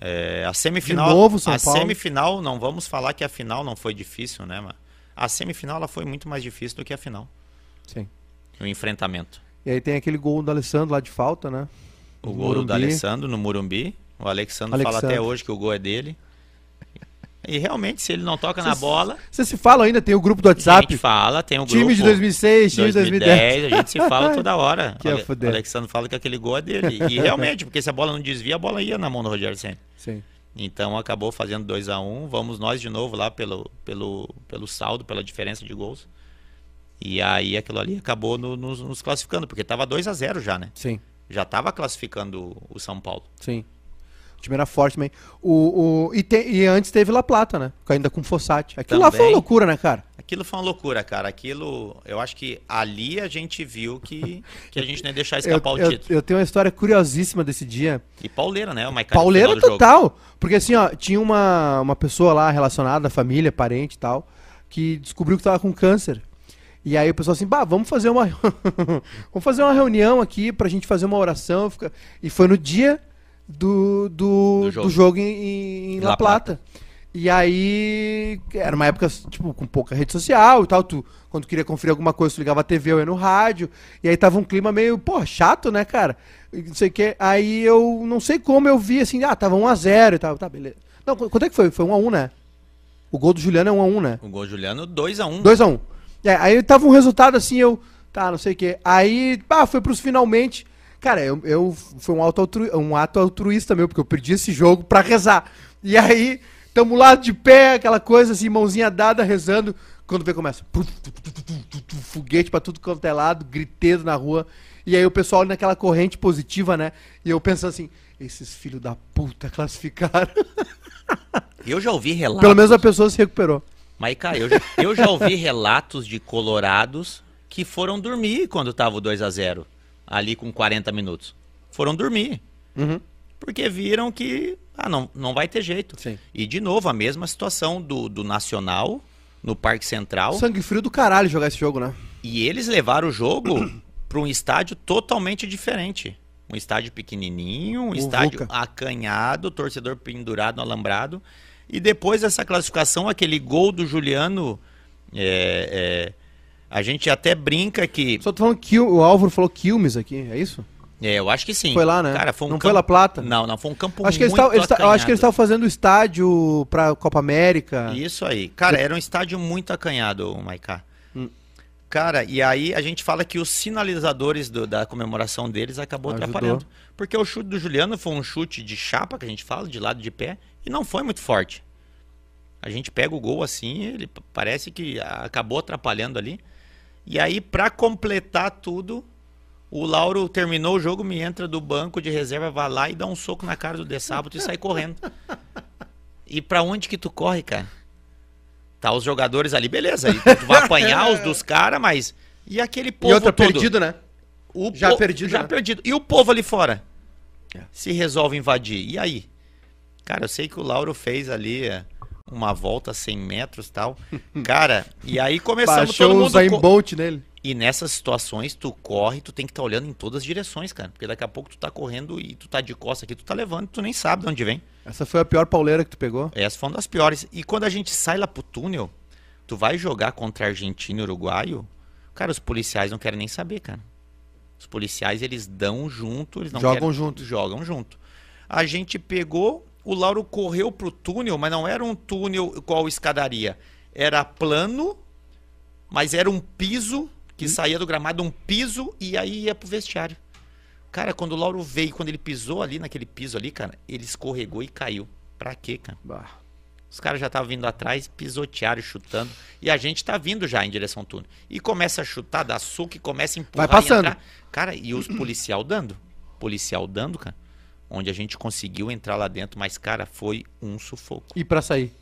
É, a semifinal, De novo, São a Paulo. semifinal, não vamos falar que a final não foi difícil, né, mano? A semifinal ela foi muito mais difícil do que a final, Sim. O enfrentamento. E aí tem aquele gol do Alessandro lá de falta, né? O No gol Morumbi. do Alessandro no Murumbi. O Alexandre, fala Alexandre. até hoje que o gol é dele. E realmente, se ele não toca na Vocês- bola, Vocês se falam ainda? Tem o grupo do a WhatsApp. gente fala, tem o grupo. Time de 2006, time de 2010. 2010, a gente se fala toda hora. Que o é Ale- o Alexandre fala que aquele gol é dele. E realmente, porque se a bola não desvia, a bola ia na mão do Rogério Senna. Sim. Então acabou fazendo 2 a 1 Vamos nós de novo lá pelo, pelo, pelo saldo, pela diferença de gols. E aí aquilo ali acabou no- nos, nos classificando, porque tava 2 a 0 já, né? Sim. Já tava classificando o São Paulo. Sim. O time era forte também. O, o, e, te- e antes teve La Plata, né? Ainda com Fossati. Aquilo lá foi uma Também. loucura, né, cara? Aquilo foi uma loucura, cara. Aquilo, eu acho que ali a gente viu que, que a gente não ia deixar escapar eu, o eu- título. eu tenho uma história curiosíssima desse dia. E pauleira, né? O Maicon Pauleira total. Porque assim, ó, tinha uma, uma pessoa lá relacionada, família, parente e tal, que descobriu que tava com câncer. E aí o pessoal assim, bah, vamos fazer uma vamos fazer uma reunião aqui pra gente fazer uma oração. fica- E foi no dia do, do, Do do jogo. jogo, em, em La, La Plata. E aí, era uma época, tipo, com pouca rede social e tal. Tu, quando queria conferir alguma coisa, tu ligava a TV ou ia no rádio. E aí tava um clima meio, pô, chato, né, cara? Não sei o que. Aí eu não sei como eu vi assim, ah, tava 1x0 e tal. Tá, beleza. Não, qu- quanto é que foi? Foi 1x1, né? O gol do Juliano é 1x1, né? O gol Juliano 2 a 1 2x1. É, aí tava um resultado assim, eu. Tá, não sei o que. Aí, pá, foi pros finalmente. Cara, eu, eu foi um, auto altru, um ato altruísta meu, porque eu perdi esse jogo pra rezar. E aí, tamo lá de pé, aquela coisa assim, mãozinha dada, rezando. Quando vê, começa. Foguete pra tudo quanto é lado, griteiro na rua. E aí o pessoal naquela corrente positiva, né? E eu pensando assim, esses filhos da puta classificaram. Eu já ouvi relatos. Pelo menos a pessoa se recuperou. Mas, cara, eu já, eu já ouvi relatos de colorados que foram dormir quando tava o 2 a 0 ali com 40 minutos. Foram dormir. Uhum. Porque viram que ah, não, não vai ter jeito. Sim. E, de novo, a mesma situação do, do Nacional no Parque Central. Sangue frio do caralho jogar esse jogo, né? E eles levaram o jogo para um estádio totalmente diferente. Um estádio pequenininho, um O estádio acanhado, torcedor pendurado no alambrado. E depois dessa classificação, aquele gol do Juliano, é, é, a gente até brinca que. Só tô falando que o Álvaro falou Quilmes aqui, é isso? É, eu acho que sim. Foi lá, né? Cara, foi um não campo... foi La Plata? Não, não, foi um campo acho que muito tavam, Eu acho que eles estavam fazendo o estádio pra Copa América. Isso aí. Cara, era um estádio muito acanhado, Maiká. Cara, e aí a gente fala que os sinalizadores do- da comemoração deles acabou Ajudou. atrapalhando. Porque o chute do Juliano foi um chute de chapa, que a gente fala, de lado de pé, e não foi muito forte. A gente pega o gol assim, ele parece que acabou atrapalhando ali. E aí, pra completar tudo, o Lauro terminou o jogo, me entra do banco de reserva, vai lá e dá um soco na cara do De Sábado e sai correndo. E pra onde que tu corre, cara? Tá os jogadores ali, beleza. aí tu vai apanhar os dos caras, mas. E aquele povo e outra todo? perdido, né? O Já po- perdido, Já né? perdido. E o povo ali fora? É. Se resolve invadir. E aí? Cara, eu sei que o Lauro fez ali é, uma volta 100 metros e tal. Cara, e aí começamos Baixou todo o mundo... Zayn co- Bolt nele. E nessas situações, tu corre, tu tem que estar olhando em todas as direções, cara. Porque daqui a pouco tu tá correndo e tu tá de costa aqui, tu tá levando, tu nem sabe de onde vem. Essa foi a pior pauleira que tu pegou. Essas foram das piores. E quando a gente sai lá pro túnel, tu vai jogar contra argentino e uruguaio, cara, os policiais não querem nem saber, cara. Os policiais, eles dão junto, eles não Jogam querem- junto. Jogam junto. A gente pegou, o Lauro correu pro túnel, mas não era um túnel qual escadaria. Era plano, mas era um piso que saía do gramado, um piso, e aí ia pro vestiário. Cara, quando o Lauro veio, quando ele pisou ali naquele piso ali, cara, ele escorregou e caiu. Pra quê, cara? Bah. Os caras já estavam vindo atrás, pisotearam, chutando. E a gente tá vindo já em direção ao túnel. E começa a chutar, dá suco e começa a empurrar Vai passando. e. Cara, e os policial dando. Policial dando, cara. Onde a gente conseguiu entrar lá dentro, mas, cara, foi um sufoco. E pra sair?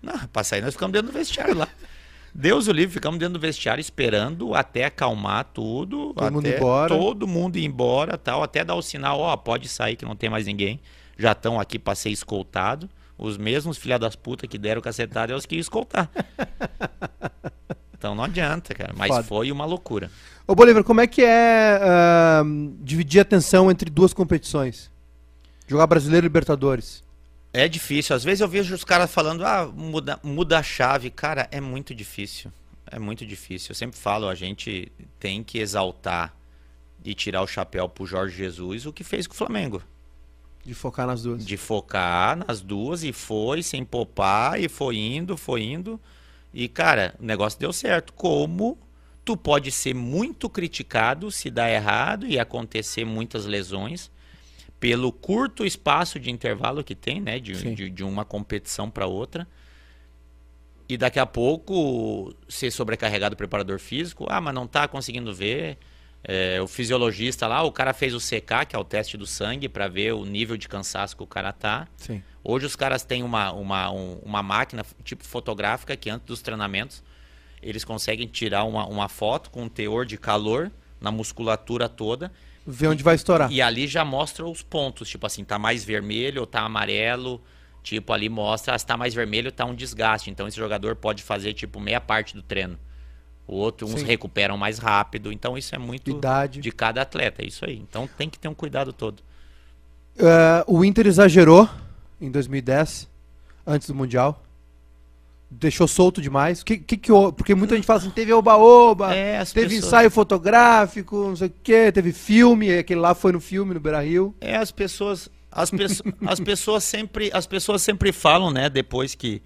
Não, pra sair nós ficamos dentro do vestiário lá. Deus o livre, ficamos dentro do vestiário esperando até acalmar tudo. Todo mundo até embora. Todo mundo ir embora tal. Até dar o sinal, ó, pode sair que não tem mais ninguém. Já estão aqui pra ser escoltado. Os mesmos filha das putas que deram cacetada é os que iam escoltar. então não adianta, cara. Mas Foda. foi uma loucura. Ô, Bolívar, como é que é ahn, dividir a atenção entre duas competições? Jogar Brasileiro e Libertadores. É difícil. Às vezes eu vejo os caras falando, ah, muda, muda a chave. Cara, é muito difícil. É muito difícil. Eu sempre falo, a gente tem que exaltar e tirar o chapéu pro Jorge Jesus o que fez com o Flamengo. De focar nas duas. De focar nas duas e foi sem poupar e foi indo, foi indo. E, cara, o negócio deu certo. Como tu pode ser muito criticado se dar errado e acontecer muitas lesões pelo curto espaço de intervalo que tem, né? De, de, de uma competição para outra. E daqui a pouco ser sobrecarregado o preparador físico. Ah, mas não tá conseguindo ver. É, o fisiologista lá, o cara fez o CK, que é o teste do sangue, para ver o nível de cansaço que o cara tá. Sim. Hoje os caras têm uma, uma, um- uma máquina tipo fotográfica que antes dos treinamentos eles conseguem tirar uma, uma foto com um teor de calor na musculatura toda Ver onde vai estourar. e ali já mostra os pontos, tipo assim, tá mais vermelho ou tá amarelo, tipo ali mostra, se tá mais vermelho tá um desgaste, então esse jogador pode fazer tipo meia parte do treino. O outro, uns Sim. recuperam mais rápido, então isso é muito Idade. de cada atleta, é isso aí. Então tem que ter um cuidado todo. Ah, o Inter exagerou em 2010, antes do Mundial. Deixou solto demais. Que, que, que, porque muita gente fala assim, teve oba-oba, É, teve pessoas- ensaio fotográfico, não sei o que, teve filme, aquele lá foi no filme, no Beira-Rio. É, as pessoas, as, as pessoas sempre, as pessoas sempre falam, né, depois que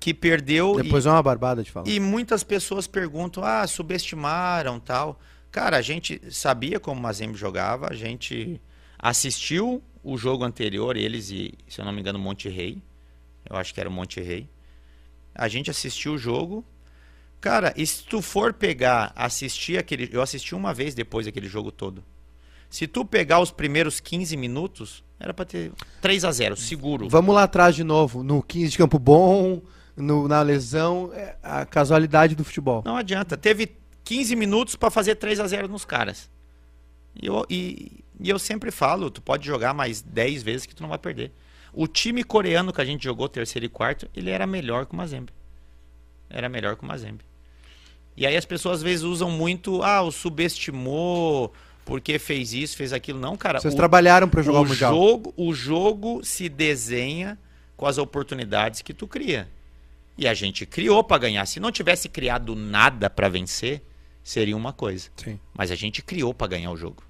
que perdeu e- Depois é uma barbada de falar. e, muitas pessoas perguntam: "Ah, subestimaram, tal". Cara, a gente sabia como o Mazembe jogava, a gente assistiu o jogo anterior, eles e, se eu não me engano, Monte Rei. Eu acho que era o Monte Rei. A gente assistiu o jogo. Cara, e se tu for pegar, assistir aquele. Eu assisti uma vez depois daquele jogo todo. Se tu pegar os primeiros 15 minutos, era pra ter 3 a 0 seguro. Vamos lá atrás de novo, no 15 de Campo Bom, no- na lesão, é a casualidade do futebol. Não adianta. Teve 15 minutos pra fazer 3 a 0 nos caras. E eu, e, e eu sempre falo, tu pode jogar mais 10 vezes que tu não vai perder. O time coreano que a gente jogou terceiro e quarto, ele era melhor que o Mazembe. Era melhor que o Mazembe. E aí as pessoas às vezes usam muito, ah, o subestimou porque fez isso, fez aquilo. Não, cara. Vocês o- trabalharam pra jogar o, o Mundial. jogo, o jogo se desenha com as oportunidades que tu cria. E a gente criou para ganhar. Se não tivesse criado nada para vencer, seria uma coisa. Sim. Mas a gente criou para ganhar o jogo.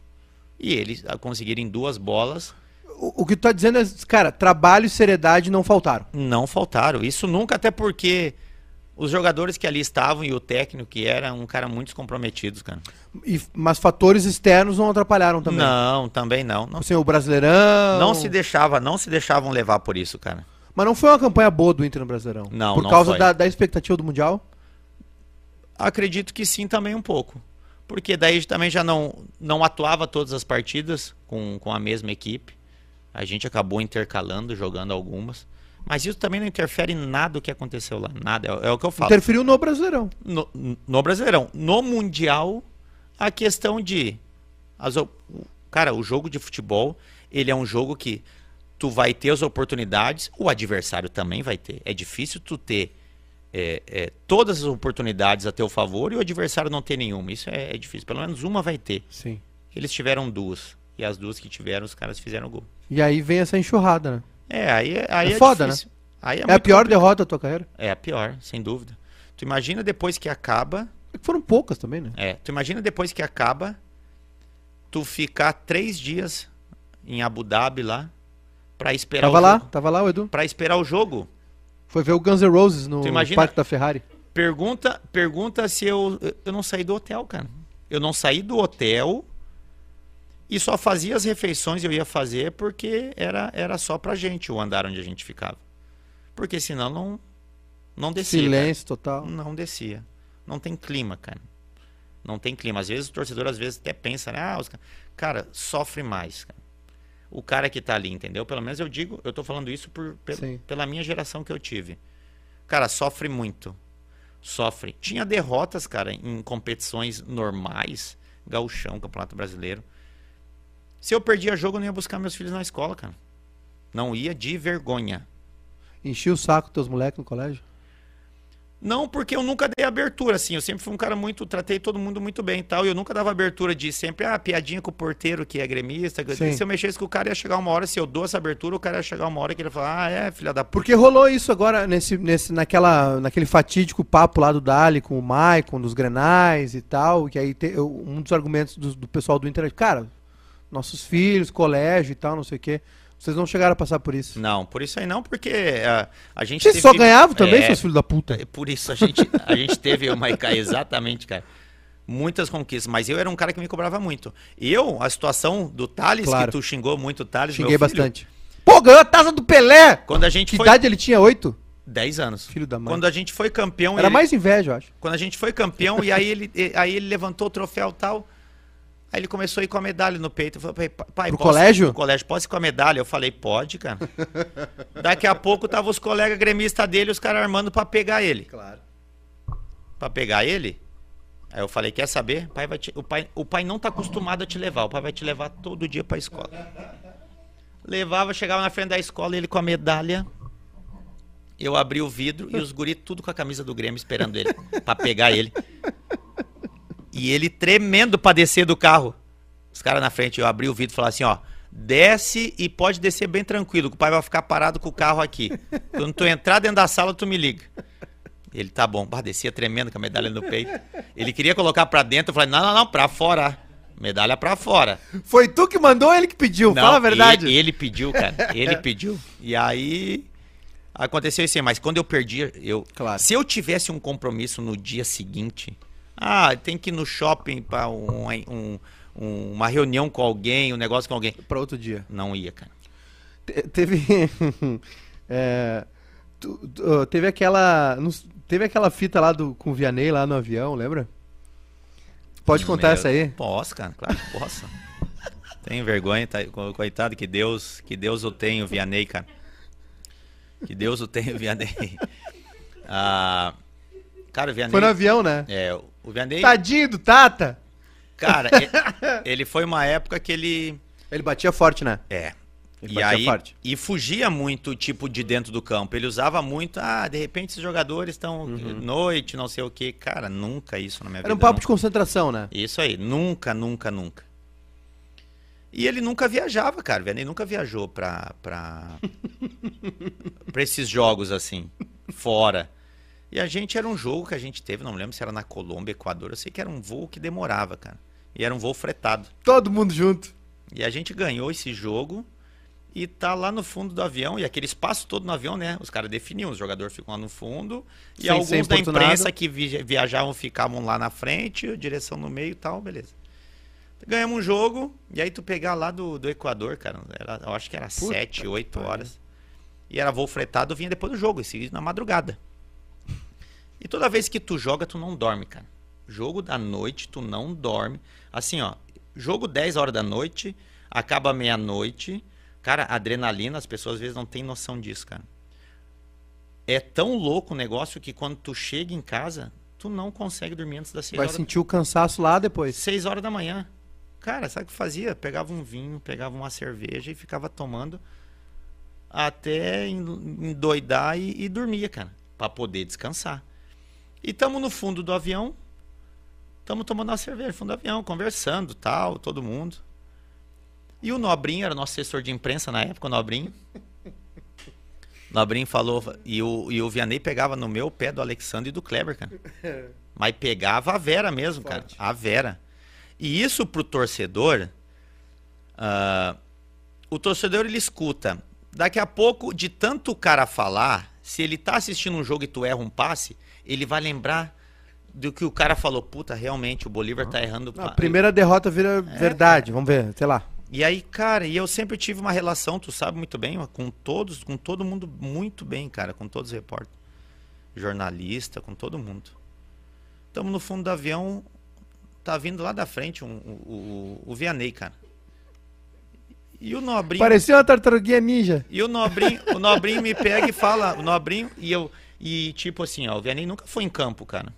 E eles ah, conseguiram em duas bolas, O, o que tu tá dizendo é, cara, trabalho e seriedade não faltaram. não faltaram. Isso nunca, até porque os jogadores que ali estavam e o técnico que era um cara muito comprometidos, cara. E- mas fatores externos não atrapalharam também. Não, também não. Não, Assim, o Brasileirão. não se deixava, não se deixavam levar por isso, cara. Mas não foi uma campanha boa do Inter no Brasileirão. Não, Por não causa da, da expectativa do Mundial? Acredito que sim também um pouco. Porque daí também já não, não atuava todas as partidas com, com a mesma equipe. A gente acabou intercalando, jogando algumas. Mas isso também não interfere em nada do que aconteceu lá. Nada. É, é o que eu falo. Interferiu no Brasileirão. No, no Brasileirão. No Mundial, a questão de. as o- cara, o jogo de futebol, ele é um jogo que tu vai ter as oportunidades, o adversário também vai ter. É difícil tu ter é, é, todas as oportunidades a teu favor e o adversário não ter nenhuma. Isso é, é difícil. Pelo menos uma vai ter. Sim. Eles tiveram duas. E as duas que tiveram, os caras fizeram gol. E aí vem essa enxurrada, né? É, aí, é- aí É é, foda, difícil. Aí É, a muito pior complicado. derrota da tua carreira. É a pior, sem dúvida. Tu imagina depois que acaba. É que Foram poucas também, né? É, tu imagina depois que acaba, tu ficar três dias em Abu Dhabi lá pra esperar Tava o lá, jogo. tava lá o Edu. Pra esperar o jogo. Foi ver o Guns N' Roses no imagina- Parque da Ferrari. Pergunta, pergunta se eu eu não saí do hotel, cara. Eu não saí do hotel e só fazia as refeições eu ia fazer porque era era só pra gente o andar onde a gente ficava. Porque senão não não descia. Silêncio total. Não descia. Não tem clima, cara. Não tem clima. Às vezes o torcedor às vezes até pensa, né? Ah, os... ca- cara, sofre mais, cara. O cara que tá ali, entendeu? Pelo menos eu digo, eu tô falando isso por, Sim. pela minha geração que eu tive. Cara, sofre muito. Sofre. Tinha derrotas, cara, em competições normais, gauchão, Campeonato Brasileiro. Se eu perdia jogo, eu não ia buscar meus filhos na escola, cara. Não ia de vergonha. Enchi o saco dos teus moleques no colégio. Não, porque eu nunca dei abertura, assim. Eu sempre fui um cara muito. Tratei todo mundo muito bem e tal. E eu nunca dava abertura de sempre, ah, piadinha com o porteiro que é gremista. que-. Se eu mexesse com o cara, ia chegar uma hora. Se eu dou essa abertura, o cara ia chegar uma hora que ele ia falar, ah, é, filha da puta. Porque rolou isso agora nesse, nesse, naquela, naquele fatídico papo lá do Dali com o Maicon, dos Grenais e tal. Que aí te- eu- um dos argumentos do, do pessoal do Inter é, cara, nossos filhos, colégio e tal, não sei o quê. Vocês não chegaram a passar por isso. Não, por isso aí não, porque a, a gente. Vocês teve- só ganhavam também, É, seus filhos da puta. É por isso a gente, a gente teve, o Maiká, exatamente, cara. Muitas conquistas, mas eu era um cara que me cobrava muito. Eu, a situação do Thales, Claro. que tu xingou muito o Thales, Xinguei bastante. Pô, ganhou a taça do Pelé! Quando a gente Que foi. idade ele tinha? Oito? 10 anos. Filho da mãe. Quando a gente foi campeão. Era ele- mais inveja, eu acho. Quando a gente foi campeão, e aí ele, e- aí ele levantou o troféu e tal. Aí ele começou a ir com a medalha no peito. Eu falei, pai, Pro posso- colégio? Pro colégio, posso ir com a medalha? Eu falei, pode, cara. Daqui a pouco tava os colegas gremistas dele, os caras armando pra pegar ele. Claro. Pra pegar ele. Aí eu falei, quer saber? Pai vai te- o, pai, o pai não tá acostumado a te levar. O pai vai te levar todo dia pra escola. Levava, chegava na frente da escola, ele com a medalha. Eu abri o vidro e os guri tudo com a camisa do Grêmio esperando ele pra pegar ele. E ele tremendo pra descer do carro. Os caras na frente, eu abri o vidro e falei assim, ó, desce e pode descer bem tranquilo, que o pai vai ficar parado com o carro aqui. Quando tu entrar dentro da sala, tu me liga. Ele tá bom, bah, descia tremendo com a medalha no peito. Ele queria colocar pra dentro, eu falei, não, não, não, pra fora. Medalha pra fora. Foi tu que mandou ou ele que pediu? Não, Fala a verdade. Ele, ele pediu, cara. Ele pediu. E aí aconteceu isso aí. Mas quando eu perdi, eu. Claro. Se eu tivesse um compromisso no dia seguinte, ah, tem que ir no shopping para um, um- um- uma reunião com alguém, um negócio com alguém. Pra outro dia. Não ia, cara. Te- teve. é, tu- tu- teve aquela. Teve aquela fita lá do, com o Vianney lá no avião, lembra? Pode contar Meu- essa aí? Posso, cara, claro que posso. Tenho vergonha, tá? Co- coitado, que Deus, que Deus o tenha, o Vianney, cara. Que Deus o tenha, o Vianney. Ah, cara, o Vianney. Foi no avião, né? É, o Vianney. Tadinho do Tata! Cara, ele foi uma época que ele. Ele batia forte, né? É. Ele e batia aí, forte. e fugia muito, tipo, de dentro do campo. Ele usava muito, ah, de repente esses jogadores estão noite, não sei o que. Cara, nunca isso na minha Uhum. Era um vida. papo não. de concentração, né? Isso aí, nunca, nunca, nunca. E ele nunca viajava, cara. O Vianney nunca viajou pra, pra, pra esses jogos assim, fora. E a gente era um jogo que a gente teve, não lembro se era na Colômbia, Equador, eu sei que era um voo que demorava, cara. E era um voo fretado. Todo mundo junto. E a gente ganhou esse jogo e tá lá no fundo do avião, e aquele espaço todo no avião, né? Os caras definiam, os jogadores ficam lá no fundo, e Sem alguns da imprensa que vi- viajavam ficavam lá na frente, direção no meio e tal, beleza. Ganhamos um jogo, e aí tu pegar lá do, do Equador, cara, era, eu acho que era Puta 7, 8 pariu. horas. E era voo fretado, vinha depois do jogo, esse na madrugada. E toda vez que tu joga, tu não dorme, cara. Jogo da noite, tu não dorme. Assim, ó, jogo 10 horas da noite, acaba meia-noite. Cara, adrenalina, as pessoas às vezes não têm noção disso, cara. É tão louco o negócio que quando tu chega em casa, tu não consegue dormir antes das 6 Vai horas. sentir o cansaço lá depois. 6 horas da manhã. Cara, sabe o que fazia? Pegava um vinho, pegava uma cerveja e ficava tomando até en- endoidar e, e dormia, cara, Pra poder descansar. E tamo no fundo do avião, tamo tomando uma cerveja no fundo do avião, conversando, tal, todo mundo. E o Nobrinho era nosso assessor de imprensa na época, o Nobrinho. O Nobrinho falou, e o, e o Vianney pegava no meu pé do Alexandre e do Kleber, cara. Mas pegava a Vera mesmo, cara. Forte. A Vera. E isso pro torcedor, ah, o torcedor ele escuta. Daqui a pouco, de tanto o cara falar, se ele tá assistindo um jogo e tu erra um passe, ele vai lembrar do que o cara falou. Puta, realmente, o Bolívar tá errando A primeira derrota vira verdade. Vamos ver, sei lá. E aí, cara, e eu sempre tive uma relação, tu sabe muito bem, com todos, com todo mundo muito bem, cara, com todos os repórteres. Jornalista, com todo mundo. Estamos no fundo do avião, tá vindo lá da frente um, o, o, o Vianney, cara. E o Nobrinho. Parecia uma tartaruguinha ninja. E o Nobrinho, o Nobrinho me pega e fala, o Nobrinho, e eu. E tipo assim, ó, o Vianney nunca foi em campo, cara.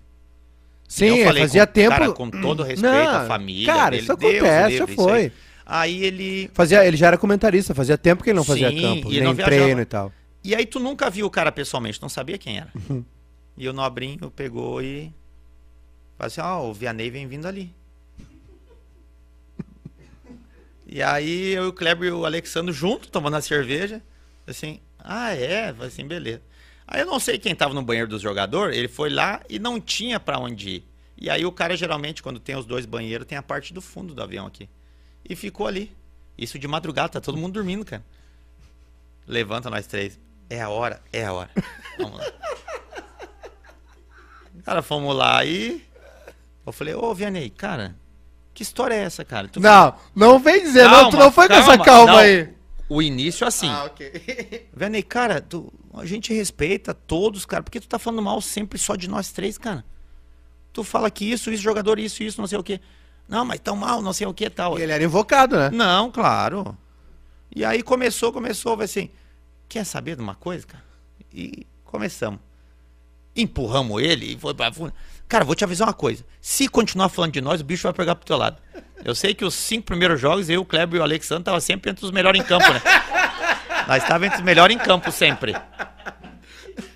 Sim, eu falei fazia com, tempo. Cara, com todo respeito Não, à família. Cara, dele, isso acontece, já livre, foi. aí. Aí ele. Fazia, ele já era comentarista, fazia tempo que ele não fazia Sim, campo, e nem viajava. treino e tal. E aí tu nunca viu o cara pessoalmente, não sabia quem era. Uhum. E o Nobrinho pegou e falou assim, ó, o Vianney vem vindo ali. e aí eu, e o Kleber e o Alexandre junto, tomando a cerveja, assim, ah é? Falei assim, beleza. Aí eu não sei quem tava no banheiro dos jogadores, ele foi lá e não tinha pra onde ir. E aí o cara geralmente, quando tem os dois banheiros, tem a parte do fundo do avião aqui. E ficou ali. Isso de madrugada, tá todo mundo dormindo, cara. Levanta nós três. É a hora, é a hora. Vamos lá. Cara, fomos lá e. Eu falei, ô Vianney, cara, que história é essa, cara? Tu- Não, não vem dizer, não, tu Calma, não foi com essa calma, calma não. aí. O início assim. ok. Vianney, cara, tu, a gente respeita todos, cara. Por que tu tá falando mal sempre só de nós três, cara? Tu fala que isso, isso, jogador, isso, isso, não sei o quê. Não, mas tão mal, não sei o que tal. E ele era invocado, né? Não, claro. E aí começou, começou, vai assim, quer saber de uma coisa, cara? E começamos. Empurramos ele e foi pra fundo. Cara, vou te avisar uma coisa. Se continuar falando de nós, o bicho vai pegar pro teu lado. Eu sei que os cinco primeiros jogos, eu, o Kleber e o Alexandre tava sempre entre os melhores em campo, né? Nós estávamos entre os melhores em campo sempre.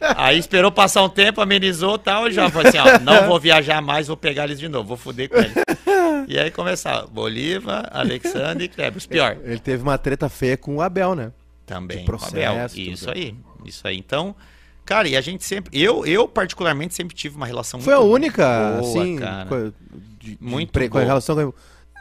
Aí esperou passar um tempo, amenizou e tal, e já falou assim, ó, não vou viajar mais, vou pegar eles de novo, vou foder com eles. E aí começava, Bolívar, Alexandre e Kleber, os pior. Ele teve uma treta feia com o Abel, né? Também, processo, Abel. tudo. Isso aí, isso aí. Então, cara, e a gente sempre, eu, eu particularmente sempre tive uma relação Foi a única, boa, assim, cara. de, de Muito com a relação com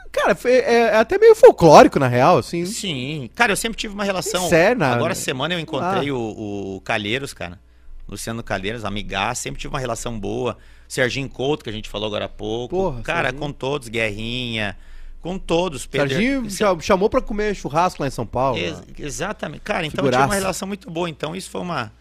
Cara, foi, é, é até meio folclórico, na real, assim. Sim, cara, eu sempre tive uma relação. Na- Agora, semana eu encontrei Ah. o, o Calheiros, cara. Luciano Calheiros, amigar, sempre tive uma relação boa. Serginho Couto, que a gente falou agora há pouco. Porra, cara, Serginho. com todos, Guerrinha, com todos. Pedro- Serginho cha- chamou pra comer churrasco lá em São Paulo. Ex- né? exatamente. Cara, então eu tive Figuraça. uma relação muito boa. Então isso foi uma,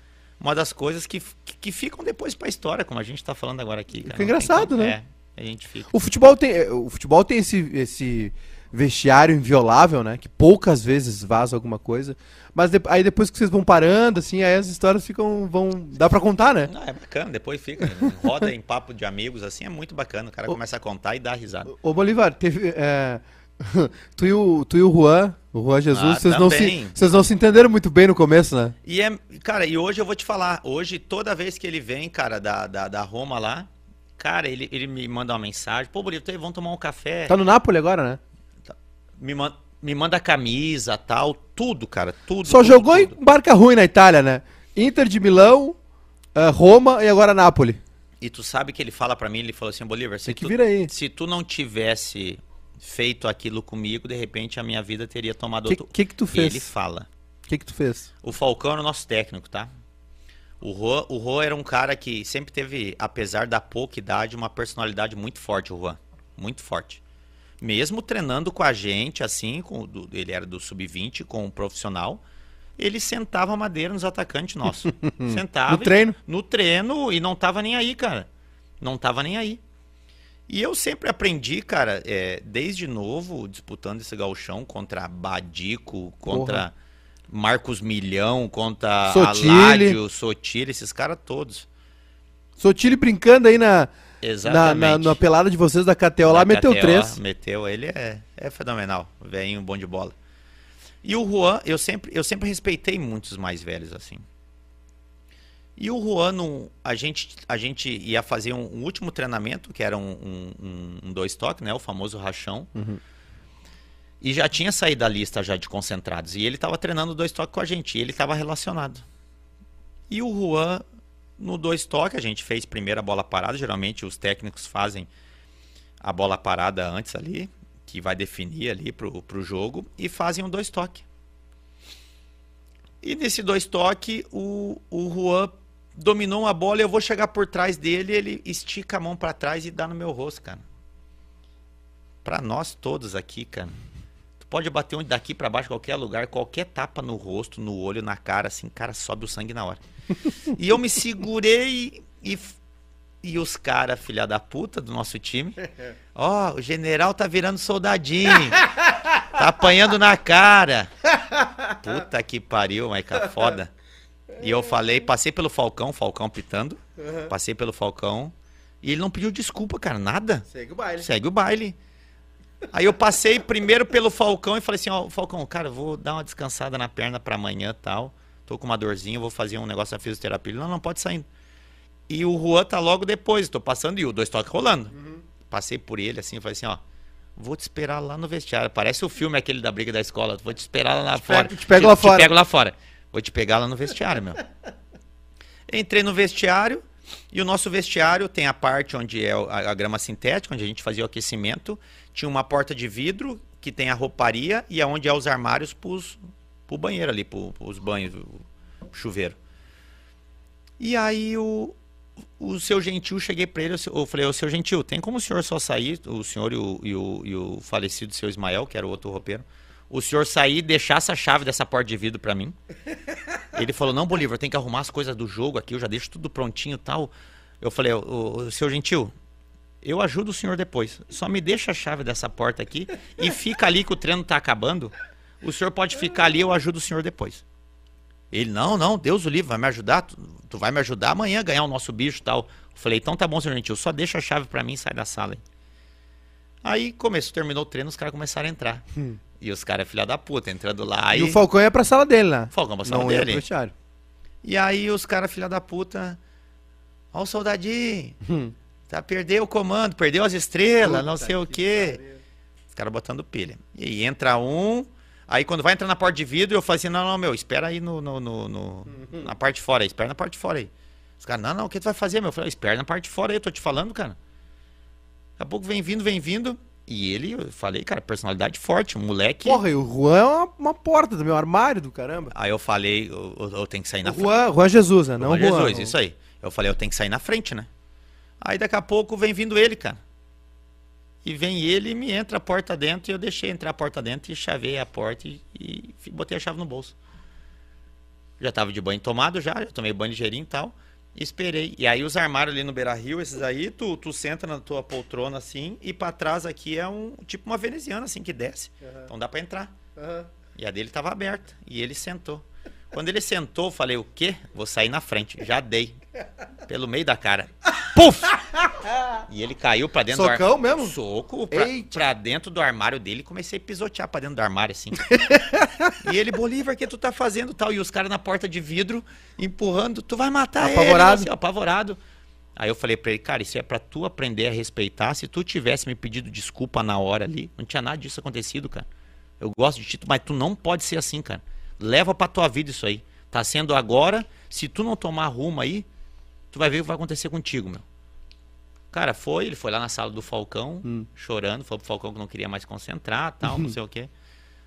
uma das coisas que, que, que ficam depois pra história, como a gente tá falando agora aqui. Cara. Fica engraçado, né? É, a gente fica. O futebol tem, é, o futebol tem esse, esse vestiário inviolável, né? Que poucas vezes vaza alguma coisa. Mas de- aí depois que vocês vão parando, assim, aí as histórias ficam. vão. dá pra contar, né? Não, é bacana, depois fica. Roda em papo de amigos, assim, é muito bacana. O cara Ô- começa a contar e dá risada. Ô Bolivar, teve. é, tu, e o, tu e o Juan, o Juan Jesus, Ah, vocês não, se, vocês não se entenderam muito bem no começo, né? E é, cara, e hoje eu vou te falar, hoje toda vez que ele vem, cara, da, da, da Roma lá, cara, ele, ele me manda uma mensagem, pô, Bonito, vamos tomar um café, Tá no Napoli agora, né? me, man, me manda camisa, tal, tudo, cara, tudo. Só tudo, jogou tudo. em barca ruim na Itália, né? Inter de Milão, uh, Roma e agora Nápoles. E tu sabe que ele fala para mim, ele falou assim, Bolívar, se, Tem que tu, vir aí. se tu não tivesse feito aquilo comigo, de repente a minha vida teria tomado O que, outro... que que tu E fez? ele fala. O que que tu fez? O Falcão era o nosso técnico, tá? O Juan, o Juan era um cara que sempre teve, apesar da pouca idade, uma personalidade muito forte, o Juan. Muito forte. Mesmo treinando com a gente, assim, com, o do- ele era do sub-20, com um profissional, ele sentava a madeira nos atacantes nossos. sentava. No treino? e- No treino e não tava nem aí, cara. Não tava nem aí. E eu sempre aprendi, cara, é, desde novo, disputando esse gauchão contra Badico, contra Marcos Milhão, contra Sotile. Aládio, Sotile, esses caras todos. Sotile brincando aí na, na, na, na pelada de vocês da KTO lá, Da meteu KTO, três. Meteu, ele é, é fenomenal, velhinho, bom de bola. E o Juan, eu sempre, eu sempre respeitei muitos mais velhos assim. E o Juan, a, gente, a gente ia fazer um, um último treinamento, que era um, um, um- dois toques, né? O famoso rachão. E já tinha saído da lista já de concentrados. E ele estava treinando dois toques com a gente. E ele estava relacionado. E o Juan, no dois toques, a gente fez primeiro a bola parada. Geralmente os técnicos fazem a bola parada antes ali, que vai definir ali pro, pro jogo, e fazem um dois toque. E nesse dois toque, o, o Juan dominou uma bola, eu vou chegar por trás dele, ele estica a mão pra trás e dá no meu rosto, cara. Pra nós todos aqui, cara. Tu pode bater onde daqui pra baixo, qualquer lugar, qualquer tapa no rosto, no olho, na cara, assim, cara, sobe o sangue na hora. e eu me segurei e e os caras, filha da puta do nosso time. Ó, o general tá virando soldadinho. tá apanhando na cara. Puta que pariu, Maica, foda. E eu falei, passei pelo Falcão, Falcão pitando. Passei pelo Falcão. E ele não pediu desculpa, cara, nada. Segue o baile. Segue o baile. Aí eu passei primeiro pelo Falcão e falei assim, ó, Falcão, cara, vou dar uma descansada na perna pra amanhã e tal. Tô com uma dorzinha, vou fazer um negócio na fisioterapia. Ele, não, não, pode sair. E o Juan tá logo depois, tô passando e o dois toques rolando. Passei por ele assim, falei assim, ó, vou te esperar lá no vestiário. Parece o filme aquele da briga da escola, vou te esperar lá fora. te pego lá fora. Te pego lá fora. Vou te pegar lá no vestiário, meu. Entrei no vestiário e o nosso vestiário tem a parte onde é a, a grama sintética, onde a gente fazia o aquecimento. Tinha uma porta de vidro que tem a rouparia e aonde é os armários pros, pro banheiro ali, pro, pros banhos, o chuveiro. E aí o, o seu gentil, cheguei pra ele, eu, eu falei, ô seu gentil, tem como o senhor só sair, o senhor e o, e o, e o falecido seu Ismael, que era o outro roupeiro, o senhor sair e deixar essa chave dessa porta de vidro pra mim? Ele falou, não, Bolívar, tem que arrumar as coisas do jogo aqui, eu já deixo tudo prontinho tal. Eu falei, ô, ô, ô, seu gentil, eu ajudo o senhor depois. Só me deixa a chave dessa porta aqui e fica ali que o treino tá acabando. O senhor pode ficar ali, eu ajudo o senhor depois. Ele, não, não, Deus o livre, vai me ajudar. Tu, tu vai me ajudar amanhã a ganhar o nosso bicho e tal. Eu falei, então tá bom, senhor gentil, só deixa a chave pra mim e sai da sala. Aí, começou, terminou o treino, os caras começaram a entrar. E os caras, filha da puta, entrando lá. E o Falcão ia pra sala dele lá. Falcão pra sala Não ia dele. pro vestiário. E aí os caras, filha da puta, ó o soldadinho, Hum. tá, perdeu o comando, perdeu as estrelas, não Puta sei o que quê. pariu. Os caras botando pilha. E aí entra um, aí quando vai entrar na porta de vidro, eu falo assim, não, não, meu, espera aí no, no, no- no- na parte de fora aí, espera na parte de fora aí. Os caras, não, não, o que tu vai fazer, meu? Eu falei, espera na parte de fora aí, eu tô te falando, cara. Daqui a pouco vem vindo, vem vindo. E ele, eu falei, cara, personalidade forte, um moleque. Porra, e o Juan é uma, uma porta também, um armário do caramba. Aí eu falei, eu, eu- eu tenho que sair na frente. Juan, Juan Jesus, né? Não o Juan Juan. Jesus, isso aí. Eu falei, eu tenho que sair na frente, né? Aí daqui a pouco vem vindo ele, cara. E vem ele e me entra a porta dentro e eu deixei entrar a porta dentro e chavei a porta e, e botei a chave no bolso. Já tava de banho tomado já, já tomei banho ligeirinho e tal. E esperei. E aí os armários ali no Beira Rio, esses aí, tu, tu senta na tua poltrona assim e pra trás aqui é um tipo uma veneziana assim que desce. Então dá pra entrar. Aham. E a dele tava aberta. E ele sentou. Quando ele sentou, eu falei, o quê? Vou sair na frente. Já dei. Pelo meio da cara. Puf! E ele caiu pra dentro Socão do armário. mesmo? Soco pra, pra dentro do armário dele. Comecei a pisotear pra dentro do armário, assim. e ele, Bolívar, o que tu tá fazendo tal? E os caras na porta de vidro, empurrando. Tu vai matar ele. Apavorado. Assim, ó, apavorado. Aí eu falei pra ele, cara, isso é pra tu aprender a respeitar. Se tu tivesse me pedido desculpa na hora ali, não tinha nada disso acontecido, cara. Eu gosto de ti, mas tu não pode ser assim, cara. Leva pra tua vida isso aí. Tá sendo agora Se tu não tomar rumo aí, tu vai ver o que vai acontecer contigo, meu. Cara, foi, ele foi lá na sala do Falcão, Hum. chorando, falou pro Falcão que não queria mais concentrar, tal, não sei o quê.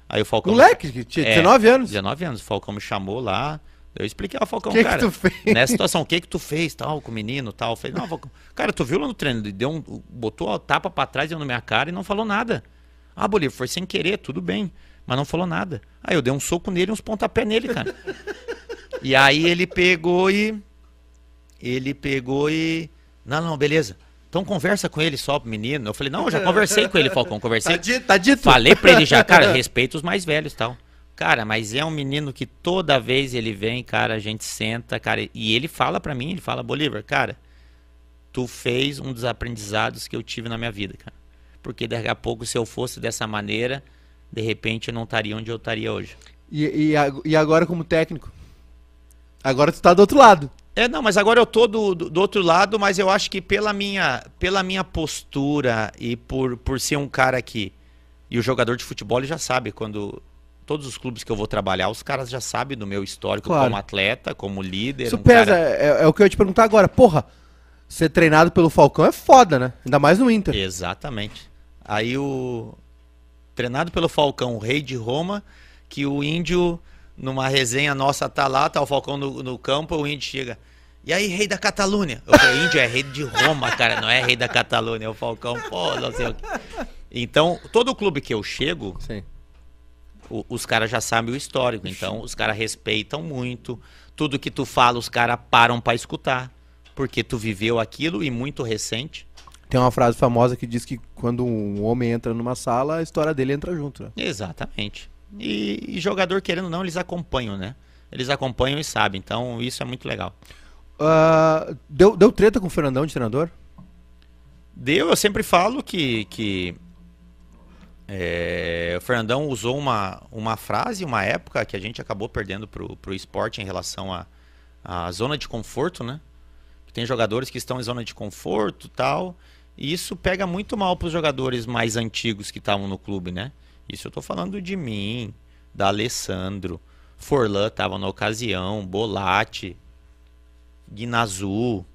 Aí o Falcão Moleque, que tinha É, 19 anos. 19 anos, o Falcão me chamou lá, eu expliquei ao Falcão, O que que cara, tu fez? nessa situação, o que que tu fez, tal, com o menino, tal, eu falei, não, Falcão, cara, tu viu lá no treino, ele deu um, botou a tapa pra trás, deu na minha cara e não falou nada. Ah, Bolívar, foi sem querer, tudo bem, mas não falou nada. Aí eu dei um soco nele e uns pontapé nele, cara. e aí ele pegou e, ele pegou e, não, não, beleza, então conversa com ele só, menino. Eu falei, não, eu já conversei com ele, Falcão, conversei Tá dito, tá dito. Falei pra ele já, cara, respeita os mais velhos e tal. Cara, mas é um menino que toda vez ele vem, cara, a gente senta, cara, e ele fala pra mim, ele fala, Bolívar, cara, tu fez um dos aprendizados que eu tive na minha vida, cara. Porque daqui a pouco, se eu fosse dessa maneira, de repente eu não estaria onde eu estaria hoje. E, e, e agora como técnico? Agora tu tá do outro lado. É, não, mas agora eu tô do, do, do outro lado, mas eu acho que pela minha, pela minha postura e por, por ser um cara que. E o jogador de futebol já sabe quando. Todos os clubes que eu vou trabalhar, os caras já sabem do meu histórico Claro. como atleta, como líder. Isso um pesa, cara- é, é o que eu ia te perguntar agora. Porra, ser treinado pelo Falcão é foda, né? Ainda mais no Inter. Exatamente. Aí o. Treinado pelo Falcão, o rei de Roma, que o índio, numa resenha nossa, tá lá, tá o Falcão no, no campo, o índio chega. E aí, rei da Catalunha? Eu falei, índio é rei de Roma, cara, não é rei da Catalunha, é o Falcão, pô, não sei o quê. Então, todo clube que eu chego, o- os caras já sabem o histórico, então os caras respeitam muito. Tudo que tu fala, os caras param pra escutar, porque tu viveu aquilo e muito recente. Tem uma frase famosa que diz que quando um homem entra numa sala, a história dele entra junto, né? Exatamente. E, e jogador, querendo ou não, eles acompanham, né? Eles acompanham e sabem. Então, isso é muito legal. Ah, deu, deu treta com o Fernandão de treinador? Deu, eu sempre falo que, que é, o Fernandão usou uma, uma frase, uma época que a gente acabou perdendo pro, pro esporte em relação à à zona de conforto, né? Tem jogadores que estão em zona de conforto tal. E isso pega muito mal pros jogadores mais antigos que estavam no clube, né? Isso eu tô falando de mim, da Alessandro, Forlan estava na ocasião, Bolatti, Guinazu,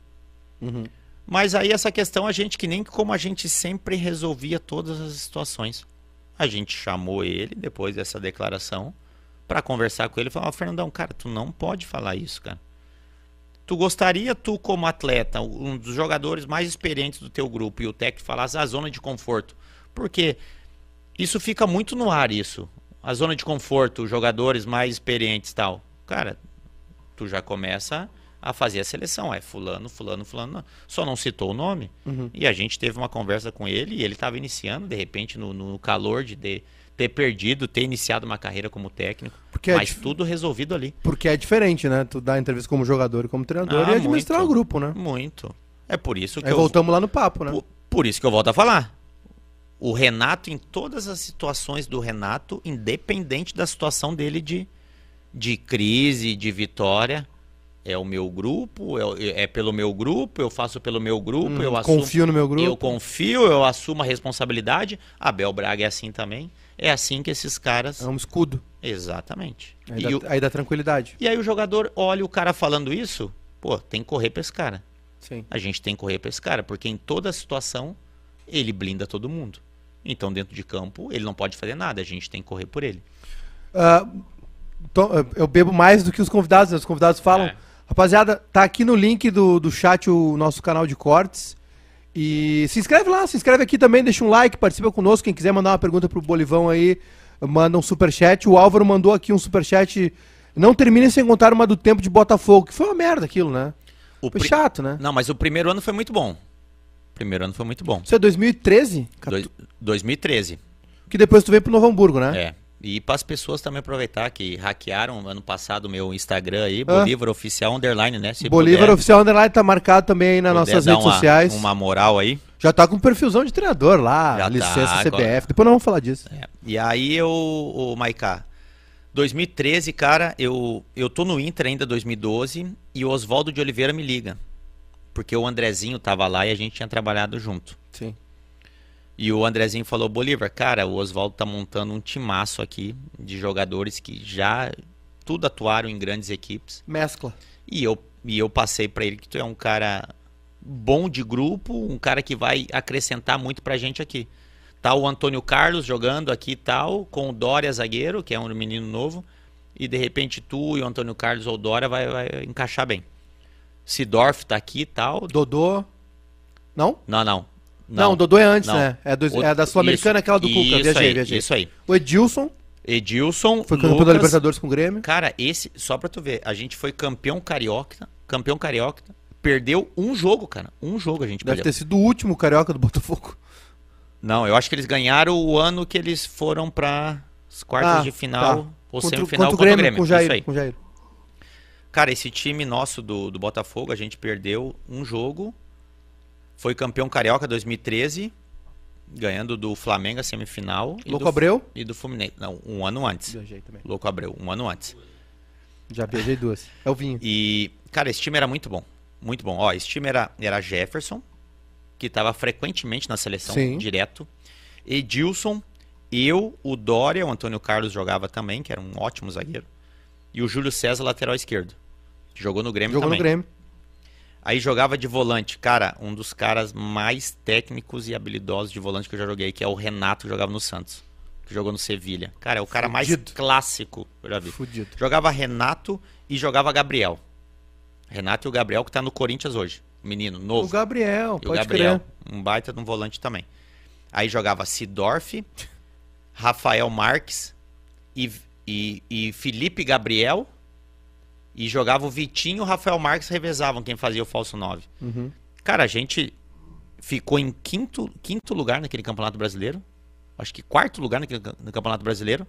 Uhum. mas aí essa questão a gente que nem como a gente sempre resolvia todas as situações. A gente chamou ele depois dessa declaração pra conversar com ele e falar: "Ó, Fernandão, cara, tu não pode falar isso, cara. Tu gostaria tu como atleta, um dos jogadores mais experientes do teu grupo e o técnico falasse a zona de conforto? Porque isso fica muito no ar isso. A zona de conforto, os jogadores mais experientes e tal. Cara, tu já começa a fazer a seleção. É fulano, fulano, fulano. Só não citou o nome. Uhum. E a gente teve uma conversa com ele e ele estava iniciando, de repente, no, no calor de ter, ter perdido, ter iniciado uma carreira como técnico. Porque é mas dif- tudo resolvido ali. Porque é diferente, né? Tu dá entrevista como jogador e como treinador Ah, e administrar muito. o grupo, né? Muito. É por isso que Aí eu, voltamos lá no papo, né? por, por isso que eu volto a falar. O Renato, em todas as situações do Renato, independente da situação dele de, de crise, de vitória, é o meu grupo, é, é pelo meu grupo, eu faço pelo meu grupo, Hum, eu assumo. confio no meu grupo. Eu confio, eu assumo a responsabilidade. Abel Braga é assim também. É assim que esses caras. É um escudo. Exatamente. Aí, E, dá, o- aí dá tranquilidade. e aí o jogador olha o cara falando isso, pô, tem que correr pra esse cara. Sim. A gente tem que correr pra esse cara, porque em toda situação ele blinda todo mundo. Então, dentro de campo, ele não pode fazer nada, a gente tem que correr por ele. Então, eu bebo mais do que os convidados, né? Os convidados falam. É. Rapaziada, tá aqui no link do, do chat o nosso canal de cortes. E se inscreve lá, se inscreve aqui também, deixa um like, participa conosco. Quem quiser mandar uma pergunta pro Bolivão aí, manda um superchat. O Álvaro mandou aqui um superchat. Não termine sem contar uma do tempo de Botafogo, que foi uma merda aquilo, né? O Foi pri- chato, né? Não, mas o primeiro ano foi muito bom. O primeiro ano foi muito bom. Isso é 2013? Dois- 2013. Que depois tu veio pro Novo Hamburgo, né? É. E para as pessoas também aproveitar que hackearam ano passado o meu Instagram aí, Ah. Bolívar Oficial Underline, né? Se Bolívar puder- Oficial Underline tá marcado também aí nas nossas redes uma, sociais. Uma moral aí. Já tá com perfilzão de treinador lá, Já licença tá, CBF. agora. Depois nós vamos falar disso. É. E aí eu, o Maiká, 2013, cara, eu, eu tô no Inter ainda 2012 e o Oswaldo de Oliveira me liga. Porque o Andrezinho tava lá e a gente tinha trabalhado junto. Sim. E o Andrezinho falou, Bolívar, cara, o Oswaldo tá montando um timaço aqui de jogadores que já tudo atuaram em grandes equipes. Mescla. E eu, e eu passei para ele que tu é um cara bom de grupo, um cara que vai acrescentar muito pra gente aqui. Tá o Antônio Carlos jogando aqui e tal, com o Dória zagueiro, que é um menino novo, e de repente tu e o Antônio Carlos ou o Dória vai, vai encaixar bem. Sidorf tá aqui e tal. Dodô. Não? Não, não. Não, o Dodô é antes, não. né? É, do, é da Sul-Americana, aquela do Cuca. Viajei, aí, viajei. Isso aí. O Edilson. Edilson. Foi campeão da Libertadores com o Grêmio. Cara, esse, só pra tu ver, a gente foi campeão carioca, campeão carioca, perdeu um jogo, cara. Um jogo a gente Deve perdeu. ter sido o último carioca do Botafogo. Não, eu acho que eles ganharam o ano que eles foram para as quartas Ah, de final tá. ou Contra, semifinal contra o contra Grêmio, o Grêmio. com o Jair. Isso aí. Com o Jair. Cara, esse time nosso do, do Botafogo, a gente perdeu um jogo. Foi campeão carioca 2013, ganhando do Flamengo a semifinal. e Louco do, Abreu? E do Fluminense. Não, um ano antes. Viajei também. Louco Abreu, um ano antes. Já viajei duas. É o Vinho. E, cara, esse time era muito bom. Muito bom. Ó, esse time era, era Jefferson, que estava frequentemente na seleção Sim. direto. Edilson, eu, o Dória, o Antônio Carlos jogava também, que era um ótimo zagueiro. E o Júlio César, lateral esquerdo. Que jogou no Grêmio Jogou também. no Grêmio. Aí jogava de volante. Cara, um dos caras mais técnicos e habilidosos de volante que eu já joguei, que é o Renato, que jogava no Santos. Que jogou no Sevilha. Cara, é o cara mais Fudido. clássico que eu já vi. Fudido. Jogava Renato e jogava Gabriel. Renato e o Gabriel que tá no Corinthians hoje. Menino, O novo. Gabriel, e o pode Gabriel, crer. um baita de um volante também. Aí jogava Sidorf, Rafael Marques e, e, e Felipe Gabriel. E jogava o Vitinho e o Rafael Marques revezavam quem fazia o falso 9. Uhum. Cara, a gente ficou em quinto, quinto lugar naquele campeonato brasileiro. Acho que quarto lugar naquele, no campeonato brasileiro.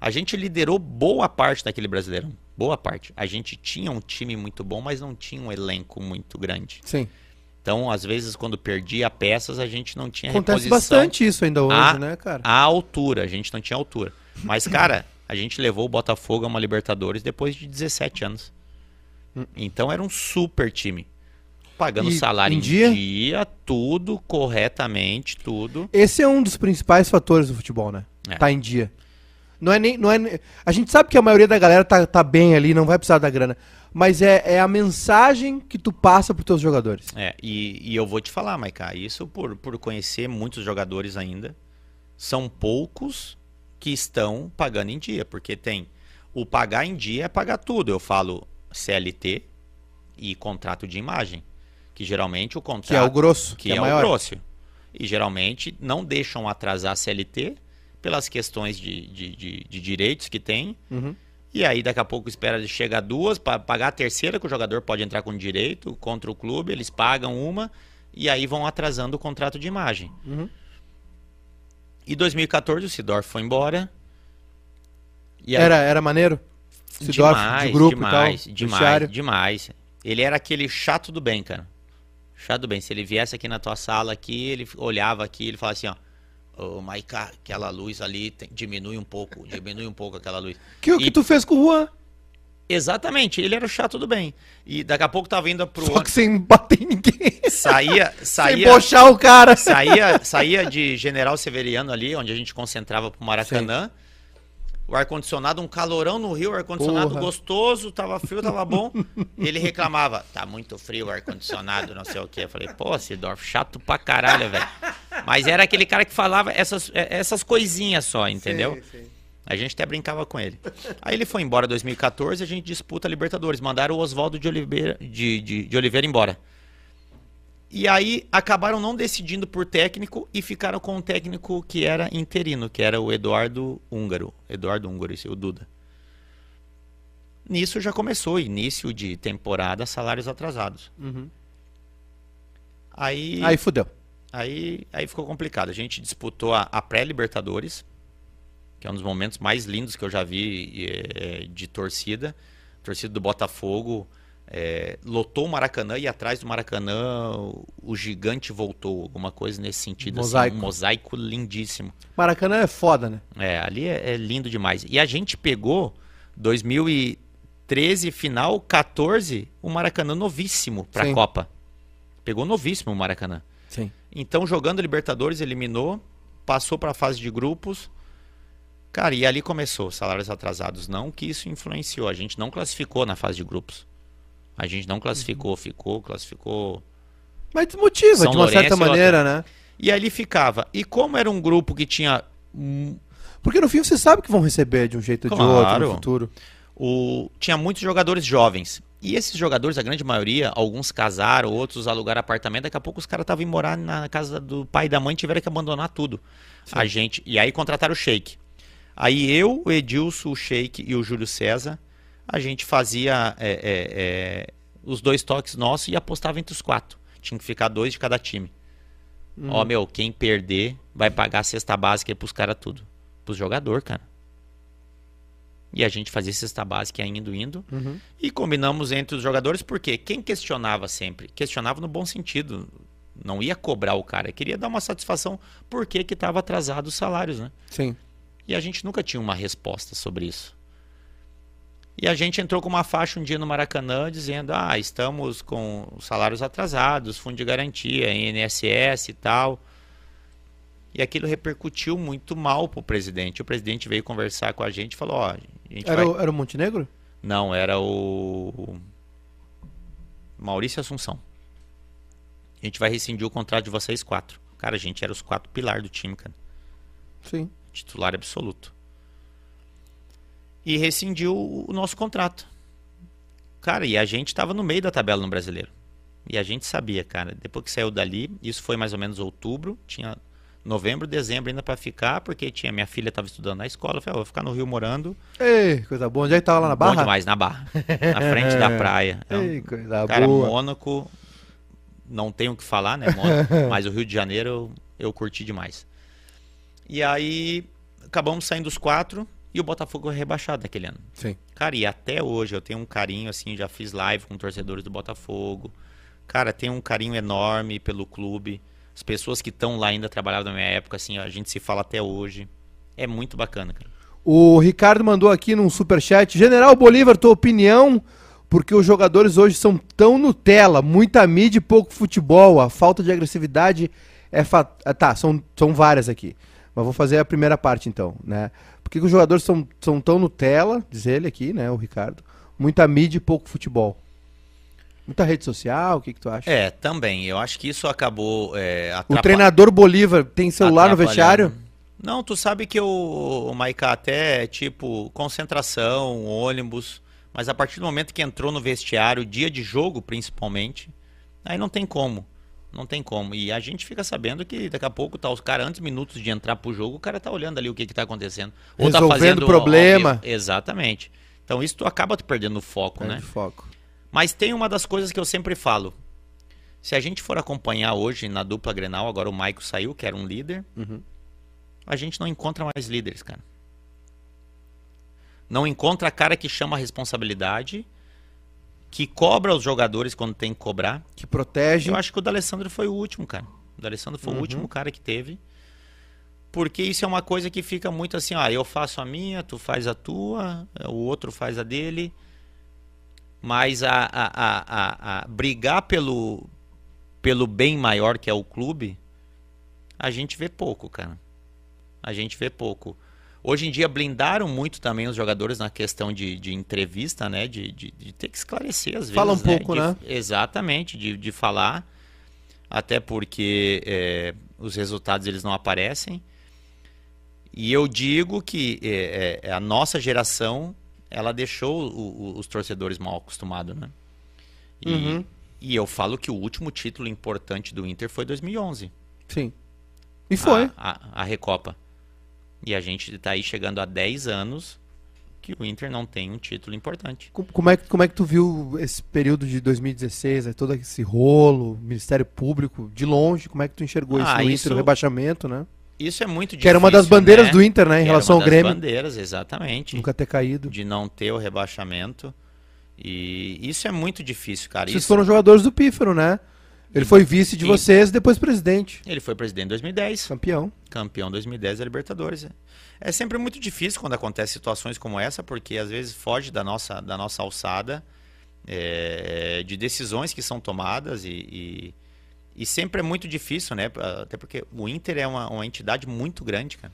A gente liderou boa parte daquele brasileiro. Boa parte. A gente tinha um time muito bom, mas não tinha um elenco muito grande. Sim. Então, às vezes, quando perdia peças, a gente não tinha Acontece reposição bastante isso ainda hoje, a, né, cara? à altura. A gente não tinha altura. Mas, cara, a gente levou o Botafogo a uma Libertadores depois de 17 anos. Então era um super time. Pagando E salário em dia? dia? tudo corretamente, tudo. Esse é um dos principais fatores do futebol, né? É. Tá em dia. Não é nem. Não é, a gente sabe que a maioria da galera tá, tá bem ali, não vai precisar da grana. Mas é, é a mensagem que tu passa pros teus jogadores. É, e, e eu vou te falar, Maiká, isso por, por conhecer muitos jogadores ainda, são poucos que estão pagando em dia, porque tem o pagar em dia é pagar tudo. Eu falo CLT e contrato de imagem, que geralmente o contrato Que é o grosso, que, que é é, o grosso. E geralmente não deixam atrasar a CLT pelas questões de, de, de, de direitos que tem. Uhum. E aí daqui a pouco espera chegar duas para pagar a terceira que o jogador pode entrar com direito contra o clube, eles pagam uma e aí vão atrasando o contrato de imagem. Uhum. E 2014 o Sidorf foi embora. Aí- Era, era maneiro? Demais, de grupo demais, e tal. demais, vestiário. demais. Ele era aquele chato do bem, cara. Chato do bem. Se ele viesse aqui na tua sala aqui, ele olhava aqui, ele falava assim, ó, ô Maiká, aquela luz ali tem- diminui um pouco, diminui um pouco aquela luz. Que o que E- tu fez com o Juan? Exatamente, ele era o chato do bem. E daqui a pouco tava indo pro Só que sem bater em ninguém. saía, sem saía, bochar o cara. saía, saía de General Severiano ali, onde a gente concentrava pro Maracanã. O ar-condicionado, um calorão no Rio, o ar-condicionado gostoso, tava frio, tava bom. Ele reclamava, tá muito frio o ar-condicionado, não sei o quê. Eu falei, pô, Sidorf, chato pra caralho, velho. Mas era aquele cara que falava essas, é, essas coisinhas só, entendeu? Sim, sim. A gente até brincava com ele. Aí ele foi embora em 2014 a gente disputa a Libertadores. Mandaram o Oswaldo de Oliveira, de, de, de Oliveira embora. E aí acabaram não decidindo por técnico e ficaram com um técnico que era interino, que era o Eduardo Húngaro. Eduardo Húngaro, esse, o Duda. Nisso já começou, início de temporada, salários atrasados. Uhum. Aí, Aí fudeu. Aí, aí ficou complicado. A gente disputou a, a pré-Libertadores, que é um dos momentos mais lindos que eu já vi eh, de torcida. A torcida do Botafogo eh, lotou o Maracanã e atrás do Maracanã o, gigante voltou, alguma coisa nesse sentido. Mosaico. Assim, um mosaico lindíssimo. Maracanã é foda, né? É, ali é, é lindo demais. E a gente pegou 2013, final 14, o Maracanã novíssimo para a Copa. Pegou novíssimo o Maracanã. Sim. Então, jogando Libertadores, eliminou, passou para a fase de grupos. Cara, e ali começou, salários atrasados. Não que isso influenciou, a gente não classificou na fase de grupos. A gente não classificou, ficou, classificou. Mas desmotiva, São de uma certa Lourenço e maneira, né? E ali ficava. E como era um grupo que tinha. Porque no fim você sabe que vão receber de um jeito ou de outro Claro. no futuro. o, tinha muitos jogadores jovens. E esses jogadores, a grande maioria, alguns casaram, outros alugaram apartamento. Daqui a pouco os caras estavam indo morar na casa do pai e da mãe tiveram que abandonar tudo. A gente. E aí contrataram o Sheik. Aí eu, o Edilson, o Sheik e o Júlio César, a gente fazia é, é, é, os dois toques nossos e apostava entre os quatro. Tinha que ficar dois de cada time. Ó, meu, quem perder vai pagar a cesta básica aí pros caras tudo. Pros jogador, cara. E a gente fazia cesta básica indo, indo. E combinamos entre os jogadores, porque quem questionava sempre? Questionava no bom sentido. Não ia cobrar o cara, queria dar uma satisfação por que que estava atrasado os salários, né? Sim. E a gente nunca tinha uma resposta sobre isso. E a gente entrou com uma faixa um dia no Maracanã dizendo: ah, estamos com os salários atrasados, fundo de garantia, INSS e tal. E aquilo repercutiu muito mal pro presidente. O presidente veio conversar com a gente e falou: ó, a gente Era, vai... o, era o Montenegro? Não, era o Maurício Assunção. A gente vai rescindir o contrato de vocês quatro. Cara, a gente era os quatro pilares do time, cara Sim. Titular absoluto. E rescindiu o nosso contrato. Cara, e a gente estava no meio da tabela no brasileiro. E a gente sabia, cara, depois que saiu dali, isso foi mais ou menos outubro, tinha novembro, dezembro ainda para ficar, porque tinha minha filha estava estudando na escola, eu falei, "Ó, vou ficar no Rio morando, Ei, coisa boa. Onde é que tava lá na bom Barra? demais na Barra, na frente da praia. É Ei, coisa Cara, boa. Mônaco, não tenho o que falar, né, Mônaco? mas o Rio de Janeiro eu, eu curti demais. E aí, acabamos saindo os quatro e o Botafogo foi rebaixado naquele ano. Sim. Cara, e até hoje eu tenho um carinho, assim, já fiz live com torcedores do Botafogo. Cara, tenho um carinho enorme pelo clube. As pessoas que estão lá ainda trabalhavam na minha época, assim, a gente se fala até hoje. É muito bacana, cara. O Ricardo mandou aqui num superchat. General Bolívar, tua opinião? Porque os jogadores hoje são tão Nutella, muita mídia e pouco futebol. A falta de agressividade é. Fa... ah, Tá, são, são várias aqui. Mas vou fazer a primeira parte então, né? Por que que os jogadores são, são tão Nutella, diz ele aqui, né, o Ricardo? Muita mídia e pouco futebol. Muita rede social, o que, que tu acha? É, também. Eu acho que isso acabou é, o treinador Bolívar tem celular no vestiário? Não, tu sabe que o, o Maiká até é tipo concentração, ônibus, mas a partir do momento que entrou no vestiário, dia de jogo principalmente, aí não tem como. Não tem como. E a gente fica sabendo que daqui a pouco tá os caras, antes minutos de entrar pro jogo, o cara tá olhando ali o que que tá acontecendo. Resolvendo ao- problema. ao vivo. Exatamente. Então isso tu acaba tu perdendo o foco, né? Perde foco. Mas tem uma das coisas que eu sempre falo. Se a gente for acompanhar hoje na dupla Grenal, agora o Maico saiu, que era um líder, Uhum. a gente não encontra mais líderes, cara. Não encontra cara que chama a responsabilidade, que cobra os jogadores quando tem que cobrar. Que protege. Eu acho que o D'Alessandro foi o último, cara. O D'Alessandro foi Uhum. o último cara que teve. Porque isso é uma coisa que fica muito assim, ah, eu faço a minha, tu faz a tua, o outro faz a dele. Mas a, a, a, a, a brigar pelo, pelo bem maior que é o clube, a gente vê pouco, cara. A gente vê pouco. Hoje em dia blindaram muito também os jogadores na questão de, de entrevista, né? De, de, de ter que esclarecer às vezes. Fala um pouco, De- né? Exatamente, de, de falar. Até porque é, os resultados eles não aparecem. E eu digo que é, é, a nossa geração ela deixou o- o- os torcedores mal acostumados, né? E, Uhum. e eu falo que o último título importante do Inter foi 2011. Sim. E foi. A, a, a Recopa. E a gente tá aí chegando a 10 anos que o Inter não tem um título importante. Co- Como é, que- como é que tu viu esse período de 2016, aí, todo esse rolo, Ministério Público, de longe, como é que tu enxergou isso Ah, no isso- Inter, o rebaixamento, né? Isso é muito difícil. Que era uma das bandeiras né? do Inter, né, em Que relação uma ao das Grêmio, bandeiras, exatamente. nunca ter caído. De não ter o rebaixamento. E isso é muito difícil, cara. Vocês Isso- foram jogadores do Pífaro, né? Ele foi vice de Sim. vocês e depois presidente, Ele foi presidente em 2010. campeão. campeão 2010 da Libertadores. É- É sempre muito difícil quando acontecem situações como essa, porque às vezes foge da nossa, da nossa alçada é, de decisões que são tomadas e, e, e sempre é muito difícil, né? Até porque o Inter é uma, uma entidade muito grande, cara.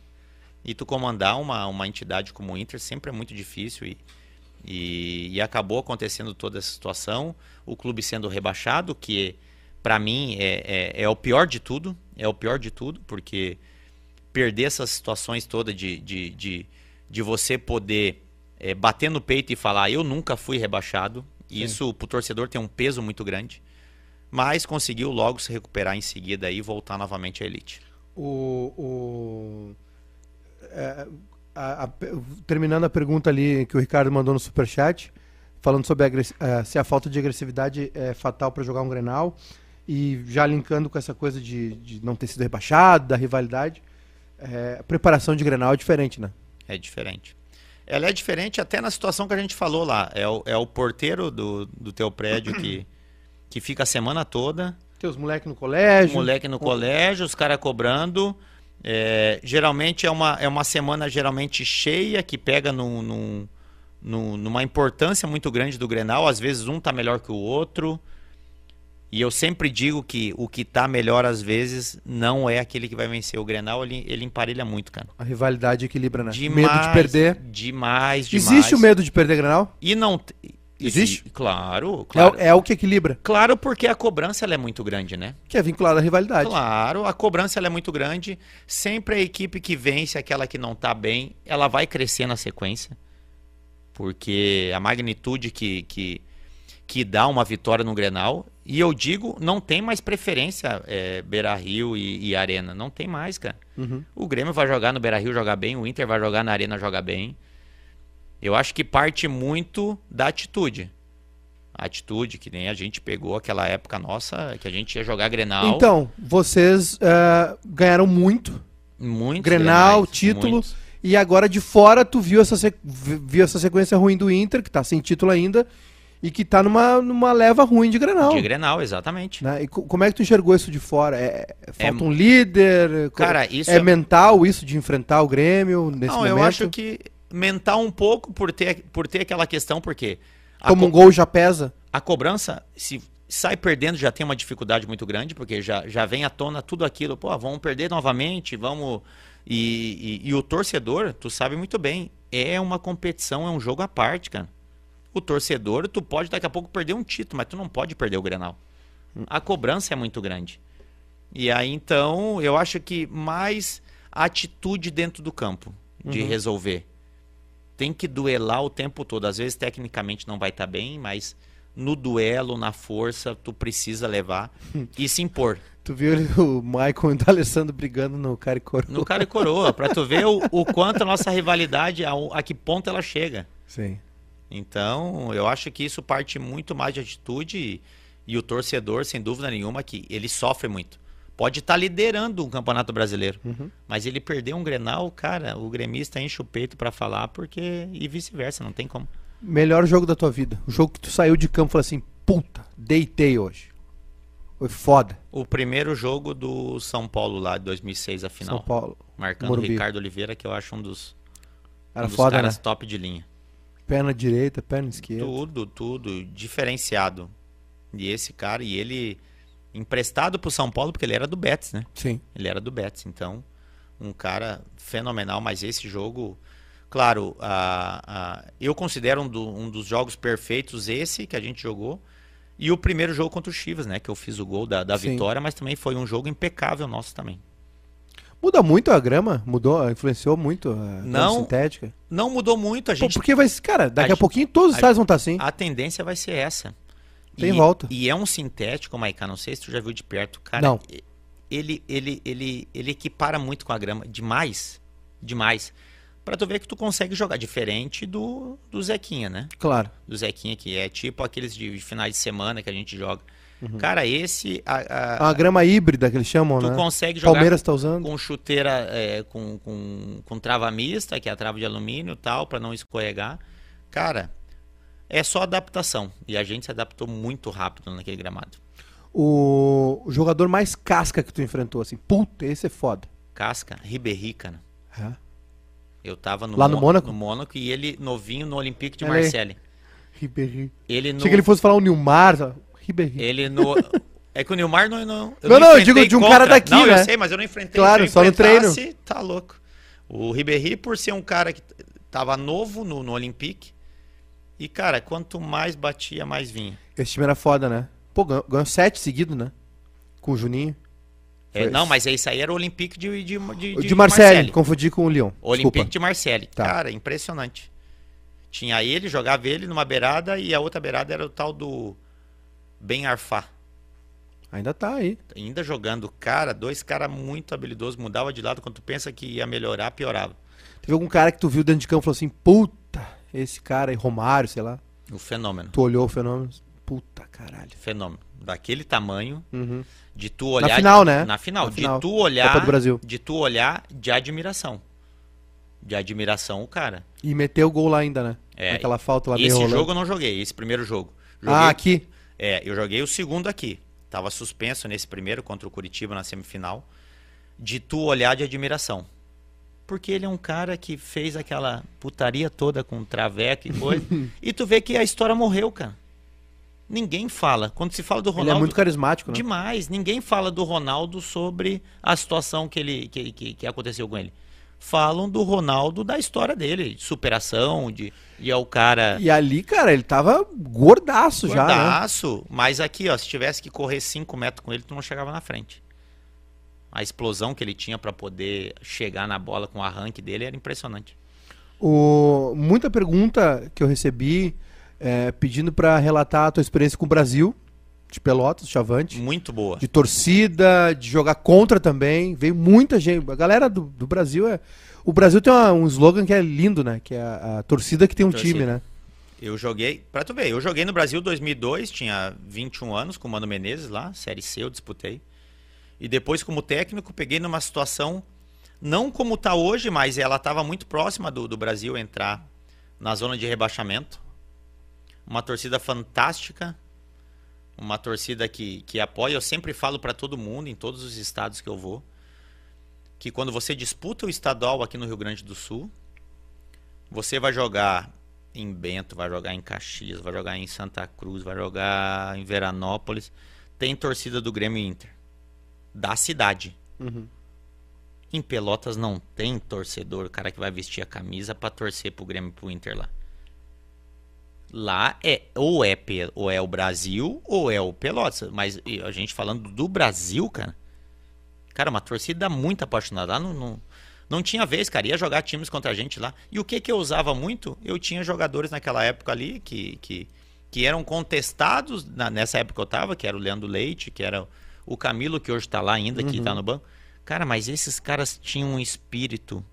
E tu comandar uma, uma entidade como o Inter sempre é muito difícil e, E, e acabou acontecendo toda essa situação, o clube sendo rebaixado, que para mim é, é, é, o pior de tudo, é o pior de tudo, porque perder essas situações todas de, de, de, de você poder é, bater no peito e falar eu nunca fui rebaixado, Sim. isso pro torcedor tem um peso muito grande, mas conseguiu logo se recuperar em seguida e voltar novamente à elite. O, o é, a, a, terminando a pergunta ali que o Ricardo mandou no superchat, falando sobre a, uh, se a falta de agressividade é fatal para jogar um Grenal, e já linkando com essa coisa de, de não ter sido rebaixado, da rivalidade, é, a preparação de Grenal é diferente, né? É diferente. Ela é diferente até na situação que a gente falou lá. É o, é o porteiro do, do teu prédio que, que fica a semana toda. Tem os moleques no colégio. Moleque no colégio, os caras cobrando. É, geralmente é uma, é uma semana geralmente cheia, que pega num, num, num, numa importância muito grande do Grenal. Às vezes um tá melhor que o outro. E eu sempre digo que o que tá melhor às vezes não é aquele que vai vencer. O Grenal, ele, ele emparelha muito, cara. A rivalidade equilibra, né? Demais, medo de perder. Demais, demais. Existe o medo de perder Grenal? E não... Existe? claro, claro. É, é, o que equilibra. Claro, porque a cobrança é muito grande, né? Que é vinculada à rivalidade. Claro, a cobrança é muito grande. Sempre a equipe que vence, aquela que não tá bem, ela vai crescer na sequência. Porque a magnitude que, que, que dá uma vitória no Grenal. E eu digo, não tem mais preferência é, Beira Rio e, e, Arena. Não tem mais, cara. Uhum. O Grêmio vai jogar no Beira Rio jogar bem, o Inter vai jogar na Arena jogar bem. Eu acho que parte muito da atitude. A atitude que nem a gente pegou aquela época nossa, que a gente ia jogar Grenal. Então, vocês uh, ganharam muito. Muito. Grenal, Grenais, título. Muitos. E agora de fora tu viu essa, viu essa sequência ruim do Inter, que tá sem título ainda, e que tá numa, numa leva ruim de Grenal. De Grenal, exatamente. Né? E como é que tu enxergou isso de fora? É, falta é, um líder? Cara, isso é, é, mental isso de enfrentar o Grêmio nesse Não, momento? eu acho que mental um pouco por ter, por ter aquela questão, porque... Como um gol já pesa? A cobrança, se sai perdendo, já tem uma dificuldade muito grande, porque já, já vem à tona tudo aquilo. Pô, vamos perder novamente, vamos... E, e, e o torcedor, tu sabe muito bem, é uma competição, é um jogo à parte, cara o torcedor, tu pode daqui a pouco perder um título, mas tu não pode perder o Grenal. A cobrança é muito grande. E aí então, eu acho que mais atitude dentro do campo de uhum. resolver. Tem que duelar o tempo todo. Às vezes tecnicamente não vai estar tá bem, mas no duelo, na força, tu precisa levar e se impor. Tu viu o Michael e o Alessandro brigando no cara e coroa. No cara e coroa, pra tu ver o, o quanto a nossa rivalidade, a, a que ponto ela chega. Sim. Então, eu acho que isso parte muito mais de atitude e, e o torcedor, sem dúvida nenhuma, que ele sofre muito. Pode estar tá liderando um campeonato brasileiro, uhum. mas ele perdeu um Grenal, cara, o gremista enche o peito para falar, porque e vice-versa, não tem como. Melhor jogo da tua vida, o jogo que tu saiu de campo e falou assim, puta, deitei hoje. Foi foda. O primeiro jogo do São Paulo lá, de 2006, a final. São Paulo. Marcando o Ricardo Oliveira, que eu acho um dos, Era um dos foda, caras né? top de linha. Perna direita, perna esquerda. Tudo, tudo. Diferenciado. E esse cara, e ele emprestado pro São Paulo, porque ele era do Betis, né? Sim. Ele era do Betis. Então, um cara fenomenal, mas esse jogo. Claro, a, a, eu considero um, do, um, dos jogos perfeitos esse que a gente jogou. E o primeiro jogo contra o Chivas, né? Que eu fiz o gol da, da vitória, mas também foi um jogo impecável nosso também. Muda muito a grama? Mudou, influenciou muito a não, sintética? Não mudou muito a gente. Pô, porque vai, cara, daqui a, a pouquinho todos os estádios vão estar tá assim. A tendência vai ser essa. Tem e, volta. E é um sintético, Maiká, não sei se tu já viu de perto, cara. Não. Ele, ele, ele, ele equipara muito com a grama, demais, demais. Pra tu ver que tu consegue jogar diferente do, do Zequinha, né? Claro. Do Zequinha, que é tipo aqueles de finais de semana que a gente joga. Uhum. Cara, esse. A, a, a, grama híbrida que eles chamam, tu né? Tu consegue jogar Palmeiras tá usando. com chuteira, é, com, com, com trava mista, que é a trava de alumínio e tal, para não escorregar. Cara, é só adaptação. E a gente se adaptou muito rápido naquele gramado. O, o jogador mais casca que tu enfrentou, assim, puta, esse é foda. Casca? Ribéry, cara. É. Eu tava no Lá no Mônaco? No Mônaco e ele novinho no Olympique de Marseille. Ribéry. Ele no... Achei que ele fosse falar o Nilmar, Ribéry. Ele no. É que o Nilmar não. Não, eu não, não, eu digo de um contra. cara daqui, não, né? eu sei, mas eu não enfrentei. Claro, só no treino. Tá louco. O Ribéry, por ser um cara que tava novo no, no Olympique, E, cara, quanto mais batia, mais vinha. Esse time era foda, né? Pô, ganhou, ganhou sete seguidos, né? Com o Juninho. É, não, mas esse aí era o Olympique de, de, de, de, Marseille, confundi com o Lyon. Olympique de Marseille. Tá. Cara, impressionante. Tinha ele, jogava ele numa beirada e a outra beirada era o tal do Ben Arfá. Ainda tá aí. Ainda jogando, cara, dois caras muito habilidosos, mudava de lado, quando tu pensa que ia melhorar, piorava. Teve algum cara que tu viu dentro de campo e falou assim, puta, esse cara aí, Romário, sei lá. O fenômeno. Tu olhou o fenômeno. Puta caralho. Fenômeno. Daquele tamanho, Uhum. de tu olhar. final, né? Na final. Na de final. tu olhar. Copa do Brasil. De tu olhar de admiração. De admiração, o cara. E meteu o gol lá ainda, né? É, Aquela falta lá Esse jogo eu não joguei, esse primeiro jogo. Joguei, Ah, aqui. É, eu joguei o segundo aqui. Tava suspenso nesse primeiro contra o Curitiba na semifinal. De tu olhar de admiração. Porque ele é um cara que fez aquela putaria toda com traveco e coisa. e tu vê que a história morreu, cara. Ninguém fala. Quando se fala do Ele Ronaldo. é muito carismático, né? Demais. Ninguém fala do Ronaldo sobre a situação que, ele, que, que, que aconteceu com ele. Falam do Ronaldo da história dele, de superação, de, de é o cara E ali, cara, ele tava gordaço já, né? gordaço. Mas aqui, ó, se tivesse que correr 5 metros com ele, tu não chegava na frente. A explosão que ele tinha pra poder chegar na bola com o arranque dele era impressionante. O... Muita pergunta que eu recebi é, pedindo pra relatar a tua experiência com o Brasil, de Pelotas, Chavante. Muito boa. De torcida, de jogar contra também. Veio muita gente. A galera do, do Brasil é. O Brasil tem uma- um slogan que é lindo, né? Que é a, a torcida que tem um Torcida. time, né? Eu joguei, pra tu ver, eu joguei no Brasil 2002, tinha 21 anos com o Mano Menezes lá, Série C eu disputei. E depois como técnico peguei numa situação, não como tá hoje, mas ela estava muito próxima do, do Brasil entrar na zona de rebaixamento. Uma torcida fantástica, uma torcida que, que apoia. Eu sempre falo pra todo mundo, em todos os estados que eu vou, que quando você disputa o estadual aqui no Rio Grande do Sul, você vai jogar em Bento, vai jogar em Caxias, vai jogar em Santa Cruz, vai jogar em Veranópolis. Tem torcida do Grêmio Inter. Da cidade. Uhum. Em Pelotas não tem torcedor, o cara que vai vestir a camisa pra torcer pro Grêmio e pro Inter lá. Lá é ou é ou é o Brasil ou é o Pelotas, mas a gente falando do Brasil, cara. Cara, uma torcida muito apaixonada lá não, não, não tinha vez, cara, ia jogar times contra a gente lá. E o que que eu usava muito? Eu tinha jogadores naquela época ali que que, que eram contestados na- nessa época que eu tava, que era o Leandro Leite, que era o Camilo que hoje tá lá ainda, que tá no banco. Cara, mas esses caras tinham um espírito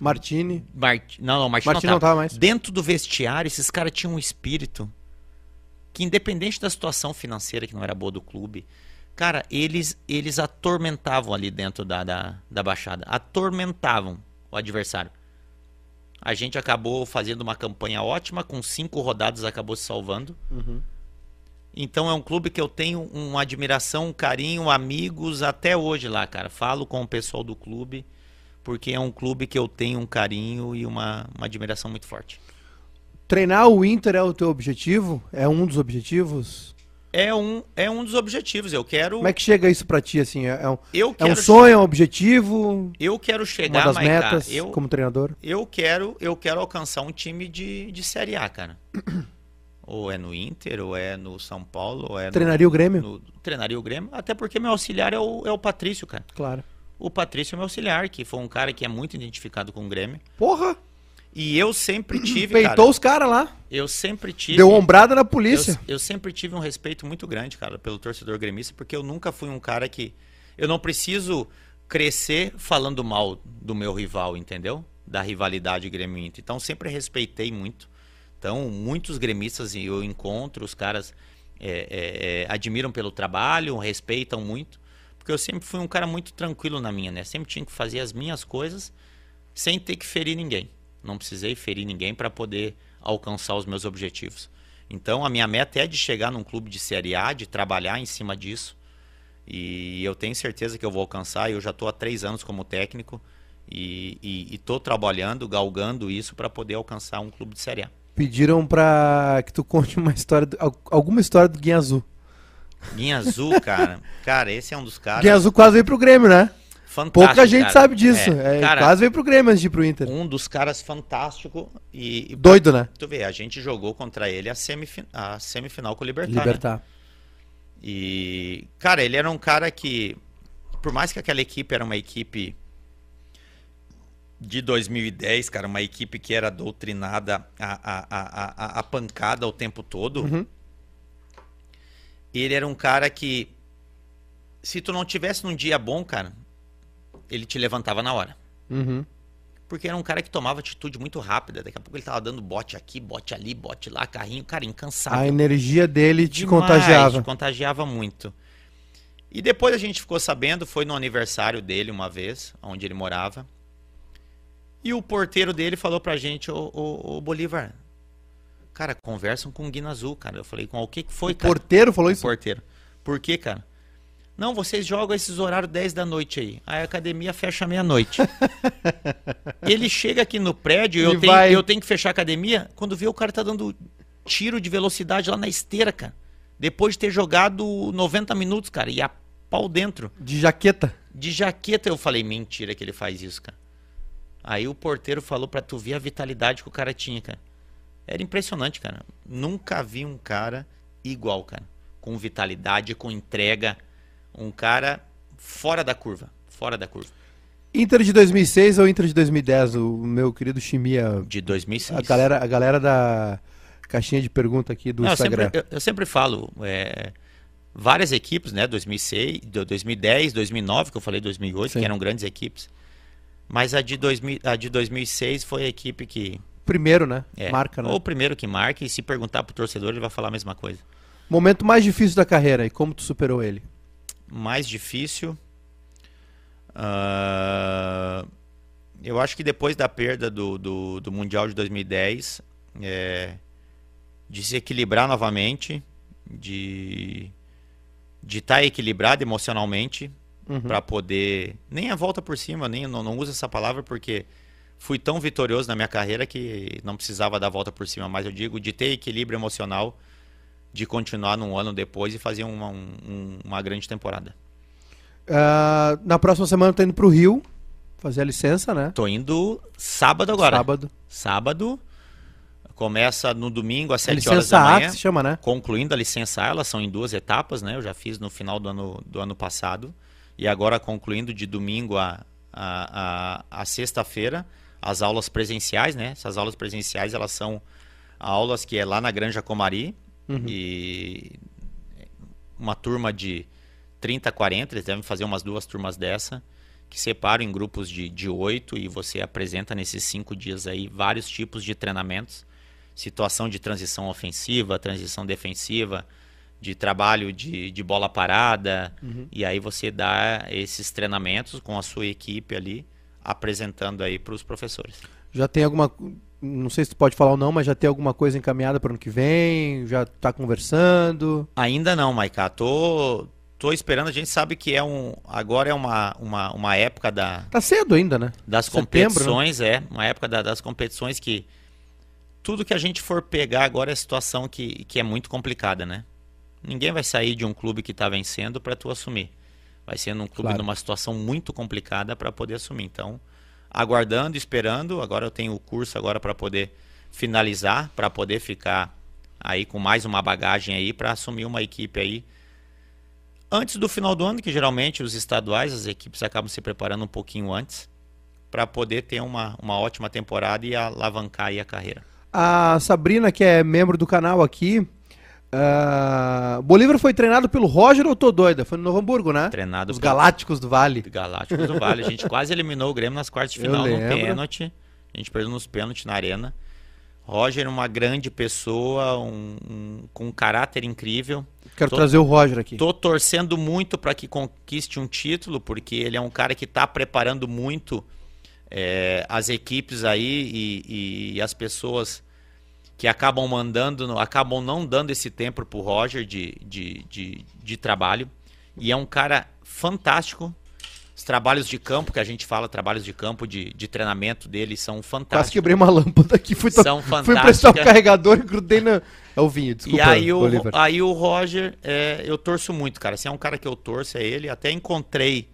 Martini. Mart... Não, não, Martin, Martin não, não tava. tava mais. Dentro do vestiário, esses caras tinham um espírito que, independente da situação financeira que não era boa do clube, cara, eles, eles atormentavam ali dentro da, da, da baixada. Atormentavam o adversário. A gente acabou fazendo uma campanha ótima, com cinco rodadas acabou se salvando. Então é um clube que eu tenho uma admiração, um carinho, amigos até hoje lá, cara. Falo com o pessoal do clube, porque é um clube que eu tenho um carinho e uma, uma admiração muito forte. Treinar o Inter é o teu objetivo? É um dos objetivos? É um, é um dos objetivos. Eu quero. Como é que chega isso pra ti, assim? É, é um, eu é um sonho, é um objetivo? Eu quero Uma chegar, das Maiká, metas eu, como treinador? eu quero eu quero alcançar um time de, de Série A, cara. ou é no Inter, ou é no São Paulo, ou é no- Treinaria o Grêmio? no, treinaria o Grêmio, até porque meu auxiliar é o, é o Patrício, cara. Claro. O Patrício é meu auxiliar, que foi um cara que é muito identificado com o Grêmio. Porra! E eu sempre tive, Peitou cara, os caras lá. eu sempre tive Deu ombrada na eu, polícia. eu sempre tive um respeito muito grande, cara, pelo torcedor gremista, porque eu nunca fui um cara que eu não preciso crescer falando mal do meu rival, entendeu? Da rivalidade Grêmio Inter. Então sempre respeitei muito. Então muitos gremistas eu encontro, os caras é, é, é, admiram pelo trabalho, respeitam muito, porque eu sempre fui um cara muito tranquilo na minha, né? Sempre tinha que fazer as minhas coisas sem ter que ferir ninguém. Não precisei ferir ninguém para poder alcançar os meus objetivos. Então a minha meta é de chegar num clube de Série A, de trabalhar em cima disso. E eu tenho certeza que eu vou alcançar. Eu já estou há três anos como técnico e estou trabalhando, galgando isso para poder alcançar um clube de Série A. Pediram pra que tu conte uma história, alguma história do Guinha Azul. Guinha Azul, cara. Cara, esse é um dos caras. Guinha Azul quase veio pro Grêmio, né? fantástico. Pouca gente cara. sabe disso. É, É, cara, quase veio pro Grêmio antes de ir pro Inter. um dos caras fantástico e, e Doido, né? tu vê, a gente jogou contra ele a, semifin a semifinal com o Libertar. né? Libertar. E, cara, ele era um cara que, por mais que aquela equipe era uma equipe de 2010, cara, uma equipe que era doutrinada a, a, a, a, a pancada o tempo todo, Uhum. Ele era um cara que, se tu não tivesse num dia bom, cara, ele te levantava na hora. Uhum. Porque era um cara que tomava atitude muito rápida. Daqui a pouco ele tava dando bote aqui, bote ali, bote lá, carrinho, cara, incansável. A energia dele te Demais, contagiava. contagiava muito. E depois a gente ficou sabendo, foi no aniversário dele uma vez, onde ele morava. E o porteiro dele falou pra gente, ô, ô, ô Bolívar, cara, conversam com o Guina Azul, cara. Eu falei, com o que foi, O cara? porteiro falou O isso? porteiro. Por quê, cara? Não, vocês jogam esses horários 10 da noite aí. A academia fecha meia-noite. ele chega aqui no prédio, E eu tenho, vai. eu tenho que fechar a academia. Quando vê, o cara tá dando tiro de velocidade lá na esteira, cara. Depois de ter jogado 90 minutos, cara, e a pau dentro. De jaqueta. De jaqueta, eu falei, mentira que ele faz isso, cara. Aí o porteiro falou pra tu ver a vitalidade que o cara tinha, cara. Era impressionante, cara. Nunca vi um cara igual, cara. Com vitalidade, com entrega. Um cara fora da curva. Fora da curva. Inter de 2006 ou Inter de 2010? O meu querido Chimia. De 2006. A galera, a galera da caixinha de pergunta aqui do Não, eu, Instagram. sempre, eu, eu sempre falo, é, várias equipes, né? 2006, do- 2010, 2009, que eu falei 2008, Sim. que eram grandes equipes. Mas a de, 2000, a de 2006 foi a equipe que. Primeiro, né? É, Marca, né? Ou o primeiro que marca, e se perguntar pro torcedor, ele vai falar a mesma coisa. Momento mais difícil da carreira e como tu superou ele? mais difícil. ah, eu acho que depois da perda do, do, do Mundial de 2010, é, de se equilibrar novamente, de de estar equilibrado emocionalmente Uhum. para poder nem a volta por cima, nem não, não uso essa palavra porque fui tão vitorioso na minha carreira que não precisava dar a volta por cima, mas eu digo de ter equilíbrio emocional, de continuar num ano depois e fazer uma, um- um- uma grande temporada. Ah, na próxima semana eu tô indo pro Rio fazer a licença, né? Tô indo sábado agora. Sábado. Sábado. Começa no domingo às A 7 horas licença da A manhã. que se chama, né? Concluindo a licença A, elas são em duas etapas, né? Eu já fiz no final do ano, do ano passado. E agora concluindo de domingo a, a, a, a sexta-feira, as aulas presenciais, né? Essas aulas presenciais, elas são aulas que é lá na Granja Comari. E uma turma de 30, 40, eles devem fazer umas duas turmas dessa, que separam em grupos de, de 8 e você apresenta nesses cinco dias aí vários tipos de treinamentos. Situação de transição ofensiva, transição defensiva, de trabalho de, de bola parada. E aí você dá esses treinamentos com a sua equipe ali, apresentando aí para os professores. Já tem alguma. Não sei se tu pode falar ou não, mas já tem alguma coisa encaminhada para ano que vem? Já tá conversando? Ainda não, Maiká. Tô, tô esperando. A gente sabe que é um. Agora é uma, uma, uma época da, Tá cedo ainda, né? das Setembro, né? competições, é. Uma época da- das competições que tudo que a gente for pegar agora é situação que, que é muito complicada, né? Ninguém vai sair de um clube que está vencendo para tu assumir. Vai ser num clube Claro. numa situação muito complicada para poder assumir. Então, aguardando, esperando. Agora eu tenho o curso agora para poder finalizar, para poder ficar aí com mais uma bagagem aí para assumir uma equipe aí antes do final do ano, que geralmente os estaduais, as equipes acabam se preparando um pouquinho antes para poder ter uma, uma ótima temporada e alavancar aí a carreira. A Sabrina, que é membro do canal aqui. Ah, Bolívar foi treinado pelo Roger ou tô doida? Foi no Novo Hamburgo, né? Treinado Os pelo- Galácticos do Vale. Galácticos do Vale. A gente quase eliminou o Grêmio nas quartas de final no pênalti. A gente perdeu nos pênaltis na arena. Roger, uma grande pessoa, um, um- com um caráter incrível. Quero Tô- trazer o Roger aqui. Tô torcendo muito para que conquiste um título, porque ele é um cara que está preparando muito é, as equipes aí e, e as pessoas que acabam mandando, acabam não dando esse tempo pro Roger de, de, de, de trabalho. E é um cara fantástico. Os trabalhos de campo, que a gente fala, trabalhos de campo, de, de treinamento dele, são Quase fantásticos. quebrei uma lâmpada aqui. Fui, to- São fui prestar o carregador e grudei na. É o vinho, desculpa. E aí o, aí o Roger, é, eu torço muito, cara. Se é um cara que eu torço, é ele. Até encontrei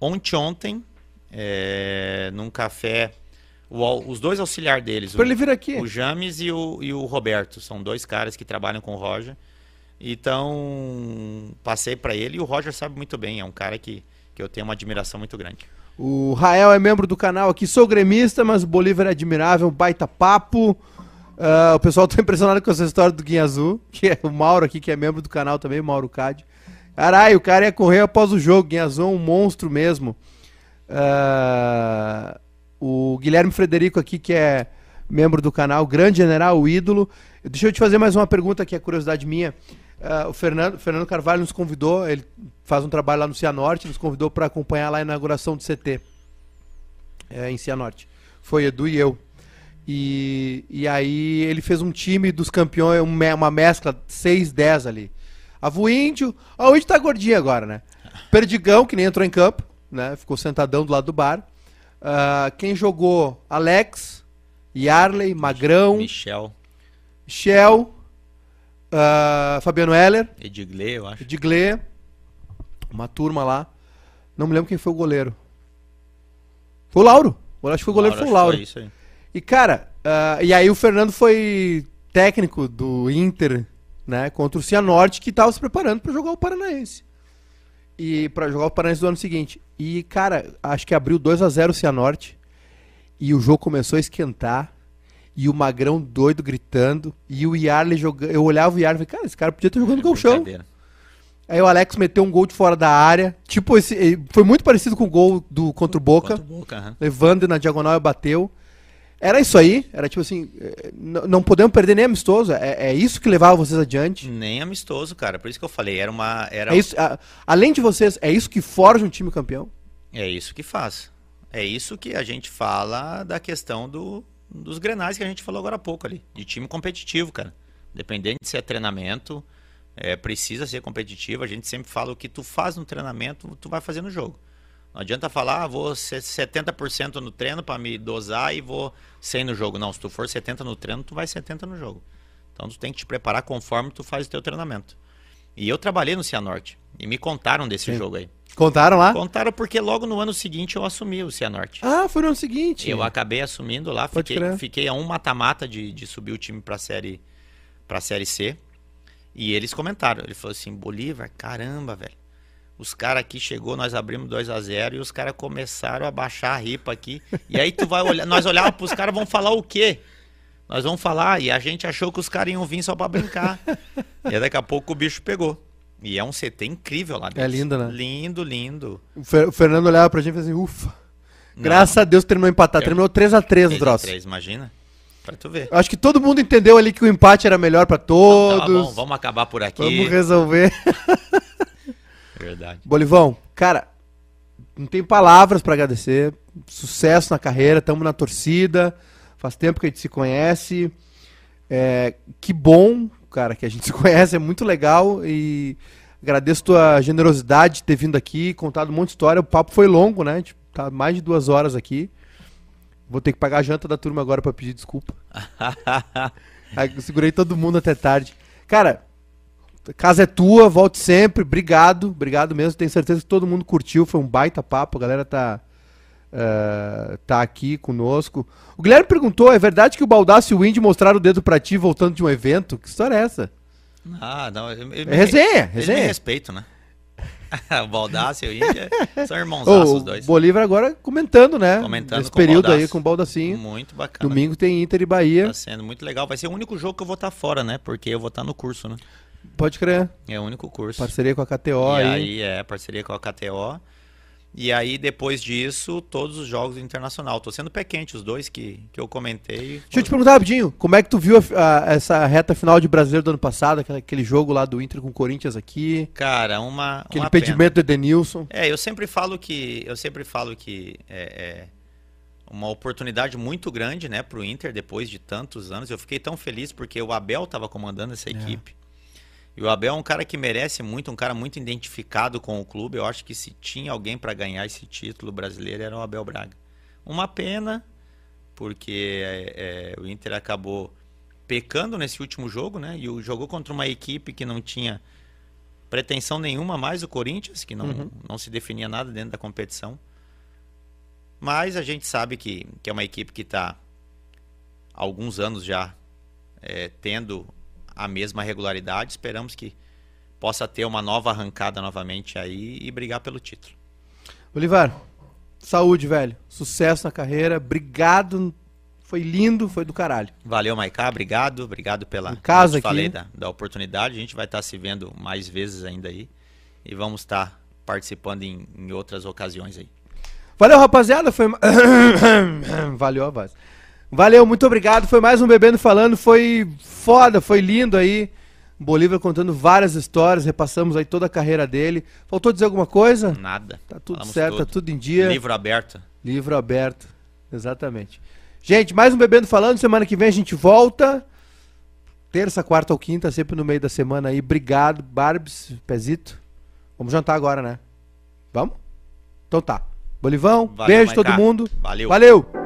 Ontem, ontem, é, num café, o, os dois auxiliar deles, Para ele vir aqui. o James e o, e o Roberto, são dois caras que trabalham com o Roger. Então, passei para ele e o Roger sabe muito bem, é um cara que, que eu tenho uma admiração muito grande. O Rael é membro do canal aqui. Sou gremista, mas o Bolívar é admirável, baita papo. Ah, o pessoal tá impressionado com essa história do Guinha Azul, que é o Mauro aqui, que é membro do canal também, o Mauro Cade. Caralho, o cara ia correr após o jogo. Guinha Azul é um monstro mesmo. Ah, o Guilherme Frederico aqui, que é membro do canal, grande general, o ídolo. Deixa eu te fazer mais uma pergunta que é curiosidade minha. Ah, o Fernando, Fernando Carvalho nos convidou, ele faz um trabalho lá no Cianorte, nos convidou para acompanhar lá a inauguração do CT é, em Cianorte. Foi Edu e eu. E, e aí ele fez um time dos campeões, um uma mescla 6-10 ali. A o Índio. Ah, o Índio tá gordinho agora, né? Perdigão, que nem entrou em campo, né? Ficou sentadão do lado do bar. Ah, quem jogou? Alex, Yarley, Magrão, Michel, Shell, ah, Fabiano Heller, Edigley, eu acho. Digley, uma turma lá. Não me lembro quem foi o goleiro. Foi o Lauro. Eu acho que foi o goleiro, foi o Lauro. Foi isso aí. E, cara, ah, e aí o Fernando foi técnico do Inter, né, contra o Cianorte, que tava se preparando pra jogar o Paranaense. E pra jogar o Paranaense do ano seguinte. E, cara, acho que abriu 2 a 0 o Cianorte. E o jogo começou a esquentar. E o Magrão doido gritando. E o Yarley jogando. Eu olhava o Yarley e falei, cara, esse cara podia estar jogando com o chão. Brincadeira. Aí o Alex meteu um gol de fora da área. Tipo, esse, foi muito parecido com o gol do contra o Boca. Contra o Boca, aham. Levando na diagonal e bateu. Era isso aí. Era tipo assim, eh, não podemos perder nem amistoso. É, é isso que levava vocês adiante. Nem amistoso, cara. Por isso que eu falei, era uma. Era... É isso, a- além de vocês, é isso que forja um time campeão. É isso que faz. É isso que a gente fala da questão do, dos grenais que a gente falou agora há pouco ali. De time competitivo, cara. Dependente se é treinamento, é, precisa ser competitivo. A gente sempre fala o que tu faz no treinamento, tu vai fazer no jogo. Não adianta falar, ah, vou ser 70% no treino para me dosar e vou 100 no jogo. Não, se tu for 70 no treino, tu vai 70 no jogo. Então tu tem que te preparar conforme tu faz o teu treinamento. E eu trabalhei no Cianorte e me contaram desse Sim. jogo aí. Contaram lá? Contaram porque logo no ano seguinte eu assumi o Cianorte. Ah, foi no ano seguinte. Eu acabei assumindo lá, fiquei, fiquei a um mata-mata de, de subir o time pra série, pra série C. E eles comentaram, ele falou assim, Bolívar, caramba, velho. Os caras aqui chegou, nós abrimos 2 a 0 e os caras começaram a baixar a ripa aqui. E aí tu vai olhar, nós olhávamos pros caras, vão falar o quê? Nós vamos falar, e a gente achou que os caras iam vir só pra brincar. e daqui a pouco o bicho pegou. E é um CT incrível lá dentro. lindo, né? Lindo, lindo. O, Fer- o Fernando olhava pra gente e assim, ufa. Graças a Deus terminou empatado. Eu- Terminou 3x3 o 3 troço. 3, imagina. Pra tu ver. Eu Acho que todo mundo entendeu ali que o empate era melhor pra Tá todos. bom, vamos acabar por aqui. Vamos resolver. Verdade. Bolivão, cara, não tem palavras pra agradecer. Sucesso na carreira, tamo na torcida. Faz tempo que a gente se conhece. É, que bom, cara, que a gente se conhece, é muito legal e agradeço tua generosidade de ter vindo aqui, contado um monte de história. O papo foi longo, né? A gente tá mais de duas horas aqui. Vou ter que pagar a janta da turma agora pra pedir desculpa. Aí segurei todo mundo até tarde. Cara, casa é tua, volte sempre. Obrigado, obrigado mesmo. Tenho certeza que todo mundo curtiu. Foi um baita papo. A galera tá, eh, tá aqui conosco. O Guilherme perguntou: é verdade que o Baldassi e o Indy mostraram o dedo pra ti voltando de um evento? Que história é essa? Ah, não. Eu, eu, É resenha, resenha. respeitam, né? o Baldassi e o Índia são irmãozaços os o dois. Bolívar agora comentando, né? Comentando Nesse com período aí com o Baldassinho. Muito bacana. Domingo tem Inter e Bahia. Tá sendo muito legal. Vai ser o único jogo que eu vou estar fora, né? Porque eu vou estar no curso, né? Pode crer. É o único curso. Parceria com a KTO e aí. aí é parceria com a KTO. E aí, depois disso, todos os jogos do internacional. Tô sendo pé quente, os dois que, que eu comentei. Deixa eu te perguntar rapidinho, como é que tu viu a- a- essa reta final de brasileiro do ano passado, aquela- aquele jogo lá do Inter com o Corinthians aqui, Cara, uma. aquele uma impedimento do Edenilson. É, eu sempre falo que eu sempre falo que é, é uma oportunidade muito grande, né, para o Inter depois de tantos anos. Eu fiquei tão feliz porque o Abel estava comandando essa equipe. E o Abel é um cara que merece muito, um cara muito identificado com o clube. Eu acho que se tinha alguém para ganhar esse título brasileiro era o Abel Braga. Uma pena, porque é, é, o Inter acabou pecando nesse último jogo, né? E jogou contra uma equipe que não tinha pretensão nenhuma mais o Corinthians, que não, uhum. não se definia nada dentro da competição. Mas a gente sabe que, que é uma equipe que está alguns anos já é, tendo a mesma regularidade. Esperamos que possa ter uma nova arrancada novamente aí e brigar pelo título. Olivar, saúde, velho. Sucesso na carreira. Obrigado. Foi lindo, foi do caralho. Valeu, Maiká. Obrigado. Obrigado pela. casa aqui. falei da, da oportunidade. A gente vai estar se vendo mais vezes ainda aí. E vamos estar participando em, em outras ocasiões aí. Valeu, rapaziada. Foi. Valeu a voz. Valeu, muito obrigado. Foi mais um Bebendo Falando. Foi foda, foi lindo aí. Bolívar contando várias histórias, repassamos aí toda a carreira dele. Faltou dizer alguma coisa? Nada. Tá tudo Falamos certo, tudo. tá tudo em dia. Livro aberto. Livro aberto, exatamente. Gente, mais um Bebendo Falando. Semana que vem a gente volta. Terça, quarta ou quinta, sempre no meio da semana aí. Obrigado, Barbs, Pezito. Vamos jantar agora, né? Vamos? Então tá. Bolivão, Valeu, beijo todo mundo. Valeu. Valeu.